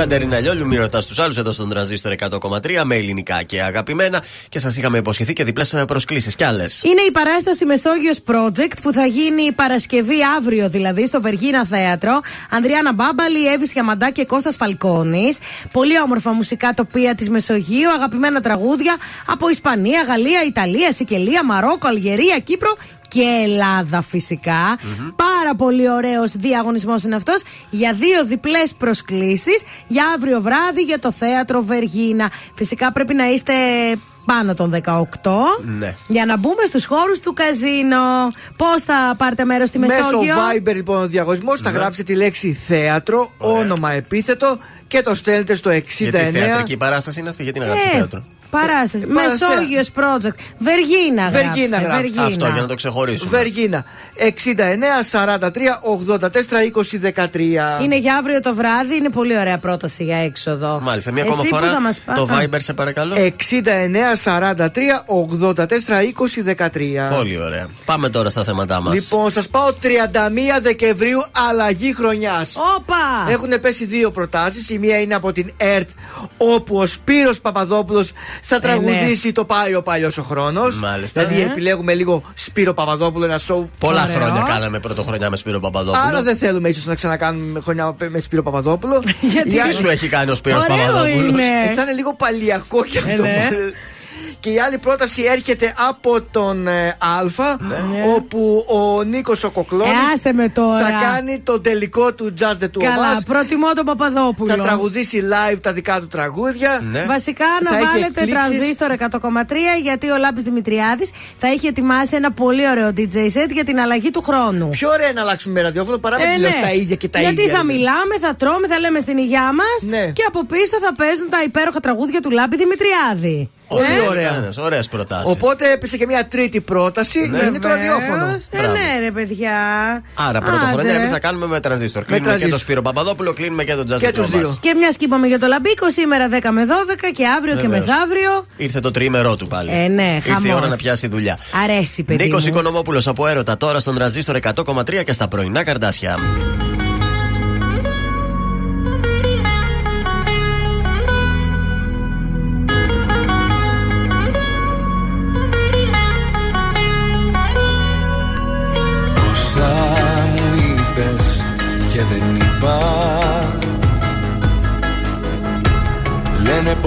Κατερίνα Λιόλου, μη ρωτάς τους άλλους εδώ στον τραζίστορ 100,3 με ελληνικά και αγαπημένα. Και σας είχαμε υποσχεθεί και διπλές προσκλήσεις κι άλλες. Είναι η παράσταση Μεσόγειος Project που θα γίνει η Παρασκευή αύριο δηλαδή στο Βεργίνα Θέατρο. Ανδριάνα Μπάμπαλη, Εύη Χιαμαντά και Κώστας Φαλκόνης. Πολύ όμορφα μουσικά τοπία της Μεσογείου, αγαπημένα τραγούδια από Ισπανία, Γαλλία, Ιταλία, Σικελία, Μαρόκο, Αλγερία, Κύπρο και Ελλάδα φυσικά. Πάρα πολύ ωραίος διαγωνισμός είναι αυτός για δύο διπλές προσκλήσεις για αύριο βράδυ για το θέατρο Βεργίνα. Φυσικά πρέπει να είστε πάνω των 18 Ναι. για να μπούμε στους χώρους του καζίνο. Πώς θα πάρετε μέρος στη Μεσόγειο; Μέσω Viber λοιπόν ο διαγωνισμός θα Ναι. γράψετε τη λέξη θέατρο, όνομα επίθετο και το στέλνετε στο 69. Γιατί θεατρική παράσταση είναι αυτή, γιατί να γράψει Ε, θέατρο; Παράσταση. Παραστέα. Μεσόγειος Project. Βεργίνα Βεργίνα γράψτε, γράψτε. Βεργίνα. Αυτό για να το ξεχωρίσουμε. Βεργίνα 69 43 84 20 13. Είναι για αύριο το βράδυ, είναι πολύ ωραία πρόταση για έξοδο. Μάλιστα, μία ακόμα Εσύ που φορά. θα μας πά- Το Α. Viber, σε παρακαλώ. 69 43 84 20 13. Πολύ ωραία. Πάμε τώρα στα θέματά μας. Λοιπόν, σας πάω 31 Δεκεμβρίου, αλλαγή χρονιάς. Όπα! Έχουν πέσει δύο προτάσεις. Η μία είναι από την ΕΡΤ, όπου ο Σπύρος Παπαδόπουλος θα τραγουδήσει το Πάει ο Παλιός ο Χρόνος. Μάλιστα. Δηλαδή, Ε. επιλέγουμε λίγο Σπύρο Παπαδόπουλο, ένα σοου. Πολλά ωραίο. χρόνια κάναμε πρωτοχρονιά με Σπύρο Παπαδόπουλο. Άρα δεν θέλουμε ίσως να ξανακάνουμε χρονιά με Σπύρο Παπαδόπουλο. Τι σου έχει κάνει ο Σπύρος Ωραίο Παπαδόπουλος; είναι. Έτσι είναι λίγο παλιακό και αυτό. Ναι. Και η άλλη πρόταση έρχεται από τον ε, Α, όπου ο Νίκος ο Κοκλώνης Ναι. Ε, άσε με τώρα. θα κάνει το τελικό του Just the Two Καλά, of Us. προτιμώ τον Παπαδόπουλο. Θα τραγουδήσει live τα δικά του τραγούδια. Βασικά να Θα έχει βάλετε εκπλήξεις. τρανζίστορ 100,3 γιατί ο Λάμπης Δημητριάδης θα έχει ετοιμάσει ένα πολύ ωραίο DJ set για την αλλαγή του χρόνου. Πιο ωραία να αλλάξουμε με ραδιόφωνο παρά να Ε, μιλάς ναι. τα ίδια και τα Γιατί ίδια. θα ρε. μιλάμε, θα τρώμε, θα λέμε στην υγειά μας και από πίσω θα παίζουν τα υπέροχα τραγούδια του Λάμπη Δημητριάδη. Πολύ Ε, ωραία. Ωραίες προτάσεις. Οπότε έπεσε και μια τρίτη πρόταση. Είναι το ραδιόφωνο. Βεβαίως. Ε, ναι, ρε παιδιά. Άρα πρωτοχρονιά Άντε. εμείς θα κάνουμε με τρανζίστορ. Κλείνουμε και τρανζίστορ. το Σπύρο Παπαδόπουλο, κλείνουμε και τον Τζαζ Και τους δύο. Και μια και είπαμε για το Λαμπίκο, σήμερα 10 με 12 και αύριο και Βεβαίως. μεθαύριο. Ήρθε το τρίμερό του πάλι. Ε, ναι, Ήρθε η χαμός. ώρα να πιάσει δουλειά. Αρέσει, παιδί. Νίκος μου. Οικονομόπουλος από έρωτα τώρα στον τρανζίστορ 100,3 και στα πρωινά καρδάσια.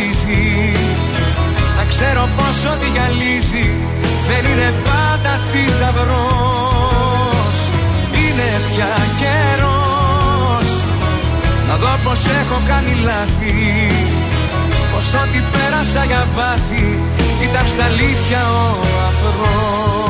αξίζει Να ξέρω πως ό,τι γυαλίζει δεν είναι πάντα θησαυρός. Είναι πια καιρός. Να δω πως έχω κάνει λάθη. Πως ό,τι πέρασα για πάθη ήταν στα αλήθεια ο αφρός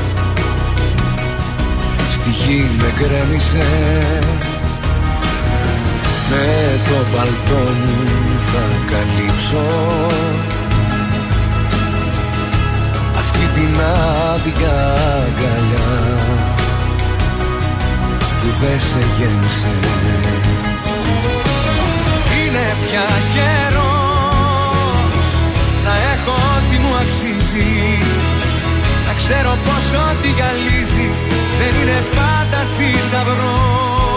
Στη γη με γκρέμισε. Με το παλτό μου θα καλύψω. Αυτή την άδεια αγκαλιά που δεν σε γέμισε. Είναι πια καιρός να έχω ό,τι μου αξίζει. Να ξέρω πως ό,τι γυαλίζει δεν είναι πάντα θησαυρός.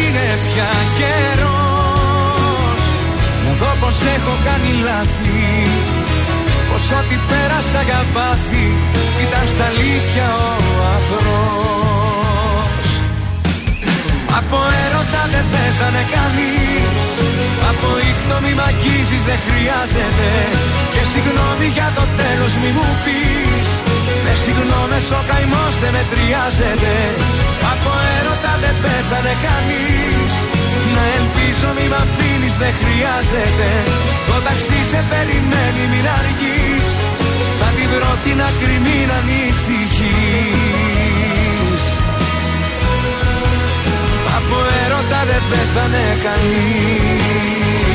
Είναι πια καιρός. Να δω πως έχω κάνει λάθη. Πως ό,τι πέρασα για πάθη Ήταν στα αλήθεια ο αφρός Από έρωτα δεν πέθανε κανείς. Από ήχτο μη μ' αγγίζεις δεν χρειάζεται. Και συγγνώμη για το τέλος μη μου πεις. Με συγγνώμες ο καημός δεν μετριάζεται. Από έρωτα δεν πέθανε κανείς. Να ελπίζω μη μ' αφήνεις δεν χρειάζεται. Το ταξί σε περιμένει μην αργείς. Θα την βρω την άκρη μην ανησυχείς. Από έρωτα δεν πέθανε κανείς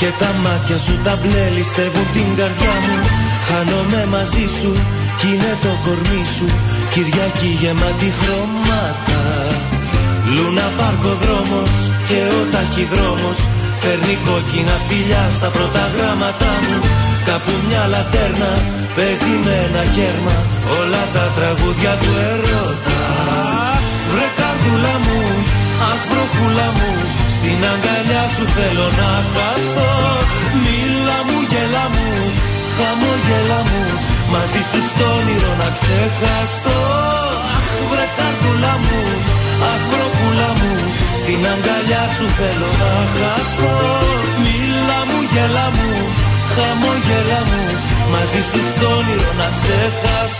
Και τα μάτια σου τα μπλε ληστεύουν την καρδιά μου. Χάνομαι μαζί σου κι είναι το κορμί σου. Κυριακή γεμάτη χρώματα. Λούνα πάρκο δρόμος και ο ταχυδρόμος. Φέρνει κόκκινα φιλιά στα πρώτα γράμματά μου. Κάπου μια λατέρνα παίζει με ένα γέρμα Όλα τα τραγούδια του ερώτα Βρε καρδούλα μου, αχ βροχούλα μου Στην αγκαλιά σου θέλω να χαθώ Μίλα μου, γέλα μου, χαμόγελα μου. Μαζί σου στο όνειρο να ξεχαστώ. Αχ βρε καρδούλα μου, αχ βροχούλα μου. Στην αγκαλιά σου θέλω να χαθώ. Μίλα μου, γέλα μου, χαμόγελα μου. Μαζί σου στο όνειρο να ξεχαστώ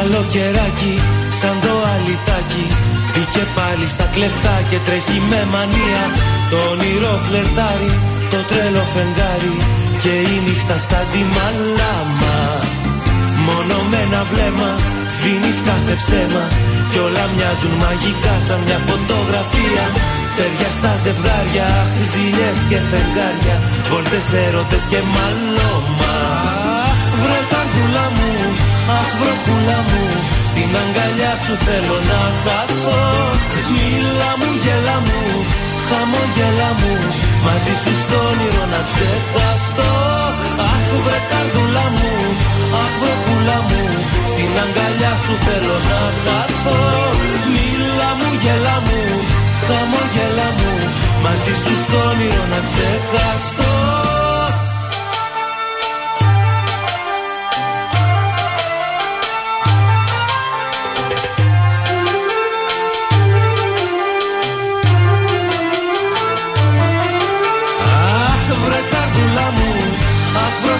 καλοκαιράκι σαν το αλυτάκι Μπήκε πάλι στα κλεφτά και τρέχει με μανία. Το όνειρο φλερτάρι, το τρέλο φεγγάρι. Και η νύχτα στάζει μαλάμα. Μόνο με ένα βλέμμα σβήνεις κάθε ψέμα. Κι όλα μοιάζουν μαγικά σαν μια φωτογραφία. Τέρια στα ζευγάρια, ζήλιες και φεγγάρια. Βόλτες έρωτες και μαλώμα βροχούλα μου Στην αγκαλιά σου θέλω να χαθώ Μίλα μου, γέλα μου, χαμόγελα μου Μαζί σου στο όνειρο να ξεχαστώ Αχ βρε καρδούλα μου, αχ βροχούλα μου Στην αγκαλιά σου θέλω να χαθώ Μίλα μου, γέλα μου, χαμόγελα μου Μαζί σου στο όνειρο να ξεχαστώ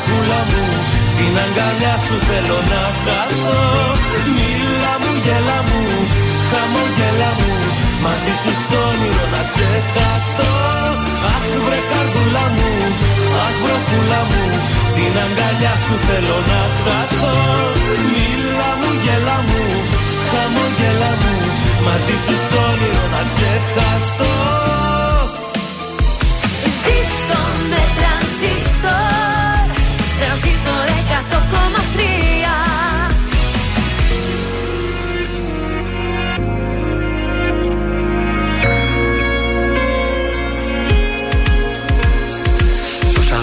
αχ βροχούλα μου Στην αγκαλιά σου θέλω να χαθώ Μίλα μου, γέλα μου, χαμόγελα μου Μαζί σου στο όνειρο να ξεχαστώ. Αχ βρε καρδούλα μου, αχ βροχούλα μου Στην αγκαλιά σου θέλω να χαθώ Μίλα μου, γέλα μου, χαμόγελα μου Μαζί σου στο όνειρο να ξεχαστώ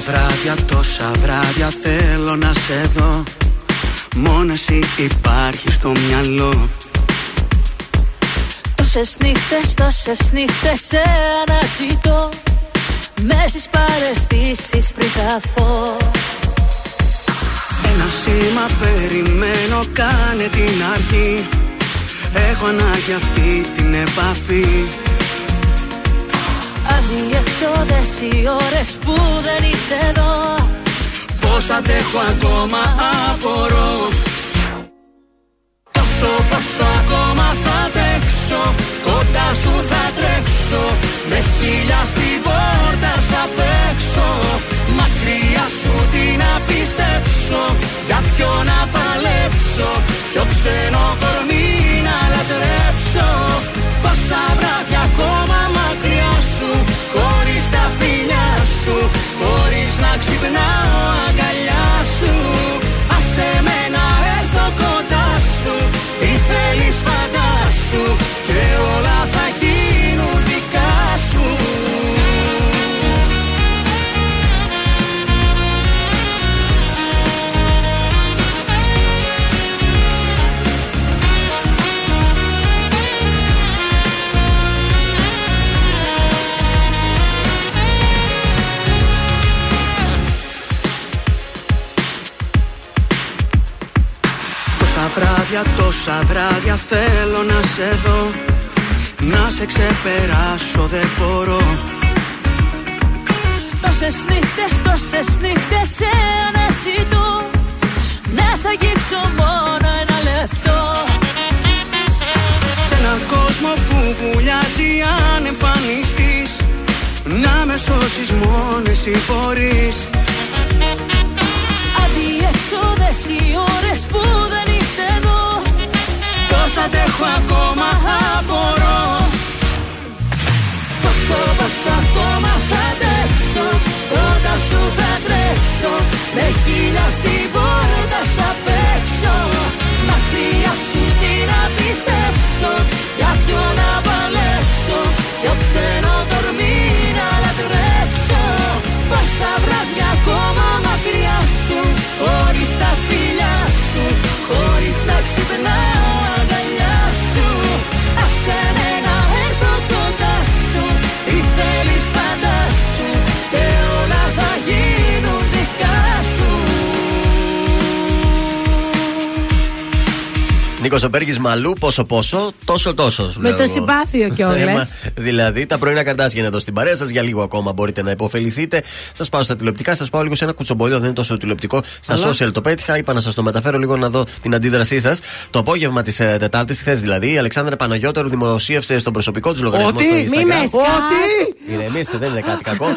βράδια, τόσα βράδια θέλω να σε δω. Μόνο εσύ υπάρχει στο μυαλό. Τόσες νύχτες, τόσες νύχτες σε αναζητώ. Μες στις παρεστήσεις πριν χαθώ. Ένα σήμα περιμένω κάνε την αρχή. Έχω ανάγκη αυτή την επαφή Αδιεξόδες οι ώρες που δεν είσαι εδώ. Πώς αντέχω ακόμα απορώ. Πόσο πόσο ακόμα θα αντέξω Κοντά σου θα τρέξω. Με χίλια στην πόρτα σου απ' έξω Μακριά σου τι να πιστέψω Για ποιο να παλέψω. Ποιο ξένο κορμί να λατρέψω. Πόσα βράδια ακόμα φιλιά σου Χωρίς να ξυπνάω αγκαλιά σου. Άσε με βράδια, τόσα βράδια θέλω να σε δω. Να σε ξεπεράσω δεν μπορώ. Τόσες νύχτες, τόσες νύχτες σε αναζητώ Να σ' αγγίξω μόνο ένα λεπτό. Σε έναν κόσμο που βουλιάζει αν εμφανιστείς. Να με σώσεις μόνο εσύ μπορείς. Αδιεξόδες οι ώρες που δεν είσαι εδώ Πώς αντέχω ακόμα απορώ Πόσο, πόσο ακόμα θα αντέξω. Κοντά σου θα τρέξω. Με χίλια στην πόρτα σου απ' έξω Μακριά σου τι να πιστέψω Για ποιο να παλέψω. Ποιο ξένο κορμί να λατρέψω. Πόσα βράδια ακόμα μακριά σου. Χωρίς τα φιλιά σου. Χωρίς να ξυπνάω. αγκαλιά σου Άσε Νίκος Ζομπέργη Μαλού, πόσο πόσο, τόσο τόσο. σου Με λέω το εγώ. συμπάθειο κιόλας. Ε, μα, δηλαδή, τα πρωινά καρτάσια είναι εδώ στην παρέα σας. Για λίγο ακόμα μπορείτε να υποφεληθείτε. Σας πάω στα τηλεοπτικά, σας πάω λίγο σε ένα κουτσομπολιό, δεν είναι τόσο τηλεοπτικό. Στα Αλλά- social το πέτυχα, είπα να σας το μεταφέρω λίγο να δω την αντίδρασή σας. Το απόγευμα της ε, Τετάρτης, χθες δηλαδή, η Αλεξάνδρα Παναγιώτερου δημοσίευσε στον προσωπικό της λογαριασμό Ότι, στο μη Instagram. με σκάς. Ηρεμήστε, δεν είναι κάτι κακό.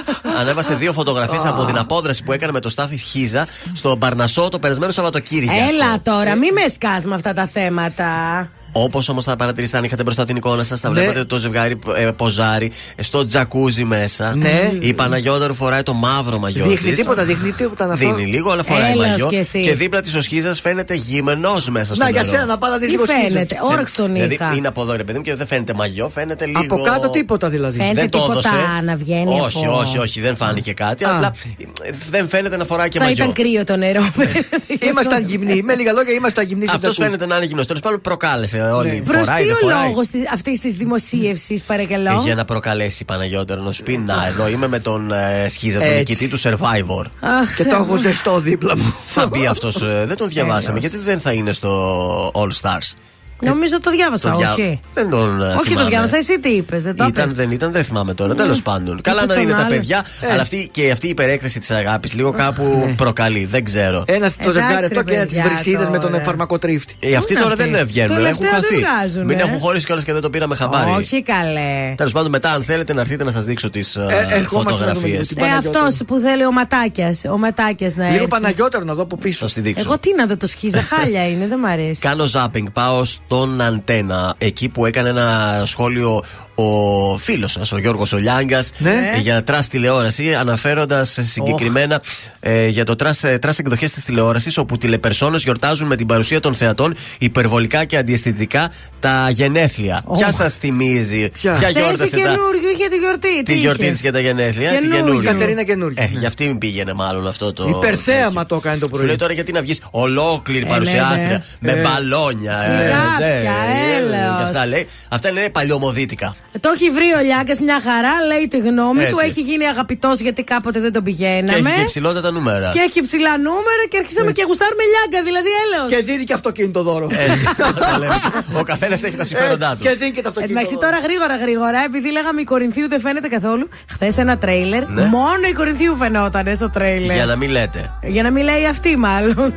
Ανέβασε δύο φωτογραφίες από την απόδραση που έκανε με το Στάθη Χίζα στο Μπαρνασό το περασμένο Σαββατοκύριακο. Έλα τώρα, μη με σκάς με αυτά τα θέματα. mata. Όπως όμως θα παρατηρήσετε, αν είχατε μπροστά την εικόνα σας, θα Ναι. βλέπετε το ζευγάρι ε, ποζάρι ε, στο τζακούζι μέσα. Ναι. Η Παναγιώτερου φοράει το μαύρο μαγιό. Δείχνει της. τίποτα, δείχνει τίποτα να Δίνει λίγο, αλλά φοράει Έλεος μαγιό. κι εσύ. Και δίπλα της ο Σχίζα φαίνεται γυμνός μέσα στο Να για νερό. σένα, να πάω να δεις Τι λίγο σκίζα. φαίνεται, όρεξ τον Δηλαδή είχα. είναι από εδώ ρε παιδί μου και δεν φαίνεται μαγιό, φαίνεται λίγο. Από κάτω τίποτα δηλαδή. Φαίνεται δεν το τίποτα έδωσε. να βγαίνει όχι, από- όχι, όχι, δεν φάνηκε κάτι. Α. Απλά ε, δεν φαίνεται να φοράει και Θα μαγιό. ήταν κρύο το νερό. Ήμασταν γυμνοί. Με λίγα λόγια, ήμασταν γυμνοί στο Αυτό τζακούζι. φαίνεται να είναι γυμνός. Τέλος πάντων προκάλεσε όλη. Προ Φοράει, τι δεν ο φοράει. λόγος αυτής της δημοσίευσης, παρακαλώ. Ε, Για να προκαλέσει Παναγιώτερο να σου πει Να, εδώ είμαι με τον ε, Σχίζα, τον Έτσι. νικητή του Survivor. Αχ, Και το έχω ζεστό δίπλα μου. Θα μπει αυτός, δεν τον διαβάσαμε. Έλεος. Γιατί δεν θα είναι στο All Stars. Νομίζω το διάβασα, Το δια- όχι; Δεν τον ε, Όχι, το θυμάμαι. διάβασα. Εσύ τι είπες, δεν το Ήταν, είπες; δεν ήταν, δεν θυμάμαι τώρα. Τέλος πάντων. Καλά Είπες να τον είναι τα άλλο. παιδιά, Ε. αλλά αυτή, και αυτή η υπερέκθεση της αγάπης λίγο κάπου προκαλεί. Δεν ξέρω. Ένα το Εντάξει, ζευγάρι ρε αυτό και ένα τη παιδιά, βρυσίδες με τον τώρα. φαρμακοτρίφτη. Ε, αυτοί είναι τώρα αυτοί; δεν βγαίνουν, έχουν Τελευταία δεν χαθεί. βγάζουν, Μην ε. έχουν χωρίσει κιόλας και δεν το πήραμε χαμπάρι. Όχι καλέ. Τέλος πάντων, μετά, αν θέλετε να έρθετε να σας δείξω τις Ε, ερχόμαστε να δούμε φωτογραφίες. λίγο την Ε, Παναγιώτερο. αυτός που θέλει ο Ματάκιας. Ο Ματάκιας να Λίγο έρθει. Παναγιώτερο να δω από πίσω. Θα στη δείξω. Εγώ τι να δω το σκίζα, χάλια είναι, δεν μ' αρέσει. Κάνω ζάπινγκ, πάω στον Αντένα, εκεί που έκανε ένα σχόλιο ο φίλος σας, ο Γιώργος ο Λιάγκας, Ναι. για trash τηλεόραση, αναφέροντας συγκεκριμένα ε, για το trash, ε, trash εκδοχές της τηλεόρασης, όπου τηλεπερσόνες γιορτάζουν με την παρουσία των θεατών υπερβολικά και αντιαισθητικά τα γενέθλια. Ποια σας θυμίζει, Ποια; ποια Χθε γιόρτασε τα. καινούριο είχε τη γιορτή. Τη τι γιορτή είχε; της και τα γενέθλια. Καινούριο. Την καινούργια. Η Κατερίνα Καινούργιου. Ε, Ναι. γι' αυτή πήγαινε μάλλον αυτό το. Υπερθέαμα το έκανε το Σου λέει πρωί. τώρα γιατί να βγεις ολόκληρη ναι, παρουσιάστρια ναι. με Ε. μπαλόνια. Σιγά ε, πια, ε, έλεος. και Αυτά λέει. Αυτά είναι παλιομοδίτικα. Το έχει βρει ο Λιάγκας μια χαρά, λέει τη γνώμη Έτσι. του. Έχει γίνει αγαπητός γιατί κάποτε δεν τον Και πηγαίναμε. έχει και ψηλότερα νούμερα. Και έχει ψηλά νούμερα και αρχίσαμε και γουστάρουμε Λιάγκα, δηλαδή έλεος. Και δίνει και αυτοκίνητο δώρο. Έτσι. τα λέμε. Ο καθένας έχει τα συμφέροντά του. Και δίνει και το αυτοκίνητο. Εντάξει, τώρα γρήγορα γρήγορα, επειδή λέγαμε η Κορινθίου δεν φαίνεται καθόλου. Χθες ένα τρέιλερ, Ναι. μόνο η Κορινθίου φαινόταν στο τρέιλερ. Για να μην λέτε. Για να μην λέει αυτή, μάλλον.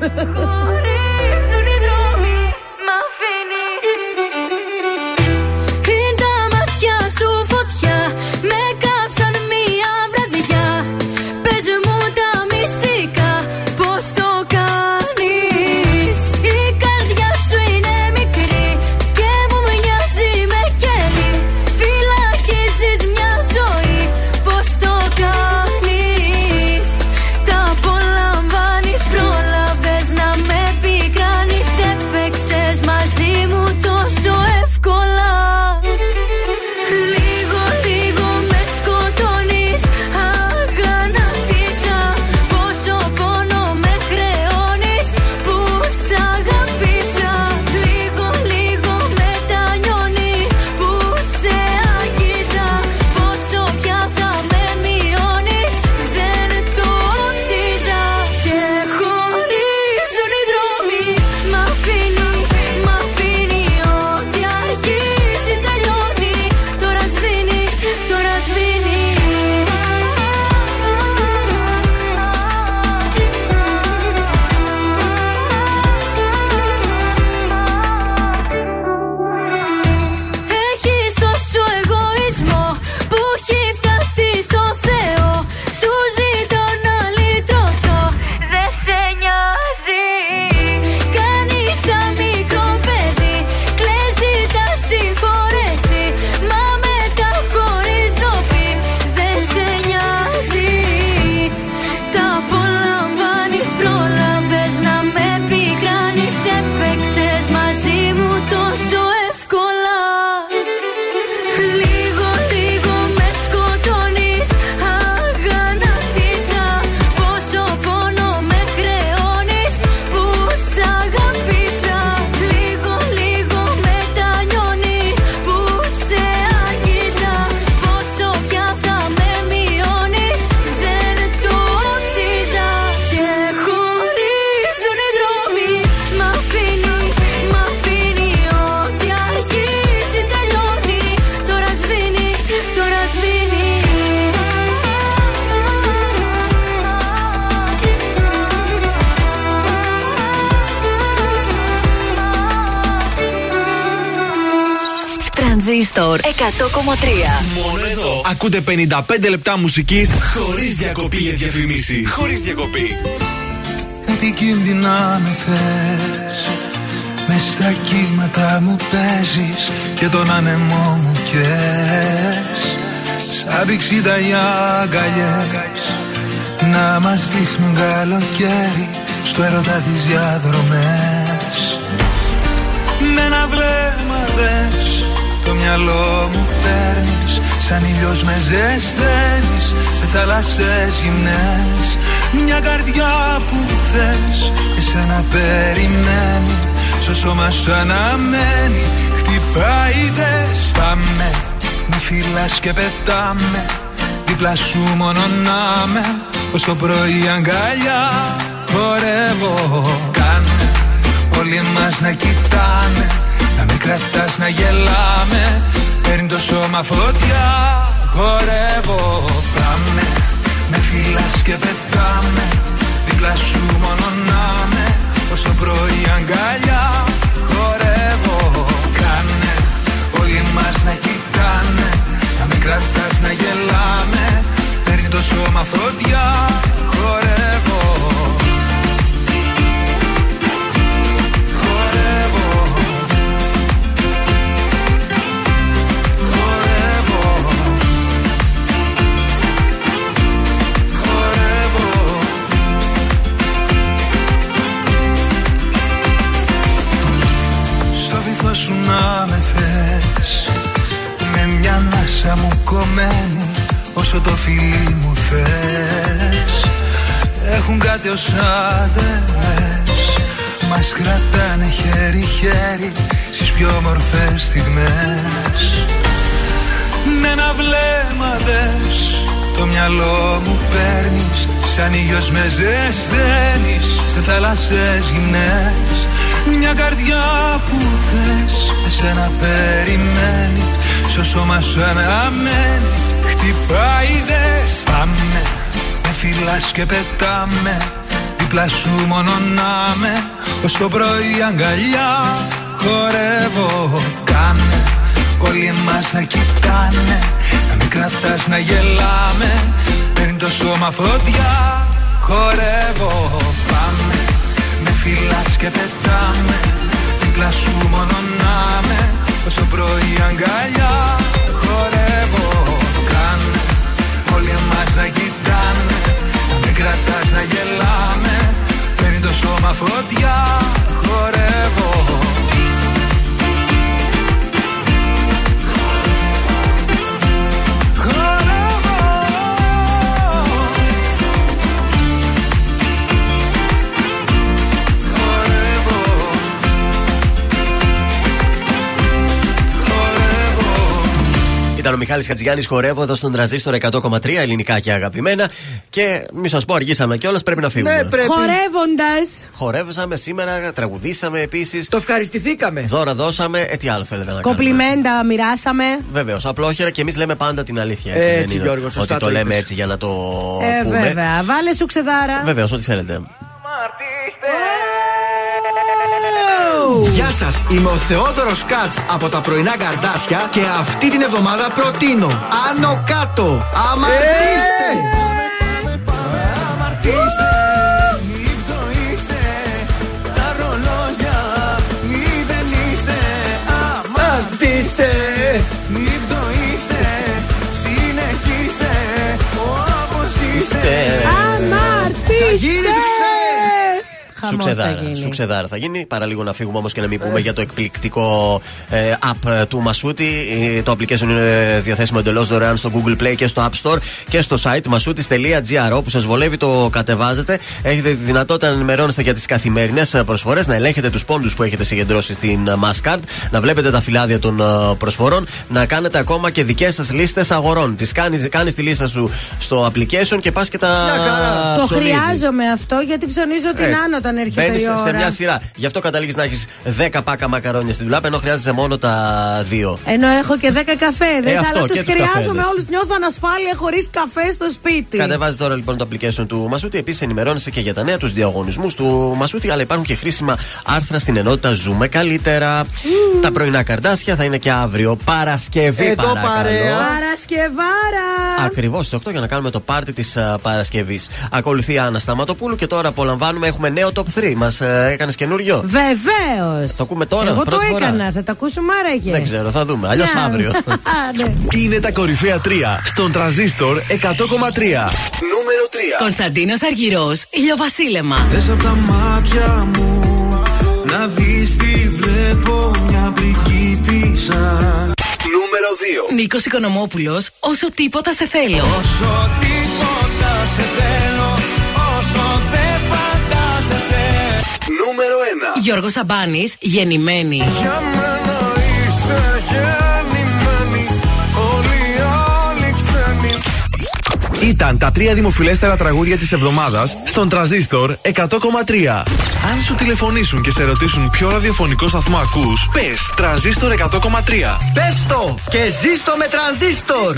Μόνο εδώ. Ακούτε 55 λεπτά μουσικής χωρίς διακοπή για διαφημίσεις. Χωρίς διακοπή. Επικίνδυνα με θες μες στα κύματα μου παίζεις Και τον άνεμό μου καίς Σαν πηξίδα οι αγκαλιές Να μας δείχνουν καλοκαίρι Στο έρωτα τις διαδρομές Με ένα βλέμμα δες Το μυαλό μου παίρνεις Σαν ήλιος με ζεσταίνεις Σε θάλασσες γυμνές. Μια καρδιά που θες Εσένα περιμένει Στο σώμα σου αναμένει. Χτυπάει δες Πάμε Με φυλάς και πετάμε Δίπλα σου μόνο να με. Ως το πρωί αγκαλιά Χορεύω. Κάνε Όλοι μας να κοιτάνε Να μην κρατάς να γελάμε. Παίρνει το σώμα φωτιά. Χορεύω Πάμε. Με φυλάς και πετάμε. Δίπλα σου μόνο να με Ως το πρωί αγκαλιά Χορεύω Κάνε. Όλοι μας να κοιτάνε. Να μην κρατάς να γελάμε. Παίρνει το σώμα φωτιά. Χορεύω Χορεύω σου να με θες. Με μια ανάσα μου κομμένη Όσο το φιλί μου θες. Έχουν κάτι ως άντρες Μας κρατάνε χέρι-χέρι Στις πιο όμορφες στιγμές. Με ένα βλέμμα δες Το μυαλό μου παίρνεις Σαν ήλιος με ζεσταίνεις Σε θάλασσες γυναίες Μια καρδιά που θες Εσένα περιμένει. Στο σώμα σου αναμένει Χτυπάει δες Πάμε Με φυλάς και πετάμε. Δίπλα σου μόνο να με Ως το πρωί αγκαλιά. Χορεύω Κάνε Όλοι εμάς να κοιτάνε. Να μην κρατάς να γελάμε. Παίρνει το σώμα φωτιά. Χορεύω. Πάμε Με φυλάς και πετάμε Δίπλα σου μόνο να με Όσο πρωί αγκαλιά Χορεύω Κάνε. Όλοι εμάς να κοιτάνε. Να μην κρατάς να γελάμε. Παίρνει το σώμα φωτιά Χορεύω Ήταν ο Μιχάλης Χατζηγιάννης χορεύω εδώ στον τραζίστορ 100,3 ελληνικά και αγαπημένα. Και μη σας πω, αργήσαμε κιόλας, πρέπει να φύγουμε. Ναι, πρέπει. Χορεύοντας. Χορεύσαμε σήμερα, τραγουδήσαμε επίσης. Το ευχαριστηθήκαμε. Δώρα δώσαμε. Ε, τι άλλο θέλετε να κάνουμε; Κοπλιμέντα μοιράσαμε. Βεβαίως, απλόχερα και εμείς λέμε πάντα την αλήθεια. Έτσι, Έτσι, δεν είναι Γιώργο, σωστά ότι το, το λέμε είπες. έτσι για να το Ε, πούμε. βέβαια. Βάλε σου ξεδάρα. Βεβαίως, ό,τι θέλετε. Γεια σας, είμαι ο Θεόδωρος Κάτς από τα πρωινά καρδάσια και αυτή την εβδομάδα προτείνω Άνω κάτω, αμαρτήστε! Αμαρτήστε, μην πτωείστε Τα ρολόγια μηδενίστε Αμαρτήστε, μην πτωείστε Συνεχίστε όπως είστε Αμαρτήστε. Θα γίνει σουξέ! Χαμός θα Σουξεδάρα. γίνει. Σουξεδάρα θα γίνει. Παραλίγο να φύγουμε όμως και να μην πούμε για το εκπληκτικό ε, app ε, του Μασούτη. Ε, Το application είναι διαθέσιμο εντελώς δωρεάν στο Google Play και στο App Store και στο site masutis.gr. Όπου σας βολεύει, το κατεβάζετε. Έχετε τη δυνατότητα να ενημερώνεστε για τις καθημερινές προσφορές, να ελέγχετε τους πόντους που έχετε συγκεντρώσει στην ε, Mastercard, να βλέπετε τα φυλάδια των ε, προσφορών, να κάνετε ακόμα και δικές σας λίστες αγορών. Τις κάνει κάνεις τη λίστα σου στο application και πας και τα. Το ψωνίζεις. χρειάζομαι αυτό γιατί ψωνίζω την Έτσι. άνω όταν έρχεται Μπαίνεις η ώρα. σε μια σειρά. Γι' αυτό καταλήγεις να έχεις 10 πάκα μακαρόνια στην τουλάπα, ενώ χρειάζεσαι μόνο τα δύο. Ενώ έχω και 10 καφέδε, Ε, αυτό, αλλά και τους τους χρειάζομαι καφέδες. όλους. Νιώθω ανασφάλεια χωρίς καφέ στο σπίτι. Κατεβάζεις τώρα λοιπόν το application του Μασούτη. Επίσης ενημερώνεσαι και για τα νέα τους διαγωνισμούς του Μασούτη, αλλά υπάρχουν και χρήσιμα άρθρα στην ενότητα Ζούμε καλύτερα. Τα πρωινά καρδάσια θα είναι και αύριο Παρασκευή. Εδώ παρακαλώ. παρέα. Παρασκευάρα! Ακριβώς στις 8 για να κάνουμε το πάρτι της Παρασκευής. Ακολουθεί η Άννα Σταματοπούλου και τώρα απολαμβάνουμε. Έχουμε νέο top 3. Μας έκανες καινούριο; Βεβαίως. Το ακούμε τώρα, Εγώ το πρώτη φορά. έκανα, θα το ακούσουμε άραγε. Δεν ξέρω, θα δούμε. Αλλιώς Ναι. αύριο. Ναι. Είναι τα κορυφαία 3 στον τραζίστορ 100,3. Νούμερο 3. Κωνσταντίνος Αργυρός, ηλιοβασίλεμα. Θες από τα μάτια μου Να δεις τι βλέπω μια πριγκίπισσα Νούμερο 2. Νίκος Οικονομόπουλος, όσο τίποτα σε θέλω. Όσο τίποτα σε θέλω Όσο δεν φαντάζεσαι Νούμερο 1. Γιώργος Σαμπάνης, γεννημένη. Για μένα είσαι γεννημένη Όλοι οι άλλοι ξένοι Ήταν τα τρία δημοφιλέστερα τραγούδια της εβδομάδας στον τραζίστορ 100,3. Αν σου τηλεφωνήσουν και σε ρωτήσουν ποιο ραδιοφωνικό σταθμό ακούς, πες τραζίστορ 100,3. Πες το και ζήστο με τρανζίστορ!